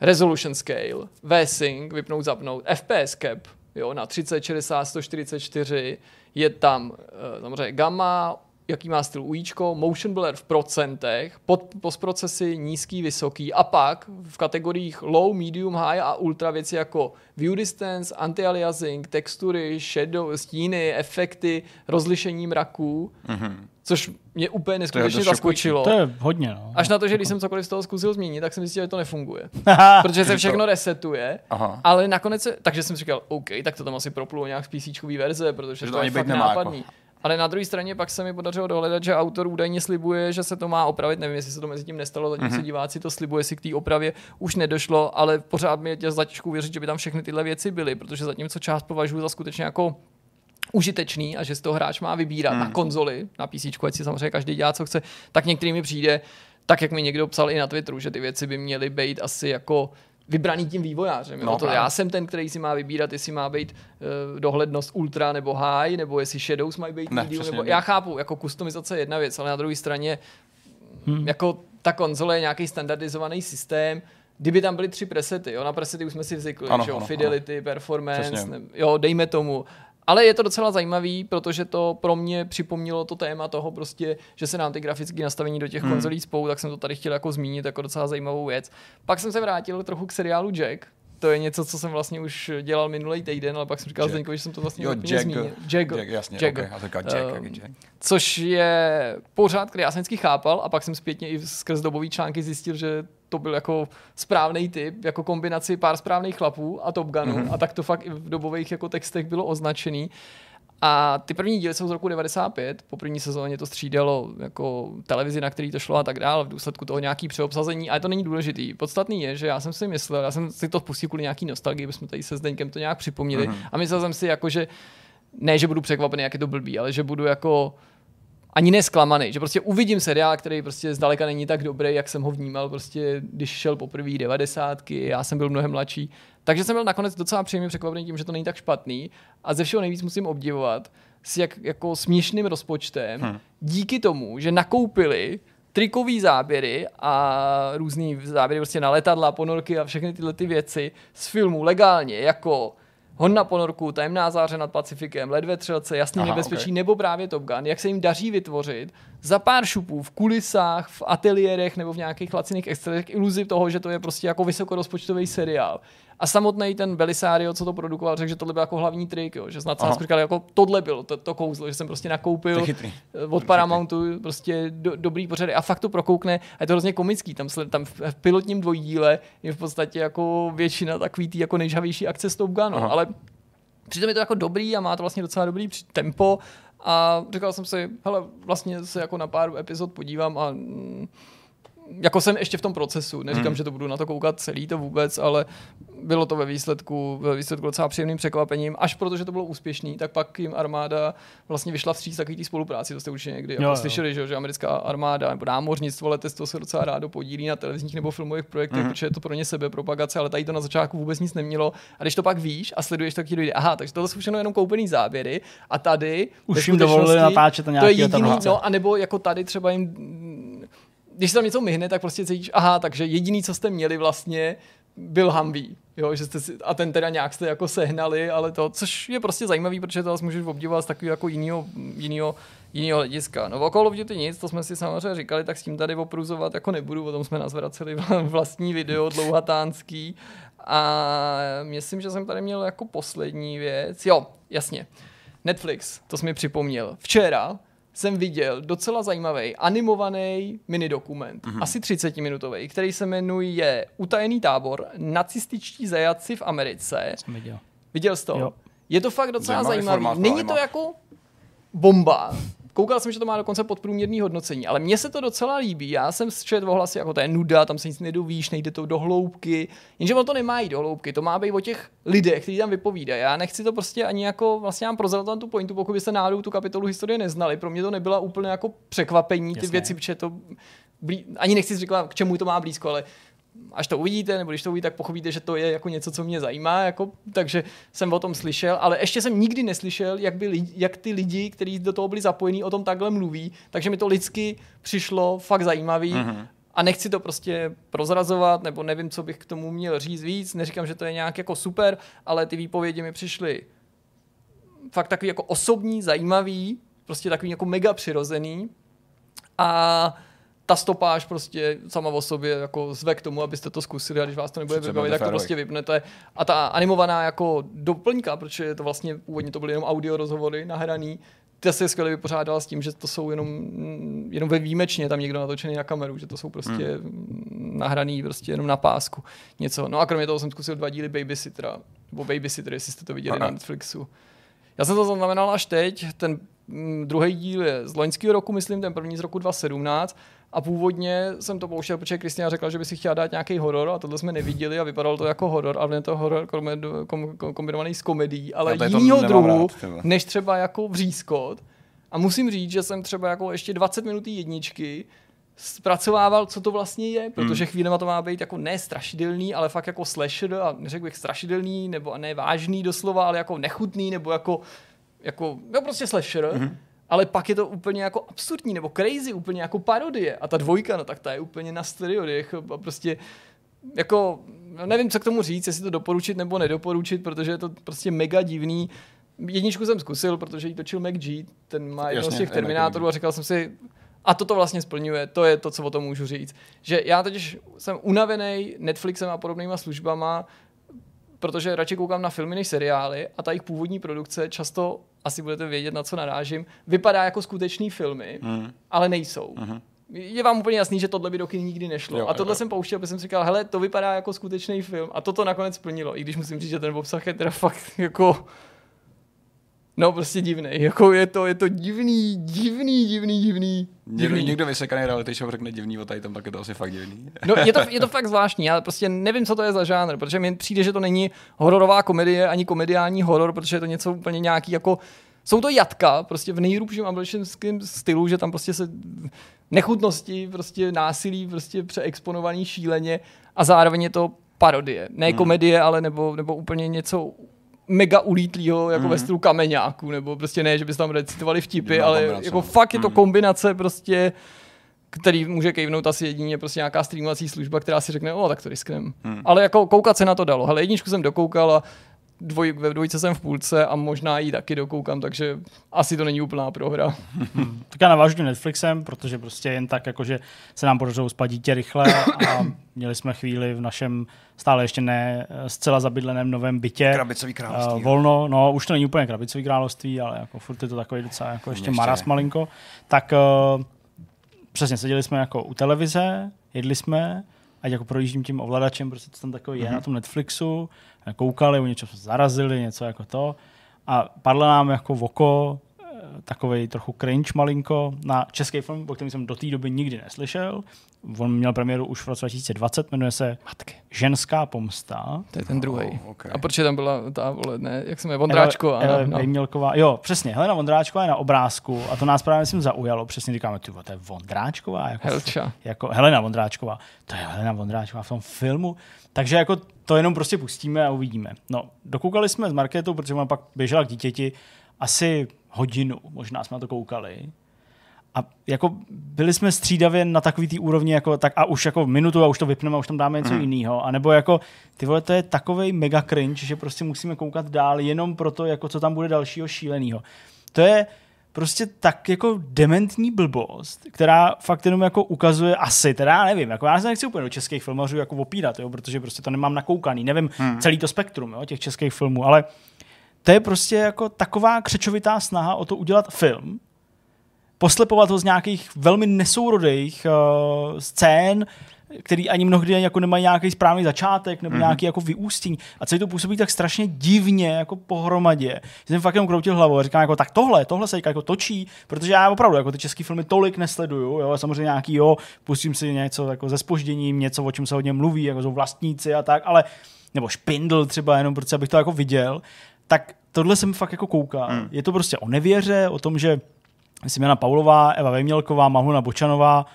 resolution scale, V-Sync, vypnout, zapnout, FPS cap, jo, na 30, 60, 144, je tam eh, samozřejmě gamma, jaký má styl UIčko, motion blur v procentech, pod, postprocesy nízký, vysoký a pak v kategoriích low, medium, high a ultra věci jako view distance, anti-aliasing, textury, shadow, stíny, efekty, rozlišení mraků, mm-hmm. Což mě úplně neskutečně zaskočilo. To je hodně, no. Až na to, že když jsem cokoliv z toho zkusil změnit, tak jsem zjistil, že to nefunguje. Protože se všechno resetuje, Aha. ale nakonec se, takže jsem si říkal, OK, tak to tam asi proplulo nějak z PC verze, protože Že to, to je fakt jako. nápadný. Ale na druhé straně pak se mi podařilo dohledat, že autor údajně slibuje, že se to má opravit. Nevím, jestli se to mezi tím nestalo, zatímco mm-hmm. diváci to slibuje, jestli k té opravě už nedošlo, ale pořád mi je tě zatížku věřit, že by tam všechny tyhle věci byly, protože zatímco část považuji za skutečně jako užitečný a že z toho hráč má vybírat hmm. na konzoli, na PC, ať si samozřejmě každý dělá, co chce, tak některý mi přijde, tak jak mi někdo psal i na Twitteru, že ty věci by měly být asi jako vybraný tím vývojářem. No, to já jsem ten, který si má vybírat, jestli má být uh, dohlednost ultra nebo high, nebo jestli shadows mají být ne, medium, nebo já chápu, jako kustomizace je jedna věc, ale na druhé straně hmm. jako ta konzole je nějaký standardizovaný systém, kdyby tam byly tři presety, jo, na presety už jsme si vzykli, ano, že jo, ano, fidelity, ano. performance, ne, jo, dejme tomu, ale je to docela zajímavý, protože to pro mě připomnělo to téma toho prostě, že se nám ty grafické nastavení do těch hmm. konzolí spou, tak jsem to tady chtěl jako zmínit jako docela zajímavou věc. Pak jsem se vrátil trochu k seriálu Jack, to je něco, co jsem vlastně už dělal minulý týden, ale pak jsem říkal Zdeňkovi, že jsem to vlastně jo, úplně Jack, zmínil. Jack, Jack, jasně, Jack. Okay, Jack, uh, Jack. Což je pořád, který já jsem vždycky chápal a pak jsem zpětně i skrz dobový články zjistil, že to byl jako správný typ, jako kombinaci pár správných chlapů a Top Gunu mm-hmm. a tak to fakt i v dobových jako textech bylo označený. A ty první díly jsou z roku 95, po první sezóně to střídalo jako televizi, na který to šlo a tak dále, v důsledku toho nějaký přeobsazení, ale to není důležitý. Podstatný je, že já jsem si myslel, já jsem si to pustil kvůli nějaký nostalgii, bychom tady se Zdeňkem to nějak připomněli mm-hmm. a myslel jsem si jako, že ne, že budu překvapený, jak je to blbý, ale že budu jako ani nesklamaný, že prostě uvidím seriál, který prostě zdaleka není tak dobrý, jak jsem ho vnímal, prostě když šel poprvé devadesátky, já jsem byl mnohem mladší. Takže jsem byl nakonec docela příjemně překvapený tím, že to není tak špatný a ze všeho nejvíc musím obdivovat s jak, jako směšným rozpočtem, hmm. díky tomu, že nakoupili trikový záběry a různý záběry prostě na letadla, ponorky a všechny tyhle ty věci z filmu legálně, jako Hon na ponorku, tajemná záře nad Pacifikem, led ve třelce, jasný Aha, nebezpečí, okay. nebo právě Top Gun, jak se jim daří vytvořit za pár šupů v kulisách, v ateliérech nebo v nějakých laciných extrazech iluzi toho, že to je prostě jako vysokorozpočtový seriál. A samotný ten Belisario, co to produkoval, řekl, že tohle byl jako hlavní trik, jo, že snad říkal, jako tohle bylo to, to kouzlo, že jsem prostě nakoupil od Paramountu prostě do, dobrý pořady. A fakt to prokoukne a je to hrozně komický, tam, tam v pilotním dvojdíle je v podstatě jako většina takový tý jako nejžavější akce s Top Gun, ale přitom je to jako dobrý a má to vlastně docela dobrý tempo. A říkal jsem si, hele, vlastně se jako na pár epizod podívám a mm, jako jsem ještě v tom procesu, neříkám, hmm. že to budu na to koukat celý to vůbec, ale bylo to ve výsledku, ve výsledku docela příjemným překvapením, až protože to bylo úspěšný, tak pak jim armáda vlastně vyšla vstříc takový té spolupráci, to jste určitě někdy jo, jako jo. slyšeli, že, že americká armáda nebo námořnictvo, letectvo se docela rádo podílí na televizních nebo filmových projektech, hmm. protože je to pro ně sebepropagace, ale tady to na začátku vůbec nic nemělo. A když to pak víš a sleduješ, tak ti dojde, aha, takže to jsou všechno jenom koupený záběry a tady už jim dovolili natáčet to, to je jediný, no, a nebo jako tady třeba jim když se tam něco myhne, tak prostě cítíš, aha, takže jediný, co jste měli vlastně, byl Humvee, jo, že jste si, a ten teda nějak jste jako sehnali, ale to, což je prostě zajímavý, protože to můžeš obdivovat z takového jako jinýho, jinýho, jinýho hlediska. No okolo Duty nic, to jsme si samozřejmě říkali, tak s tím tady opruzovat jako nebudu, o tom jsme nazvraceli vlastní video dlouhatánský a myslím, že jsem tady měl jako poslední věc, jo, jasně, Netflix, to jsi mi připomněl. Včera jsem viděl docela zajímavý animovaný minidokument, mm-hmm. asi 30 minutový, který se jmenuje Utajený tábor, nacističtí zajaci v Americe. Jsem viděl. Viděl jsi to? Jo. Je to fakt docela zajímavý. zajímavý. Není to jako bomba, Koukal jsem, že to má dokonce podprůměrný hodnocení, ale mně se to docela líbí. Já jsem četl ohlasy, jako to je nuda, tam se nic nedovíš, nejde to do hloubky. Jenže ono to nemá jít do hloubky, to má být o těch lidech, kteří tam vypovídají. Já nechci to prostě ani jako vlastně mám prozradit tu pointu, pokud byste náhodou tu kapitolu historie neznali. Pro mě to nebyla úplně jako překvapení, ty Jasně. věci, protože to blí... ani nechci říct, k čemu to má blízko, ale až to uvidíte, nebo když to uvidíte, tak pochopíte, že to je jako něco, co mě zajímá, jako, takže jsem o tom slyšel, ale ještě jsem nikdy neslyšel, jak, by, jak ty lidi, kteří do toho byli zapojení, o tom takhle mluví, takže mi to lidsky přišlo fakt zajímavý mm-hmm. a nechci to prostě prozrazovat, nebo nevím, co bych k tomu měl říct víc, neříkám, že to je nějak jako super, ale ty výpovědi mi přišly fakt takový jako osobní, zajímavý, prostě takový jako mega přirozený a ta stopáž prostě sama o sobě jako zve k tomu, abyste to zkusili a když vás to nebude vybavit, tak to prostě vypnete. A ta animovaná jako doplňka, protože to vlastně původně to byly jenom audio rozhovory nahraný, ta se skvěle vypořádala s tím, že to jsou jenom, jenom ve výjimečně tam někdo natočený na kameru, že to jsou prostě hmm. nahraný prostě jenom na pásku něco. No a kromě toho jsem zkusil dva díly Babysittera, nebo Babysitter, jestli jste to viděli Aha. na Netflixu. Já jsem to zaznamenal až teď, ten mm, druhý díl je z loňského roku, myslím, ten první z roku 2017. A původně jsem to pouštěl, protože Kristina řekla, že by si chtěla dát nějaký horor a tohle jsme neviděli a vypadalo to jako horor, ale je to horor kombinovaný s komedií, ale nemám druhu, rád, než třeba jako vřízkot. A musím říct, že jsem třeba jako ještě 20 minut jedničky zpracovával, co to vlastně je, protože Hmm. chvílema to má být jako ne strašidelný, ale fakt jako slasher a neřekl bych strašidelný, nebo ne vážný doslova, ale jako nechutný, nebo jako, jako no prostě slasher. Mhm. Ale pak je to úplně jako absurdní nebo crazy, úplně jako parodie. A ta dvojka, no tak ta je úplně na stereodech. A prostě jako, no nevím, co k tomu říct, jestli to doporučit nebo nedoporučit, protože je to prostě mega divný. Jedničku jsem zkusil, protože ji točil McG, ten má jedno z těch Terminátorů a říkal jsem si, a toto vlastně splňuje, to je to, co o tom můžu říct. Že já totiž jsem unavený Netflixem a podobnýma službama, protože radši koukám na filmy než seriály a ta jejich původní produkce často, asi budete vědět, na co narážím, vypadá jako skutečný filmy, Hmm. ale nejsou. Je vám úplně jasný, že tohle by do kin nikdy nešlo. Jo, a tohle jo. jsem pouštěl, protože jsem si říkal, hele, to vypadá jako skutečný film. A toto nakonec splnilo, i když musím říct, že ten obsah je teda fakt jako... No, prostě divný. Jako je to, je to divný, divný, divný, divný. Někdo, divný. někdo vysekaný reality show řekne divný o tady tam, tak je to asi fakt divný. No, je to, je to fakt zvláštní, já prostě nevím, co to je za žánr, protože mi přijde, že to není hororová komedie, ani komediální horor, protože je to něco úplně nějaký jako... Jsou to jatka, prostě v nejrůbším americkém stylu, že tam prostě se nechutnosti, prostě násilí, prostě přeexponovaný šíleně a zároveň je to parodie. Ne Hmm. komedie, ale nebo, nebo úplně něco mega ulítlýho, jako Hmm. ve stylu kameňáku, nebo prostě ne, že bys tam recitovali vtipy, Divná ale kombinace, jako no. fakt je to Hmm. kombinace prostě který může kejvnout asi jedině prostě nějaká streamovací služba, která si řekne, o, tak to risknem. Hmm. Ale jako koukat se na to dalo. Hele, jedničku jsem dokoukal a dvoj, ve dvojce jsem v půlce a možná ji taky dokoukám, takže asi to není úplná prohra. Tak já navážu Netflixem, protože prostě jen tak, jakože se nám podařilo uspat dítě rychle a měli jsme chvíli v našem stále ještě ne eh, zcela zabydleném novém bytě. Krabicový království. Uh, volno, no už to není úplně krabicový království, ale jako furt je to takový docela jako ještě, Ještě. maras malinko. Tak uh, přesně seděli jsme jako u televize, jedli jsme, ať jako projíždím tím ovladačem, prostě to tam takový Mhm. je na tom Netflixu, koukali, u něčeho jsme zarazili, něco jako to. A padlo nám jako v oko takový trochu cringe malinko na český film, o kterém jsem do té doby nikdy neslyšel. On měl premiéru už v roce 2020, jmenuje se Matky. Ženská pomsta. To je ten druhý. Oh, okay. A proč tam byla ta, vole, ne, jak se jmenuje, Vondráčko? Eva, ano, no. Vejmělková, jo, přesně, Helena Vondráčková je na obrázku a to nás právě myslím zaujalo. Přesně říkáme, ty to je Vondráčková. Jako, Helča. jako Helena Vondráčková. To je Helena Vondráčková v tom filmu. Takže jako to jenom prostě pustíme a uvidíme. No, dokoukali jsme s Marketou, protože ona pak běžela k dítěti asi hodinu, možná jsme na to koukali. A jako byli jsme střídavě na takový té úrovni, jako tak a už jako minutu a už to vypneme a už tam dáme něco jiného. A nebo jako, ty vole, to je takovej mega cringe, že prostě musíme koukat dál jenom proto, jako co tam bude dalšího šíleného. To je prostě tak jako dementní blbost, která fakt jenom jako ukazuje asi, teda já nevím, jako já se nechci úplně do českých filmařů jako opírat, jo, protože prostě to nemám nakoukaný, nevím hmm. celý to spektrum jo, těch českých filmů, ale to je prostě jako taková křečovitá snaha o to udělat film, poslepovat ho z nějakých velmi nesourodých uh, scén, který ani mnohdy jako nemají nějaký správný začátek nebo mm-hmm. nějaký jako vyústění. A celý to působí tak strašně divně, jako pohromadě. Že jsem fakt jenom kroutil hlavou a říkám, jako, tak tohle, tohle se jako točí, protože já opravdu jako ty české filmy tolik nesleduju, jo, samozřejmě nějaký, jo, pustím si něco jako ze spožděním, něco, o čem se hodně mluví, jako jsou vlastníci a tak, ale nebo špindl třeba jenom, protože abych to jako viděl, tak tohle jsem fakt jako koukal. Mm. Je to prostě o nevěře, o tom, že myslím Jana Paulová, Eva Vejmělková, Mahuna Bočanová,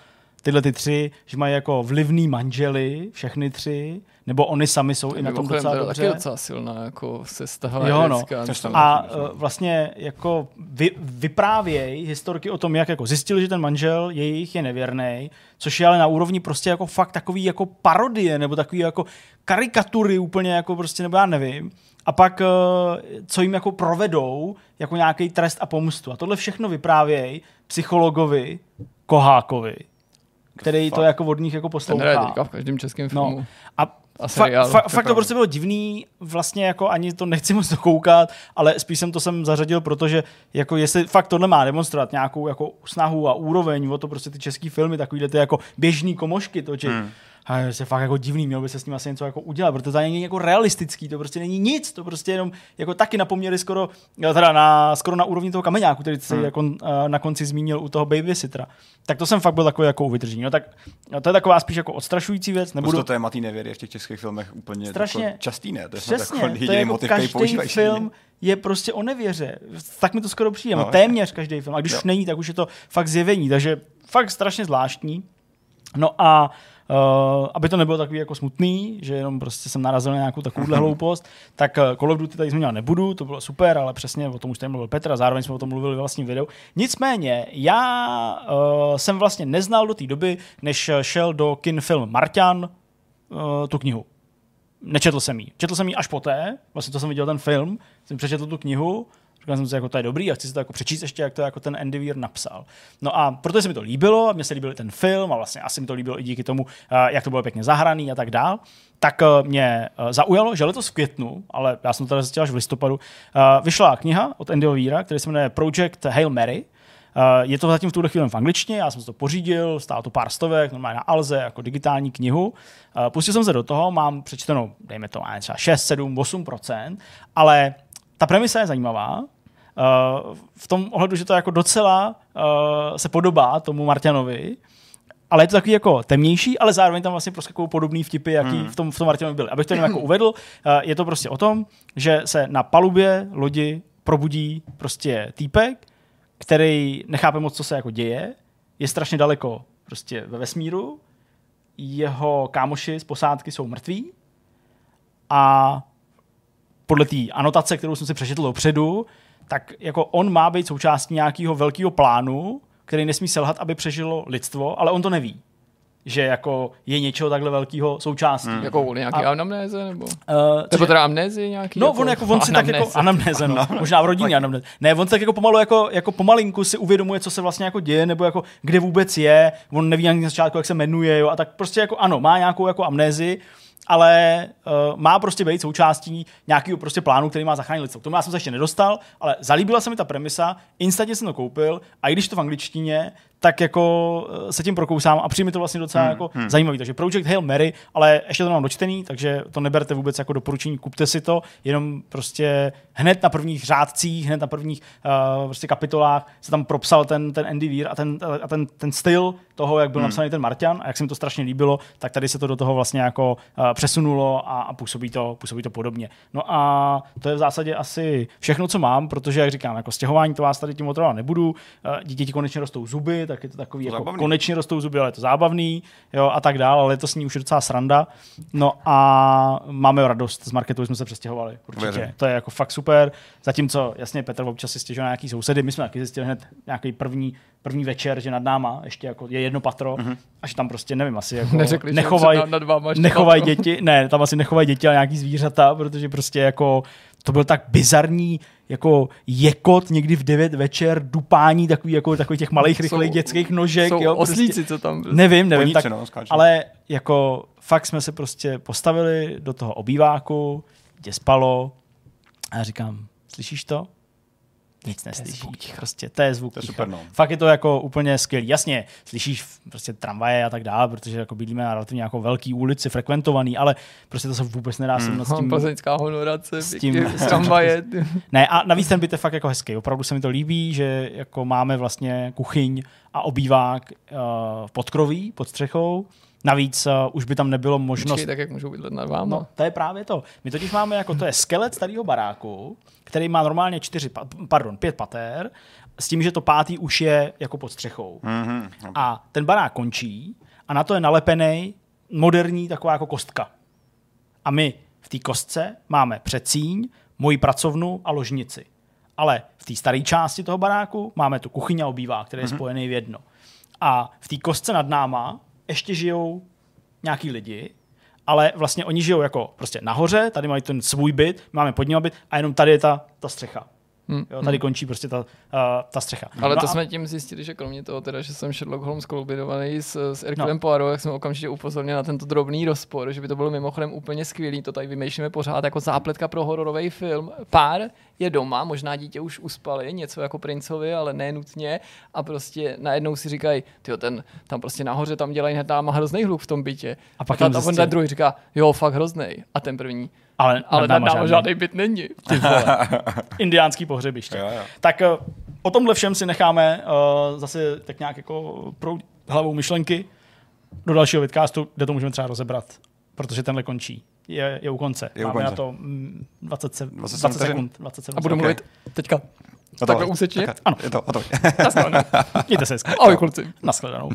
tyhle ty tři, že mají jako vlivný manžely, všechny tři, nebo oni sami jsou i na tom docela to je dobře. taky docela silná jako sestava. Jo, no. To A uh, vlastně jako vy, vyprávějí historky o tom, jak jako zjistili, že ten manžel jejich je nevěrný, což je ale na úrovni prostě jako fakt takový jako parodie, nebo takový jako karikatury úplně jako prostě, nebo já nevím. A pak, uh, co jim jako provedou, jako nějaký trest a pomstu. A tohle všechno vyprávějí psychologovi Kohákovi, který to jako od nich jako Ten poslouchá. teďka v každém českém filmu. No. A A fa- fa- fakt to prostě bylo divný, vlastně jako ani to nechci moc dokoukat, ale spíš jsem to sem zařadil, protože jako jestli fakt tohle má demonstrovat nějakou jako snahu a úroveň, o to prostě ty český filmy, takovýhle ty jako běžný komošky točit, hmm. A je to fakt jako divný, měl by se s tím asi něco jako udělat, protože to není jako realistický, to prostě není nic, to prostě jenom jako taky na poměry skoro, teda na, skoro na úrovni toho kameňáku, který se Hmm. jako eh, na konci zmínil u toho babysittera. Tak to jsem fakt byl takový jako uvydržení. No tak no, to je taková spíš jako odstrašující věc, Nebudu... nebudu, to téma té nevěry v těch českých filmech úplně Strašně- jako častý, ne? To je Přesně, jako to je jako motiv, který každý používají film je prostě o nevěře. Tak mi to skoro přijde. No, No, téměř každý film. A když Jo. už není, tak už je to fakt zjevení. Takže fakt strašně zvláštní. No a Uh, aby to nebylo takový jako smutný, že jenom prostě jsem narazil na nějakou takovouhle hloupost, tak uh, Call of Duty tady zmiňovat nebudu, to bylo super, ale přesně o tom už tady mluvil Petr a zároveň jsme o tom mluvili ve vlastním videu. Nicméně, já uh, jsem vlastně neznal do té doby, než šel do kin film Marťan uh, tu knihu. Nečetl jsem ji. Četl jsem ji až poté, vlastně to jsem viděl ten film, jsem přečetl tu knihu, říkal jsem si, jako to je dobrý a chci si to jako přečíst ještě, jak to jako ten Andy Weir napsal. No a protože se mi to líbilo, a mně se líbil ten film a vlastně asi mi to líbilo i díky tomu, eh, jak to bylo pěkně zahraný a tak dál, tak eh, mě eh, zaujalo, že letos v květnu, ale já jsem to tady zjistil až v listopadu, vyšla kniha od Andyho Weira, který se jmenuje Project Hail Mary, je to zatím v tuhle chvíli v angličtině, já jsem si to pořídil, stálo to pár stovek, normálně na Alze, jako digitální knihu. Pustil jsem se do toho, mám přečteno, dejme to, třeba 6, 7, 8% ale ta premisa je zajímavá. Uh, v tom ohledu, že to jako docela uh, se podobá tomu Marťanovi, ale je to takový jako temnější, ale zároveň tam vlastně proskakují podobný vtipy, jaký v tom, v tom Martinovi byly. Abych to jenom jako uvedl, uh, je to prostě o tom, že se na palubě lodi probudí prostě týpek, který nechápe moc, co se jako děje, je strašně daleko prostě ve vesmíru, jeho kámoši z posádky jsou mrtví a podle té anotace, kterou jsem si přečetl dopředu, tak jako on má být součástí nějakého velkého plánu, který nesmí selhat, aby přežilo lidstvo, ale on to neví že jako je něčeho takhle velkého součástí. Hmm. Jako nějaký A- anamnéze, nebo? Uh, Nebo teda amnézy nějaký? No, on jako on si tak jako anamnéze, no. možná v rodině anamnéze. Ne, on tak jako pomalu jako, jako pomalinku si uvědomuje, co se vlastně jako děje, nebo jako kde vůbec je, on neví ani na začátku, jak se jmenuje, jo, a tak prostě jako ano, má nějakou jako amnézi, ale uh, má prostě být součástí nějakého prostě plánu, který má zachránit lidstvo. K tomu já jsem se ještě nedostal, ale zalíbila se mi ta premisa, instantně jsem to koupil a i když to v angličtině, tak jako eh, se tím prokousám a přijde mi to vlastně docela hmm, jako hmm. zajímavý. Takže Project Hail Mary, ale ještě to nemám dočtený, takže to neberte vůbec jako doporučení, kupte si to, jenom prostě hned na prvních řádcích, hned na prvních uh, prostě kapitolách se tam propsal ten, ten Andy Weir a ten, a ten, ten styl toho, jak byl hmm. napsaný ten Martian a jak se mi to strašně líbilo, tak tady se to do toho vlastně jako uh, přesunulo a, a působí, to, působí to podobně. No a to je v zásadě asi všechno, co mám, protože, jak říkám, jako stěhování to vás tady tím otrovat nebudu. Uh, děti konečně rostou zuby, tak je to takový, jako zábavný. konečně rostou zuby, ale je to zábavný, jo, a tak dále, ale to s ní už je docela sranda. No a máme radost, z marketu jsme se přestěhovali, určitě. Věřím. To je jako fakt super. Zatímco, jasně, Petr občas si stěžuje na nějaký sousedy, my jsme taky zjistili hned nějaký první, první večer, že nad náma ještě jako je jedno patro, mm-hmm. až tam prostě, nevím, asi jako Neřekli, že nechovají nad- nad váma ještě nechovaj patro. děti, ne, tam asi nechovají děti, ale nějaký zvířata, protože prostě jako to byl tak bizarní jako jekot někdy v 9 večer, dupání takový, jako, takových těch malých, rychlých Jsou- dětských nožek. Jsou jo, oslíci, prostě. co tam... Nevím, nevím, Koníci, tak, no, ale jako fakt jsme se prostě postavili do toho obýváku, kde spalo a já říkám, slyšíš to? Nic neslyšíš. Prostě to je zvuk. To je super, no. Fakt je to jako úplně skvělý. Jasně, slyšíš prostě tramvaje a tak dále, protože jako bydlíme na relativně jako velký ulici, frekventovaný, ale prostě to se vůbec nedá Hmm. s tím. plzeňská honorace, s s tím- s tramvaje. Ne, a navíc ten byt je fakt jako hezký. Opravdu se mi to líbí, že jako máme vlastně kuchyň a obývák uh, v podkroví, pod střechou. Navíc uh, už by tam nebylo možnost Počkej, tak jak můžou bydlet nad váma? No, to je právě to. My totiž máme jako, to je skelet starého baráku, který má normálně čtyři, pa- pardon, pět pater, s tím, že to pátý už je jako pod střechou. Mhm. A ten barák končí a na to je nalepený moderní taková jako kostka. A my v té kostce máme předsíň, moji pracovnu a ložnici. Ale v té staré části toho baráku máme tu kuchyň a obývák, který je spojený v jedno. A v té kostce nad náma ještě žijou nějaký lidi, ale vlastně oni žijou jako prostě nahoře, tady mají ten svůj byt, máme pod ním byt a jenom tady je ta, ta střecha. Hmm. Jo, tady končí prostě ta, uh, ta střecha. Ale no to a- jsme tím zjistili, že kromě toho, teda, že jsem Sherlock Holmes kombinovaný s, s Erkulem No. Poirot, jak jsem okamžitě upozornil na tento drobný rozpor, že by to bylo mimochodem úplně skvělý, to tady vymýšlíme pořád jako zápletka pro hororový film. Pár je doma, možná dítě už uspali, něco jako princovi, ale ne nutně a prostě najednou si říkají, ty ten tam prostě nahoře tam dělají hned tam hrozný hluk v tom bytě. A pak a, ta, a zjistili. ten druhý říká, jo, fakt hrozný. A ten první, ale, ale nad náma tam žádný byt není. Ty vole. Indiánský pohřebiště. Jo, jo. Tak eh, o tomhle všem si necháme uh, zase tak nějak jako proud hlavou myšlenky do dalšího vidcastu, kde to můžeme třeba rozebrat, protože tenhle končí. Je, je u konce. Je u Máme konce. na to mm, 20, se, 20, 27 vteřin. sekund. 27 A budu sekund. mluvit teďka. Takhle úsečně. Ano. Je to. Mějte se hezky. Ahoj kluci. Naschledanou.